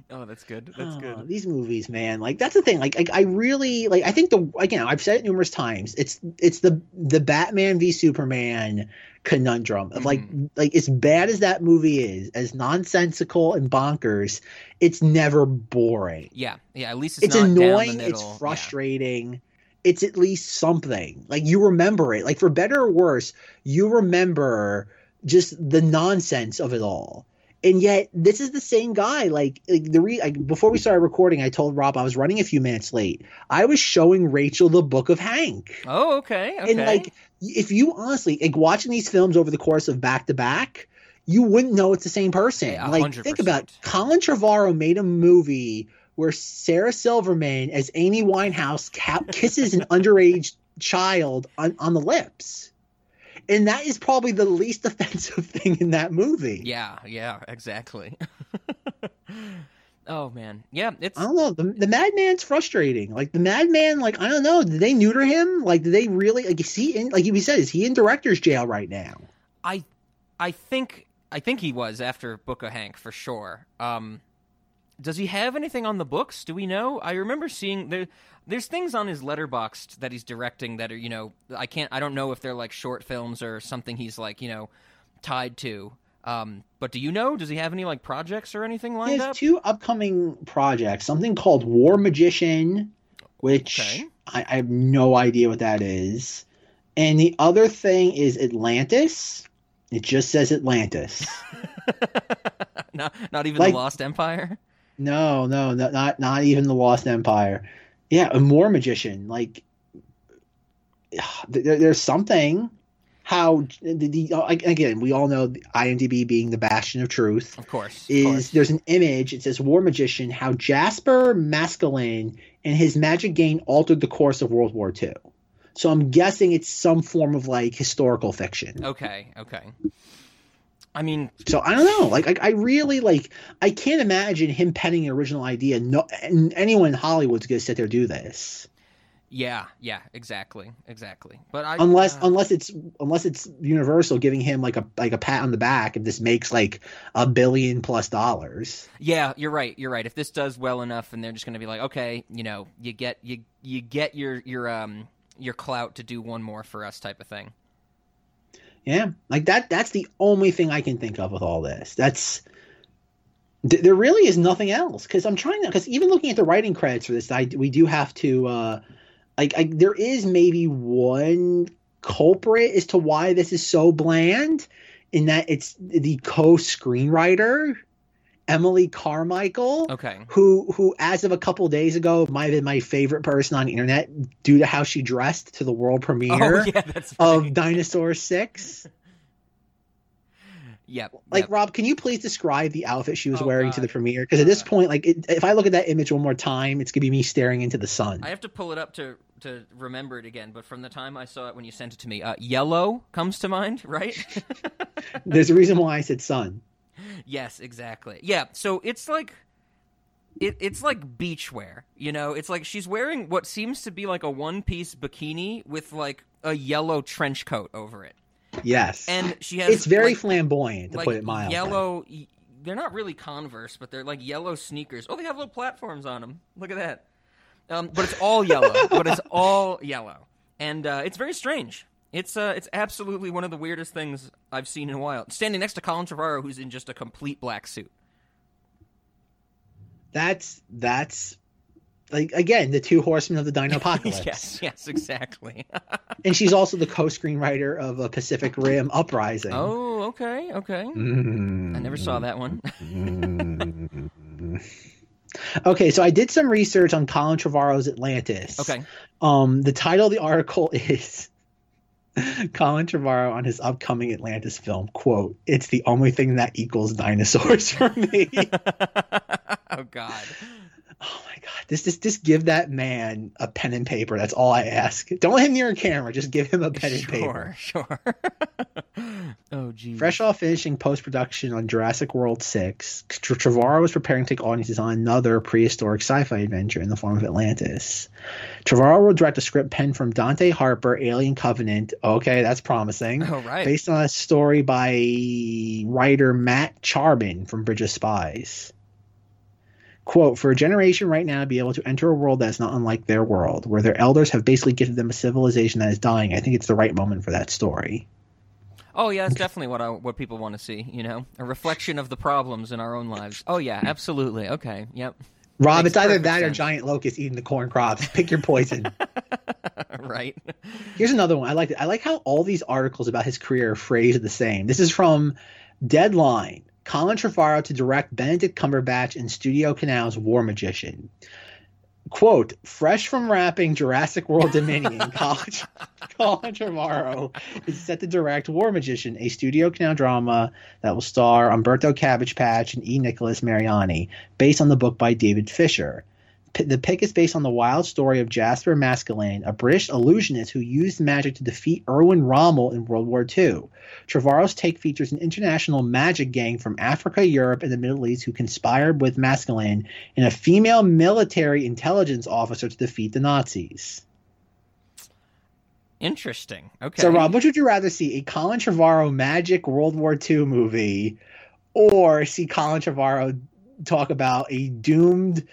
Oh, that's good. That's oh, good. These movies, man. Like that's the thing. Like, like I really like. I think the again. I've said it numerous times. It's it's the the Batman v Superman conundrum of like mm-hmm. like as bad as that movie is, as nonsensical and bonkers, it's never boring. Yeah, yeah. At least it's, it's annoying. It's frustrating. Yeah. It's at least something. Like you remember it. Like for better or worse, you remember just the nonsense of it all and yet this is the same guy like, like the re like, before we started recording i told rob i was running a few minutes late i was showing rachel the book of hank oh okay, okay. and like if you honestly like watching these films over the course of back to back you wouldn't know it's the same person yeah, like think about it. colin trevorrow made a movie where sarah silverman as amy winehouse kisses an underage child on, on the lips and that is probably the least offensive thing in that movie. Yeah, yeah, exactly. oh man, yeah, it's. I don't know. The, the Madman's frustrating. Like the Madman, like I don't know. Did they neuter him? Like, did they really? Like, is he in? Like he said, is he in director's jail right now? I, I think, I think he was after Book of Hank for sure. Um, does he have anything on the books? Do we know? I remember seeing there there's things on his Letterboxd that he's directing that are you know I can't I don't know if they're like short films or something he's like you know tied to. Um, but do you know? Does he have any like projects or anything lined he has up? Two upcoming projects. Something called War Magician, which okay. I, I have no idea what that is, and the other thing is Atlantis. It just says Atlantis. not, not even like, the Lost Empire. No, no, not not even the Lost Empire yeah, a War Magician. Like there, there's something. How the, the, again we all know IMDb being the bastion of truth. Of course, is of course. there's an image. It says War Magician. How Jasper Maskelyne and his magic gain altered the course of World War II. So I'm guessing it's some form of like historical fiction. Okay, okay. I mean, so I don't know. Like, I, I really like. I can't imagine him penning an original idea. No, anyone in Hollywood's gonna sit there do this. Yeah, yeah, exactly, exactly. But I, unless uh, unless it's unless it's Universal giving him like a like a pat on the back if this makes like a billion plus dollars. Yeah, you're right. You're right. If this does well enough, and they're just going to be like, okay, you know, you get you you get your your um your clout to do one more for us type of thing. Yeah, like that. That's the only thing I can think of with all this. That's th- there really is nothing else because I'm trying to. Because even looking at the writing credits for this, I we do have to. uh like, I, there is maybe one culprit as to why this is so bland, in that it's the co-screenwriter Emily Carmichael. Okay. Who who as of a couple days ago might have been my favorite person on the internet due to how she dressed to the world premiere oh, yeah, of Dinosaur Six. Yep. Like yep. Rob, can you please describe the outfit she was oh, wearing God. to the premiere? Because at this point, like, it, if I look at that image one more time, it's gonna be me staring into the sun. I have to pull it up to to remember it again. But from the time I saw it when you sent it to me, uh, yellow comes to mind, right? There's a reason why I said sun yes, exactly. Yeah, so it's like it, it's like beachwear, you know. It's like she's wearing what seems to be like a one-piece bikini with like a yellow trench coat over it. Yes, and she has. It's very like, flamboyant to like put it mildly. Yellow. They're not really Converse, but they're like yellow sneakers. Oh, they have little platforms on them. Look at that. Um, but it's all yellow. but it's all yellow, and uh, it's very strange. It's uh, it's absolutely one of the weirdest things I've seen in a while. Standing next to Colin Trevorrow, who's in just a complete black suit. That's that's like again the two horsemen of the Dino Apocalypse. yes, yes, exactly. and she's also the co-screenwriter of a Pacific Rim Uprising. Oh, okay, okay. Mm-hmm. I never saw that one. mm-hmm. Okay, so I did some research on Colin Trevorrow's Atlantis. Okay. Um, the title of the article is Colin Trevorrow on his upcoming Atlantis film, quote, it's the only thing that equals dinosaurs for me. oh God. Oh my god! Just, just, just give that man a pen and paper. That's all I ask. Don't let him near a camera. Just give him a pen and paper. Sure, sure. oh geez. Fresh off finishing post production on Jurassic World Six, Trevorrow was preparing to take audiences on another prehistoric sci-fi adventure in the form of Atlantis. Trevorrow will direct a script penned from Dante Harper, Alien Covenant. Okay, that's promising. Oh right. Based on a story by writer Matt Charman from Bridge of Spies Quote, for a generation right now to be able to enter a world that is not unlike their world, where their elders have basically gifted them a civilization that is dying, I think it's the right moment for that story. Oh yeah, it's definitely what I, what people want to see. You know, a reflection of the problems in our own lives. Oh yeah, absolutely. Okay, yep. Rob, Makes it's either that or giant locusts eating the corn crops. Pick your poison. right. Here's another one. I like I like how all these articles about his career are phrased the same. This is from Deadline. Colin Trevorrow to direct Benedict Cumberbatch in Studio Canal's War Magician. Quote, fresh from wrapping Jurassic World Dominion, Colin, Colin Trevorrow is set to direct War Magician, a Studio Canal drama that will star Umberto Cabbage Patch and E. Nicholas Mariani, based on the book by David Fisher. The pick is based on the wild story of Jasper Maskelyne, a British illusionist who used magic to defeat Erwin Rommel in World War II. Trevorrow's take features an international magic gang from Africa, Europe, and the Middle East who conspired with Maskelyne and a female military intelligence officer to defeat the Nazis. Interesting. Okay. So, Rob, which would you rather see? A Colin Trevorrow magic World War II movie or see Colin Trevorrow talk about a doomed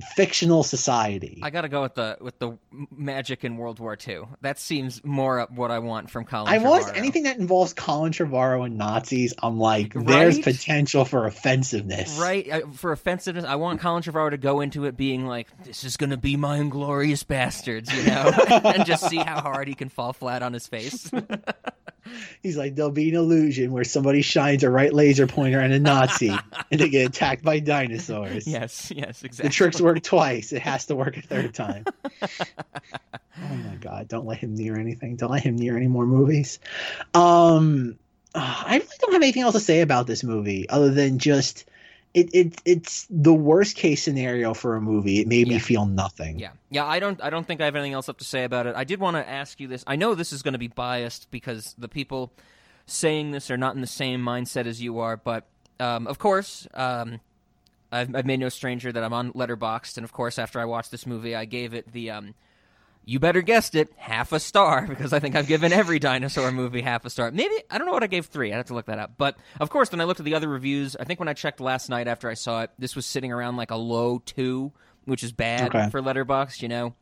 fictional society? I got to go with the with the magic in World War II. That seems more up what I want from Colin. I want anything that involves Colin Trevorrow and Nazis. I'm like, there's potential for offensiveness. Right uh, for offensiveness, I want Colin Trevorrow to go into it being like, "This is going to be my inglorious bastards," you know, and just see how hard he can fall flat on his face. He's like, there'll be an illusion where somebody shines a right laser pointer at a Nazi and they get attacked by dinosaurs. yes, yes, exactly. The tricks work twice. It has to work a third time. oh my god! Don't let him near anything. Don't let him near any more movies. Um, I really don't have anything else to say about this movie other than just it. It it's the worst case scenario for a movie. It made Yeah. me feel nothing. Yeah, yeah. I don't. I don't think I have anything else up to say about it. I did want to ask you this. I know this is going to be biased because the people saying this are not in the same mindset as you are. But um, of course, um, I've, I've made no stranger that I'm on Letterboxd, and of course, after I watched this movie, I gave it the. Um, you better guessed it, half a star because I think I've given every dinosaur movie half a star. Maybe I don't know what I gave three. I have to look that up. But of course, when I looked at the other reviews, I think when I checked last night after I saw it, this was sitting around like a low two, which is bad Okay. for Letterboxd, you know.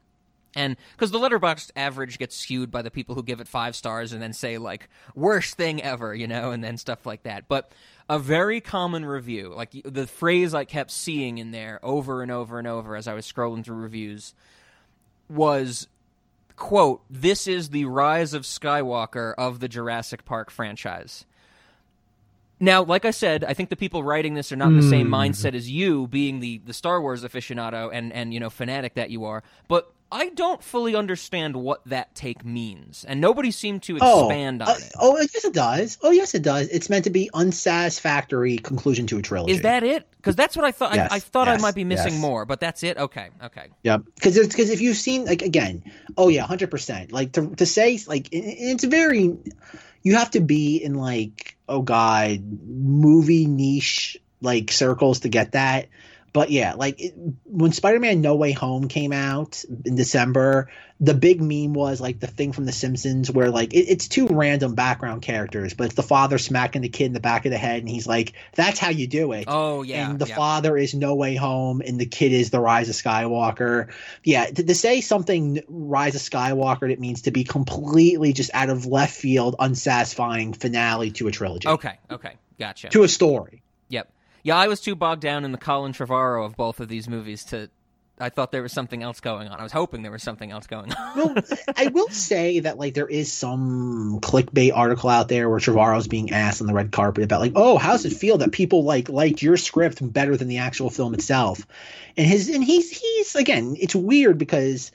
And because the Letterboxd average gets skewed by the people who give it five stars and then say like worst thing ever, you know, and then stuff like that. But a very common review, like the phrase I kept seeing in there over and over and over as I was scrolling through reviews, was quote this is the rise of skywalker of the jurassic park franchise. Now like i said i think the people writing this are not in the same hmm. mindset as you being the, the star wars aficionado and, and you know fanatic that you are but i don't fully understand what that take means and nobody seemed to expand on uh, it Oh, yes, it does. Oh, yes, it does. It's meant to be unsatisfactory conclusion to a trilogy. is that it because that's what i thought Yes, I, I thought i might be missing yes. more but that's it okay okay Yeah, Because it's because if you've seen like again, oh yeah, hundred percent. Like to to say like it's very, you have to be in like oh god, movie niche like circles to get that. But yeah, like it, when Spider-Man No Way Home came out in December, the big meme was like the thing from The Simpsons where like it, it's two random background characters, but it's the father smacking the kid in the back of the head, and he's like, "That's how you do it." oh yeah and the yeah. father is No Way Home, and the kid is The Rise of Skywalker. Yeah, to, to say something Rise of Skywalker, it means to be completely just out of left field, unsatisfying finale to a trilogy, okay okay gotcha to a story. Yeah, I was too bogged down in the Colin Trevorrow of both of these movies to. I thought there was something else going on. I was hoping there was something else going on. Well, I will say that like there is some clickbait article out there where Trevorrow's being asked on the red carpet about like, oh, how's it feel that people like liked your script better than the actual film itself? And his and he's he's again, it's weird because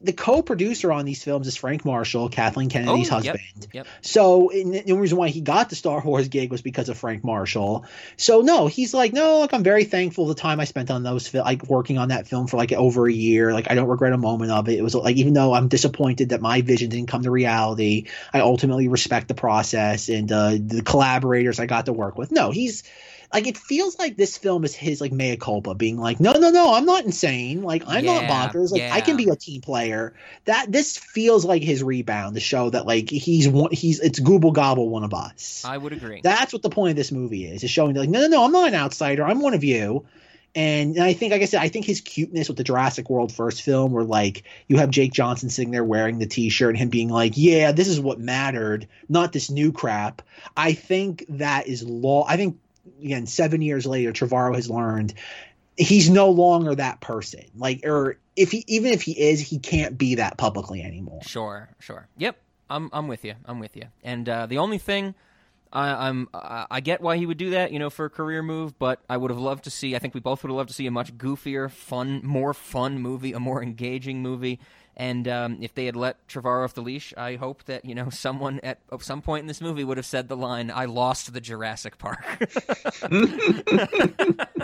the co-producer on these films is Frank Marshall, Kathleen Kennedy's Oh, husband. yep. So and the only reason why he got the Star Wars gig was because of Frank Marshall. So no, he's like, no, look, I'm very thankful the time I spent on those, like working on that film for like over a year. Like I don't regret a moment of it. It was like even though I'm disappointed that my vision didn't come to reality, I ultimately respect the process and uh, the collaborators I got to work with. No, he's like it feels like this film is his like mea culpa being like no no no i'm not insane like i'm not bonkers like i can be a team player that this feels like his rebound to show that like he's one he's it's gooble gobble one of us I would agree. that's what the point of this movie is is showing like no no no i'm not an outsider i'm one of you And, and I think, like I said, I think his cuteness with the Jurassic World first film, where like you have Jake Johnson sitting there wearing the T-shirt and him being like, "Yeah, this is what mattered, not this new crap." I think that is law. I think again, seven years later, Trevorrow has learned he's no longer that person. Like, or if he even if he is, he can't be that publicly anymore. Sure, sure. Yep, I'm I'm with you. I'm with you. And uh, the only thing I, I'm I get why he would do that, you know, for a career move, but I would have loved to see. I think we both would have loved to see a much goofier, fun, more fun movie, a more engaging movie. And um, if they had let Trevorrow off the leash, I hope that you know someone at some point in this movie would have said the line, "I lost the Jurassic Park."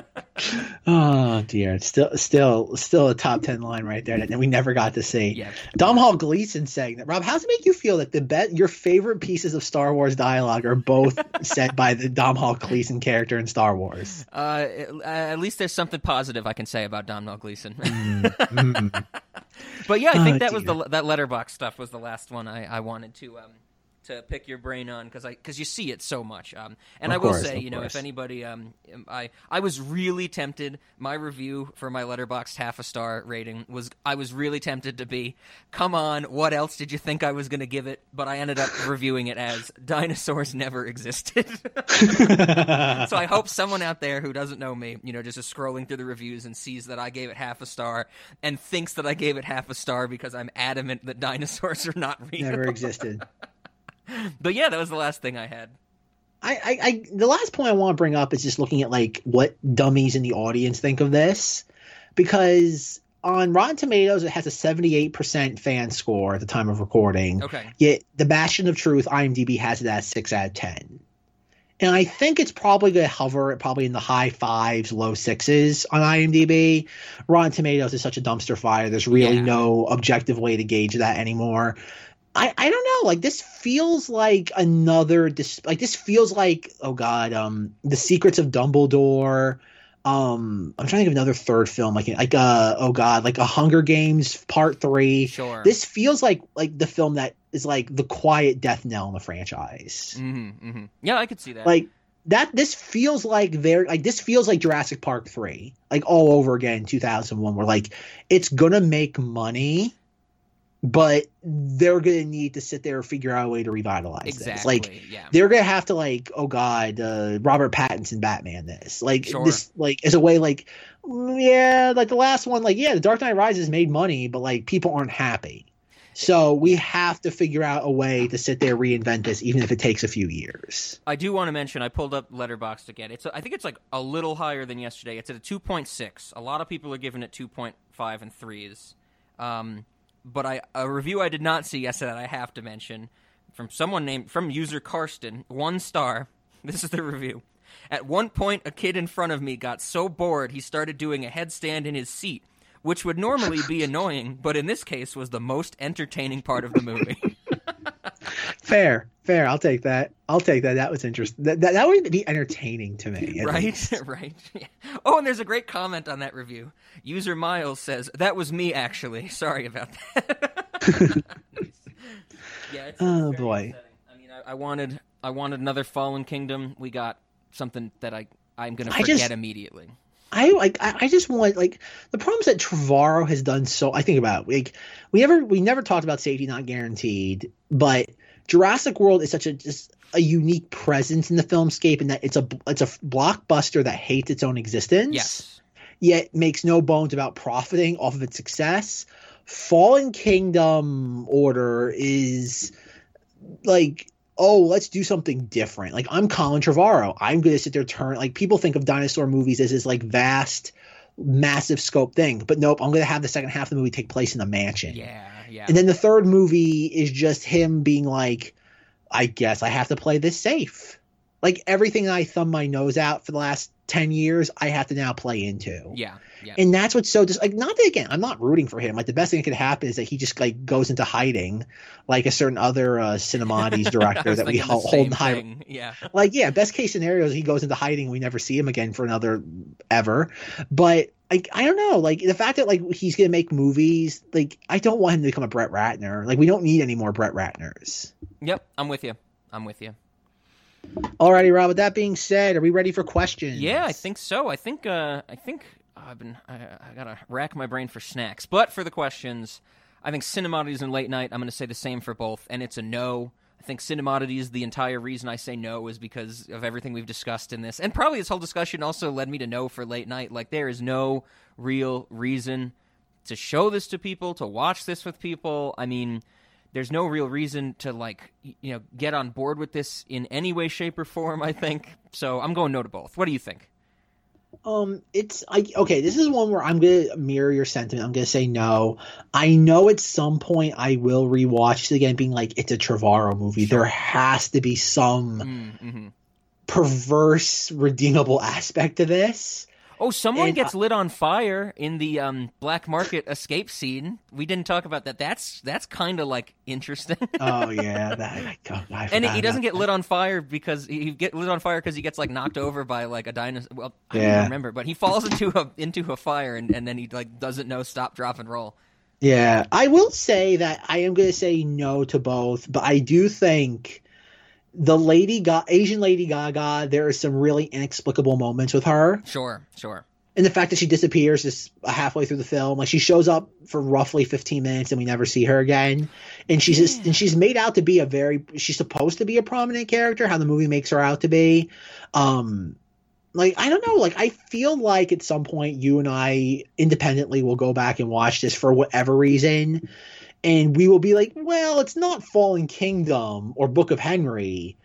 oh dear, it's still, still, still a top ten line right there that we never got to see. Yeah. Domhnall Gleeson saying that. Rob, how does it make you feel that the bet your favorite pieces of Star Wars dialogue are both said by the Domhnall Gleeson character in Star Wars? Uh, at least there's something positive I can say about Domhnall Gleeson. mm, mm. But yeah, I think oh, that dear. was the that Letterboxd stuff was the last one I, I wanted to um, to pick your brain on because I because you see it so much. Um, and of I will course, say, you know, course. if anybody, um, I I was really tempted. My review for my Letterboxd half a star rating was I was really tempted to be, come on, what else did you think I was going to give it? But I ended up reviewing it as dinosaurs never existed. so I hope someone out there who doesn't know me, you know, just is scrolling through the reviews and sees that I gave it half a star and thinks that I gave it half a star because I'm adamant that dinosaurs are not real. Never existed but yeah, that was the last thing I had. I, I, I, the last point I want to bring up is just looking at like what dummies in the audience think of this, because on Rotten Tomatoes it has a 78% fan score at the time of recording. Okay. Yet the Bastion of Truth IMDb has it at six out of ten. And I think it's probably going to hover at probably in the high fives, low sixes on IMDb. Rotten Tomatoes is such a dumpster fire. There's really yeah. no objective way to gauge that anymore. I, I don't know. Like this feels like another dis- like this feels like oh god um the secrets of dumbledore. Um i'm trying to think of another third film. Like like uh oh god like a hunger games part three. Sure. This feels like like the film that is like the quiet death knell in the franchise. Mm-hmm, mm-hmm. yeah i could see that. Like that this feels like very like this feels like jurassic park 3 like all over again 2001 where like it's gonna make money but they're gonna need to sit there and figure out a way to revitalize exactly, this. Like yeah. they're gonna have to like, oh god, uh, Robert Pattinson Batman this. Like sure. this like as a way like yeah, like the last one, like, yeah, the Dark Knight Rises made money, but like people aren't happy. So we have to figure out a way to sit there reinvent this, even if it takes a few years. I do want to mention I pulled up Letterboxd again. It's I think it's like a little higher than yesterday. It's at a two point six. A lot of people are giving it two point five and threes. Um, but I a review I did not see yesterday that I have to mention from someone named from user Karsten, one star. This is the review. At one point, a kid in front of me got so bored he started doing a headstand in his seat, which would normally be annoying, but in this case was the most entertaining part of the movie. fair, fair. I'll take that. I'll take that. That was interesting. That, that, that would be entertaining to me. Right, right. Yeah. Oh, and there's a great comment on that review. User Miles says, "That was me, actually. Sorry about that." yeah. It's, oh boy. Upsetting. I mean, I, I, wanted, I wanted another Fallen Kingdom. We got something that I, I'm gonna forget just, immediately. I like I just want like the problems that Trevorrow has done so I think about like we never we never talked about safety not guaranteed, but Jurassic World is such a just a unique presence in the filmscape and that it's a it's a blockbuster that hates its own existence. Yes. Yet makes no bones about profiting off of its success. Fallen Kingdom Order is like oh, let's do something different. Like I'm Colin Trevorrow. I'm gonna sit there turn like people think of dinosaur movies as this like vast, massive scope thing. But nope, I'm gonna have the second half of the movie take place in a mansion. Yeah, yeah. And then the third movie is just him being like, I guess I have to play this safe. Like everything I thumb my nose out for the last 10 years, I have to now play into. Yeah. Yeah. And that's what's so just like not that again, I'm not rooting for him. Like the best thing that could happen is that he just like goes into hiding, like a certain other uh Cinemodities director that we hold, hold in high. Yeah. Like yeah, best case scenario is he goes into hiding and we never see him again for another ever. But like I don't know, like the fact that like he's gonna make movies, like I don't want him to become a Brett Ratner. Like we don't need any more Brett Ratners. Yep, I'm with you. I'm with you. Alrighty, Rob. With that being said, are we ready for questions? Yeah, I think so. I think uh, I think I've been I, I gotta rack my brain for snacks, but for the questions, I think Cinemodities and Late Night. I'm to say the same for both, and it's a no. I think Cinemodities. The entire reason I say no is because of everything we've discussed in this, and probably this whole discussion also led me to no for Late Night. Like there is no real reason to show this to people, to watch this with people. I mean there's no real reason to like you know get on board with this in any way shape or form i think. So i'm going no to both. What do you think? Um it's I okay this is one where i'm gonna mirror your sentiment. I'm gonna say no. I know at some point i will rewatch it again being like it's a trevorrow movie. Sure. there has to be some mm-hmm. perverse redeemable aspect to this Oh, someone and, gets lit on fire in the um, black market escape scene. We didn't talk about that. That's that's kind of like interesting. oh yeah, that, God, and he doesn't get lit on fire because he get lit on fire because he gets like knocked over by like a dinosaur. Well, I yeah. don't remember, but he falls into a into a fire and, and then he like doesn't know stop, drop, and roll. Yeah, I will say that I am going to say no to both, but I do think the lady got Asian Lady Gaga, there are some really inexplicable moments with her. Sure, sure. And the fact that she disappears just halfway through the film, like she shows up for roughly 15 minutes and we never see her again. And she's just, and she's made out to be a very she's supposed to be a prominent character, how the movie makes her out to be. Um like I don't know, like I feel like at some point you and I independently will go back and watch this for whatever reason and we will be like, well, it's not Fallen Kingdom or Book of Henry,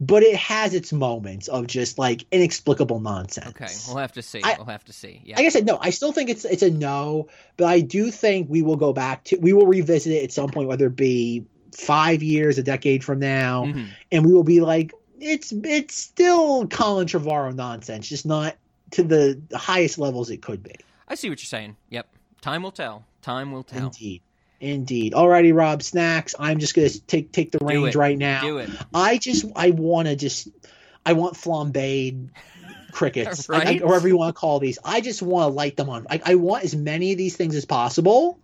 but it has its moments of just like inexplicable nonsense. Okay, we'll have to see. I, we'll have to see. Yeah. Like I said, no, I still think it's it's a no, but I do think we will go back to we will revisit it at some point, whether it be five years, a decade from now, mm-hmm. and we will be like, it's it's still Colin Trevorrow nonsense, just not to the highest levels it could be. I see what you're saying. Yep, time will tell. Time will tell. Indeed. Indeed. Alrighty, Rob. Snacks. I'm just gonna take take the range right now. Do it. I just I want to just I want flambéed crickets, right? I, or whatever you want to call these. I just want to light them on. I, I want as many of these things as possible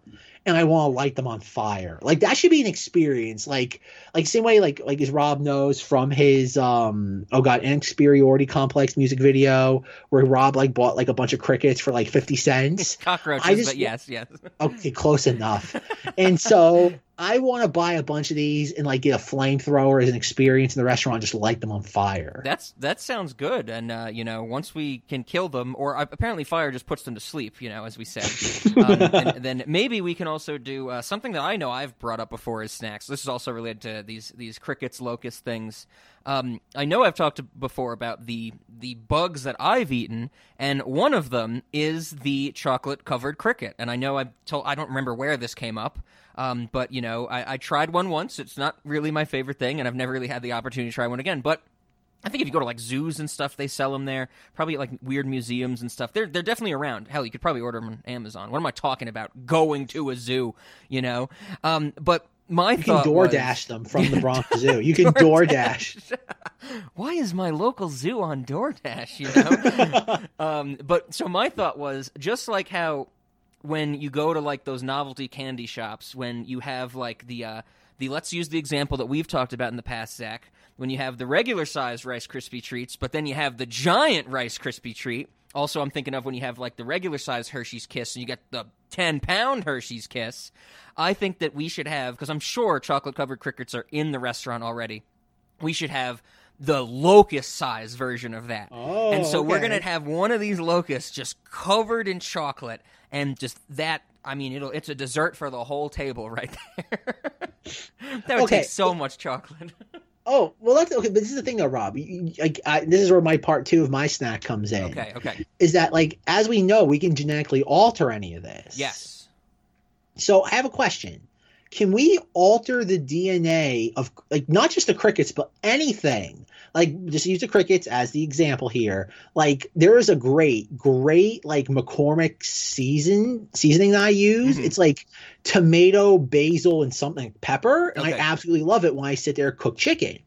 and I want to light them on fire. Like that should be an experience. Like like same way like like as Rob knows from his um oh god inferiority complex music video where Rob like bought like a bunch of crickets for like fifty cents. Cockroaches, I just, but yes, yes. okay, close enough. and so I want to buy a bunch of these and like get a flamethrower as an experience in the restaurant, just light them on fire. That's that sounds good. And uh, you know, once we can kill them, or uh, apparently fire just puts them to sleep. You know, as we said, um, and then maybe we can also do uh, something that I know I've brought up before as snacks. This is also related to these these crickets, locust things. Um, I know I've talked before about the the bugs that I've eaten, and one of them is the chocolate covered cricket. And I know I told I don't remember where this came up. Um, but you know, I, I tried one once. It's not really my favorite thing, and I've never really had the opportunity to try one again. But I think if you go to like zoos and stuff, they sell them there. Probably like weird museums and stuff. They're they're definitely around. Hell, you could probably order them on Amazon. What am I talking about? Going to a zoo, you know? Um, but my you can DoorDash them from the Bronx Zoo. You can DoorDash. DoorDash. Why is my local zoo on DoorDash? You know. um, but so my thought was just like how when you go to like those novelty candy shops, when you have like the uh, the let's use the example that we've talked about in the past, Zach. When you have the regular size Rice Krispie treats, but then you have the giant Rice Krispie treat. Also, I'm thinking of when you have like the regular size Hershey's Kiss and you get the 10 pound Hershey's Kiss. I think that we should have, because I'm sure chocolate covered crickets are in the restaurant already. We should have the locust size version of that. Oh, and so okay. we're going to have one of these locusts just covered in chocolate and just that I mean it'll it's a dessert for the whole table right there. that would okay. take so much chocolate. Oh well, that's okay. But this is the thing, though, Rob. Like, I, this is where my part two of my snack comes in. Okay, okay. Is that like as we know, we can genetically alter any of this? Yes. So I have a question can we alter the DNA of like not just the crickets but anything? Like just use the crickets as the example here. Like there is a great, great like McCormick season seasoning that I use. Mm-hmm. It's like tomato, basil, and something pepper, and okay. I absolutely love it when I sit there cook chicken.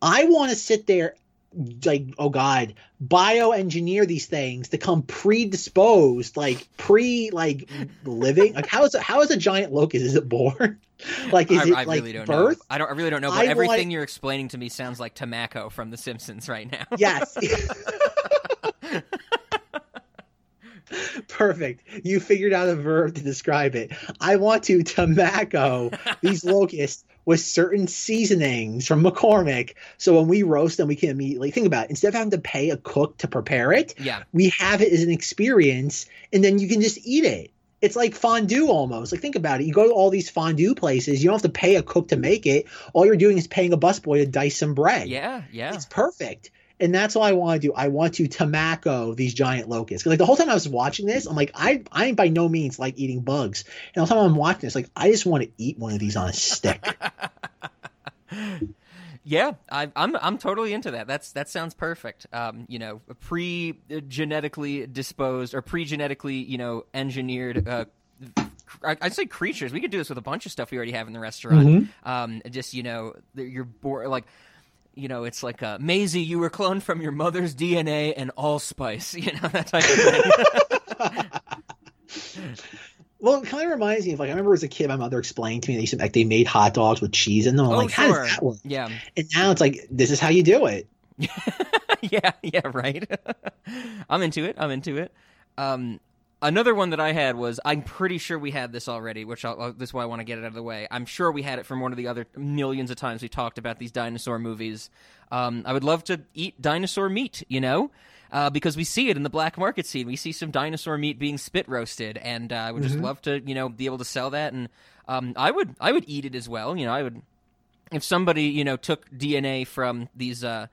I want to sit there like oh god bioengineer these things to come predisposed like pre like living like how is it how is a giant locust is it born like is I, it I like really don't birth? know. I don't. I really don't know. But I everything want- you're explaining to me sounds like Tomacco from The Simpsons right now. Yes. Perfect. You figured out a verb to describe it. I want to tomacco these locusts with certain seasonings from McCormick. So when we roast them, we can immediately think about it. Instead of having to pay a cook to prepare it, yeah. we have it as an experience and then you can just eat it. It's like fondue almost. Like think about it. You go to all these fondue places, you don't have to pay a cook to make it. All you're doing is paying a busboy to dice some bread. Yeah. Yeah. It's perfect. And that's all I want to do. I want to tomacco these giant locusts. like the whole time I was watching this, I'm like, I I by no means like eating bugs. And the whole time I'm watching this, like I just want to eat one of these on a stick. Yeah, I, I'm I'm totally into that. That's that sounds perfect. Um, you know, pre genetically disposed or pre genetically you know engineered. Uh, I- I'd say creatures. We could do this with a bunch of stuff we already have in the restaurant. Um, just you know, you're born like. You know, it's like uh, Maisie. You were cloned from your mother's DNA and allspice. You know that type of thing. well, it kind of reminds me of like I remember as a kid, my mother explained to me they used to, like they made hot dogs with cheese in them. I'm oh, like, how sure. does that work? Yeah, And now it's like this is how you do it. yeah, yeah, right. I'm into it. I'm into it. Um, another one that I had was I'm pretty sure we had this already, which I'll, this is why I want to get it out of the way. I'm sure we had it from one of the other millions of times we talked about these dinosaur movies. Um, I would love to eat dinosaur meat, you know. Uh, because we see it in the black market scene, we see some dinosaur meat being spit roasted, and uh, I would just love to, you know, be able to sell that. And um, I would, I would eat it as well. You know, I would, if somebody you know took DNA from these uh,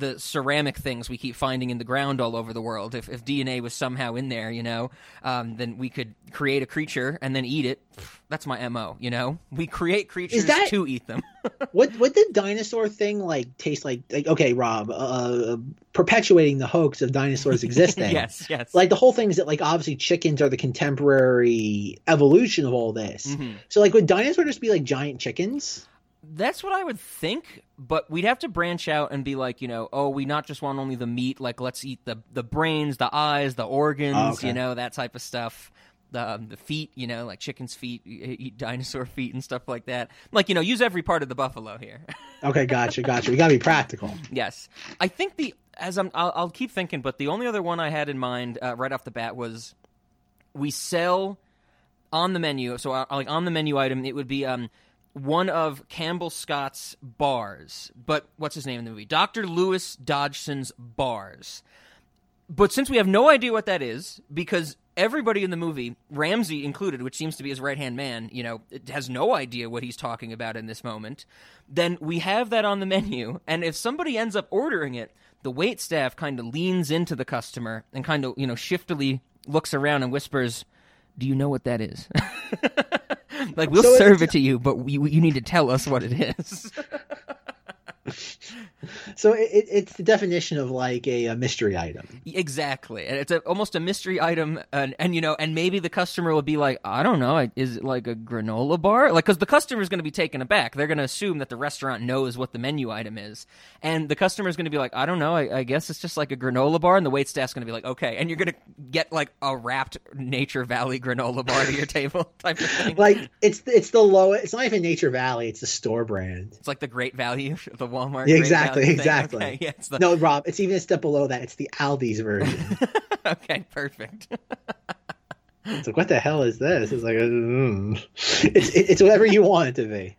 the ceramic things we keep finding in the ground all over the world, if, if DNA was somehow in there, you know, um, then we could create a creature and then eat it. That's my mo. You know, we create creatures that- to eat them. what what did dinosaur thing like taste like? Like okay, Rob, uh, perpetuating the hoax of dinosaurs existing. yes, yes. Like the whole thing is that like obviously chickens are the contemporary evolution of all this. Mhm. So like would dinosaurs just be like giant chickens? That's what I would think, but we'd have to branch out and be like, you know, oh, we not just want only the meat, like let's eat the the brains, the eyes, the organs, Oh, okay. you know, that type of stuff. The um, the feet, you know, like chicken's feet, eat dinosaur feet and stuff like that. Like, you know, use every part of the buffalo here. Okay, gotcha, gotcha. We gotta be practical. yes, I think the as I'm, I'll, I'll keep thinking, but the only other one I had in mind uh, right off the bat was we sell on the menu. So, uh, like on the menu item, it would be um, one of Campbell Scott's bars. But what's his name in the movie? Dr. Lewis Dodgson's bars. But since we have no idea what that is, because everybody in the movie, Ramsay included, which seems to be his right hand man, you know, has no idea what he's talking about in this moment, then we have that on the menu. And if somebody ends up ordering it, the wait staff kind of leans into the customer and kind of, you know, shiftily looks around and whispers, Do you know what that is? like, we'll So serve it to you, but we, you need to tell us what it is. So it, it, it's the definition of like a, a mystery item. Exactly, and it's a, almost a mystery item, and, and you know, and maybe the customer will be like, I don't know, is it like a granola bar? Like, because the customer is going to be taken aback. They're going to assume that the restaurant knows what the menu item is, and the customer is going to be like, I don't know, I, I guess it's just like a granola bar, and the wait staff's going to be like, okay, and you're going to get like a wrapped Nature Valley granola bar to your table type of thing. Like it's it's the lowest. It's not even Nature Valley. It's the store brand. It's like the Great Value, of the Walmart. Yeah, Great exactly, thing. exactly. Okay, yeah, the, No, Rob. It's even a step below that. It's the Aldi's version. okay, perfect. it's like what the hell is this? It's like mm. it's it, it's whatever you want it to be.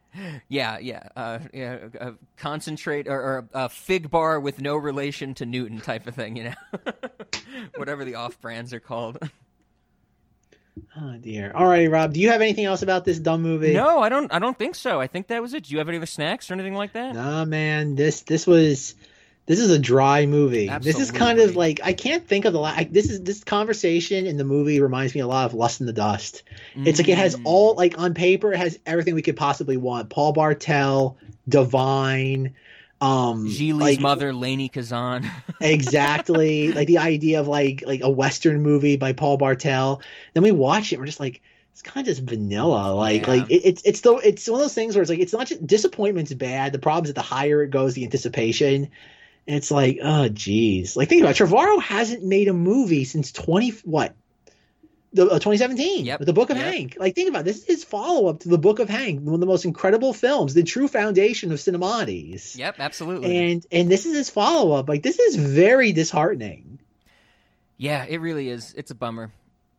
Yeah, yeah, uh, yeah. A concentrate or, or a fig bar with no relation to Newton type of thing, you know. Whatever the off brands are called. Oh dear. All right, Rob. Do you have anything else about this dumb movie? No, I don't. I don't think so. I think that was it. Do you have any other snacks or anything like that? Nah, man. This this was this is a dry movie. This is kind of like I can't think of the la- I, this is this conversation in the movie reminds me a lot of Lust in the Dust. It's like it has Mm. all like on paper it has everything we could possibly want. Paul Bartel, Divine, um Geely's like, mother, Lainie Kazan. exactly like the idea of like like a western movie by Paul Bartel. Then we watch it, we're just like it's kind of just vanilla. Like Yeah. like it, it's it's the it's one of those things where it's like it's not just disappointment's bad. The problem is that the higher it goes, the anticipation. And it's like, oh geez. Like think about it. Trevorrow hasn't made a movie since twenty what? The uh, 2017, Yep. with the Book of Yep. Hank. Like, think about it. this is his follow up to the Book of Hank, one of the most incredible films, the true foundation of cinemati's. Yep, absolutely. And and this is his follow up. Like, this is very disheartening. Yeah, it really is. It's a bummer.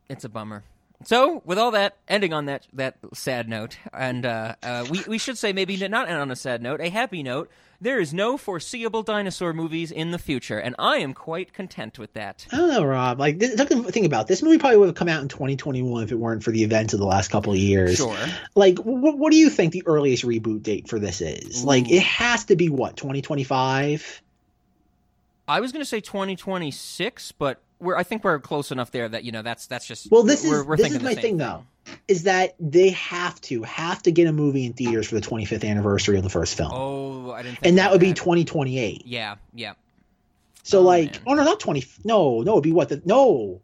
It's a bummer. So, with all that, ending on that that sad note, and uh, uh, we we should say maybe not end on a sad note, a happy note. There is no foreseeable dinosaur movies in the future, and I am quite content with that. I don't know, Rob. Like, this, something think about. This movie probably would have come out in 2021 if it weren't for the events of the last couple of years. Sure. Like, what, what do you think the earliest reboot date for this is? Like, it has to be what 2025. I was going to say 2026, but we're I think we're close enough there that you know that's that's just Well, this we're, is we're this is my same thing, though, is that they have to have to get a movie in theaters for the 25th anniversary of the first film, Oh, I didn't. Think and that about would be 2028. Yeah, yeah. So, Oh, like, man. oh no, not 20. No, no, it'd be what the no.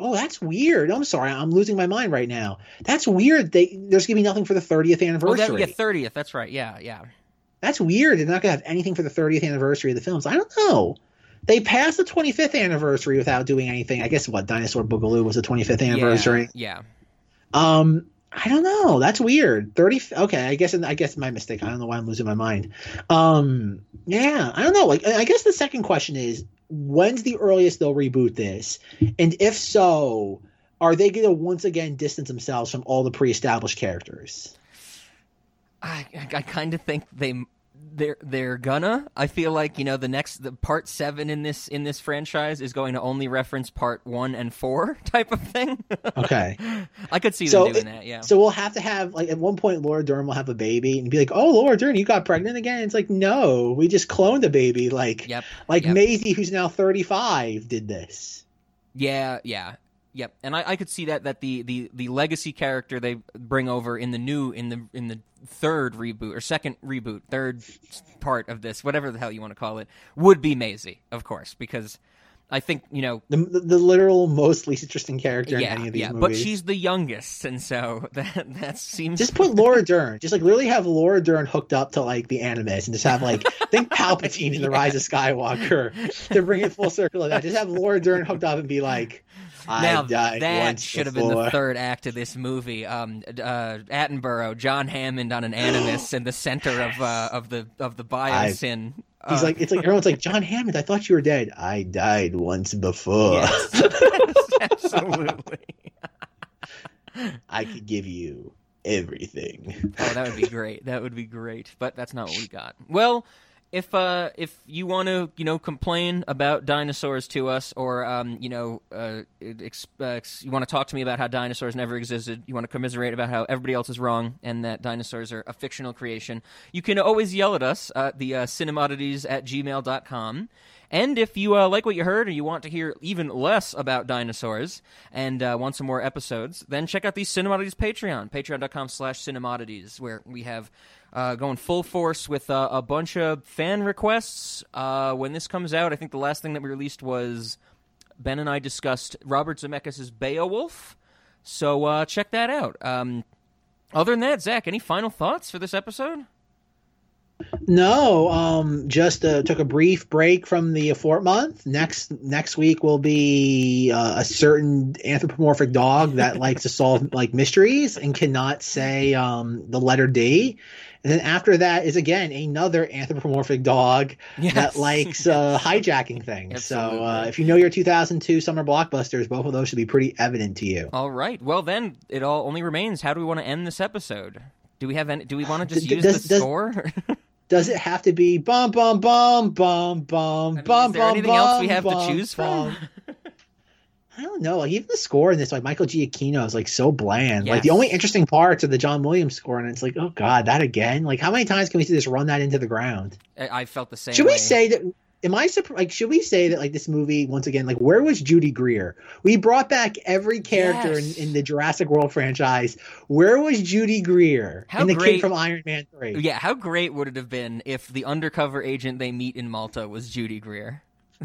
Oh, that's weird. I'm sorry, I'm losing my mind right now. That's weird. They there's gonna be nothing for the 30th Oh, anniversary. that, yeah, 30th. That's right. Yeah, yeah. That's weird. They're not gonna have anything for the 30th anniversary of the films. I don't know. They passed the 25th anniversary without doing anything. I guess what Dinosaur Boogaloo was the 25th anniversary. Yeah. Um, I don't know. That's weird. 30. Okay, I guess I guess my mistake. I don't know why I'm losing my mind. Um, yeah, I don't know. Like, I guess the second question is, when's the earliest they'll reboot this? And if so, are they going to once again distance themselves from all the pre-established characters? I I kind of think they they're they're gonna. I feel like you know the next the part seven in this in this franchise is going to only reference part one and four type of thing. Okay. I could see So them doing it- that. Yeah. So we'll have to have like at one point Laura Dern will have a baby and be like, "Oh, Laura Dern, you got pregnant again?" It's like, "No, we just cloned a baby." Like, Yep. like yep. Maisie, who's now 35, did this. Yeah, yeah, yep. And I, I could see that that the, the the legacy character they bring over in the new in the in the third reboot or second reboot, third part of this, whatever the hell you want to call it, would be Maisie, of course, because I think you know. The, the, the literal most least interesting character Yeah, in any of these yeah, movies. but she's the youngest, and so that that seems just put Laura Dern. Just like literally have Laura Dern hooked up to like the Animus and just have like think Palpatine in the Rise of Skywalker to bring it full circle of that. Just have Laura Dern hooked up and be like, now died that once should have been the third act of this movie. Um, uh, Attenborough, John Hammond on an Animus in the center of uh, of the of the Biosyn. He's Uh, like, it's like everyone's like, John Hammond. I thought you were dead. I died once before. yes, absolutely. I could give you everything. Oh, that would be great. That would be great. But that's not what we got. Well, if uh, if you want to, you know, complain about dinosaurs to us, or um, you know, uh, ex- uh, you want to talk to me about how dinosaurs never existed, you want to commiserate about how everybody else is wrong and that dinosaurs are a fictional creation, you can always yell at us at the uh, cinemoddities at gmail.com. And if you uh, like what you heard or you want to hear even less about dinosaurs and uh, want some more episodes, then check out the Cinemoddities Patreon, patreon.com slash cinemoddities, where we have uh, going full force with uh, a bunch of fan requests. Uh, when this comes out, I think the last thing that we released was Ben and I discussed Robert Zemeckis' Beowulf. So uh, check that out. Um, other than that, Zach, any final thoughts for this episode? No, um, just uh, took a brief break from the Fort month. Next next week will be uh, a certain anthropomorphic dog that likes to solve like mysteries and cannot say um, the letter D. And then after that is again another anthropomorphic dog Yes. that likes uh, hijacking things. So uh, if you know your 2002 summer blockbusters, both of those should be pretty evident to you. All right. Well, then it all only remains. How do we want to end this episode? Do we have any? Do we want to just use does- the does- score? Does it have to be bum bum bum bum bum mean, bum is there bum anything else we bum, have to bum, choose from? I don't know. Like even the score in this, like Michael Giacchino is like so bland. Like the only interesting parts are the John Williams score, and it's like, oh god, that again. Like how many times can we just run that into the ground? I I felt the same. Should way. we say that? Am I surprised? Like, should we say that like this movie once again? Like, where was Judy Greer? We brought back every character Yes. in, in the Jurassic World franchise. Where was Judy Greer? How and the great- kid from Iron Man Three. Yeah, how great would it have been if the undercover agent they meet in Malta was Judy Greer?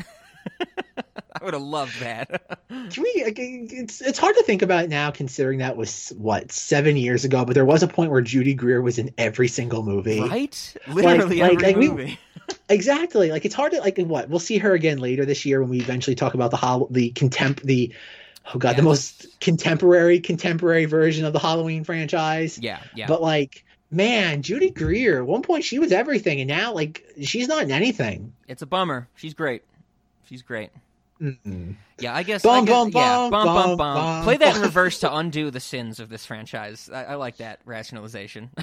I would have loved that. Can we? Uh, it's it's hard to think about now, considering that was what seven years ago. But there was a point where Judy Greer was in every single movie. right? Literally like, every like, we- movie. Exactly. Like it's hard to like what we'll see her again later this year when we eventually talk about the hol- the contempt the oh god, Yeah. the most contemporary contemporary version of the Halloween franchise. Yeah, yeah. But like, man, Judy Greer, at one point she was everything, and now like she's not in anything. it's a bummer. She's great. She's great. Mm-mm. Yeah, I guess. Bum, I guess bum, yeah, bum, bum, bum, bum, bum. bum. Play that in reverse to undo the sins of this franchise. I, I like that rationalization.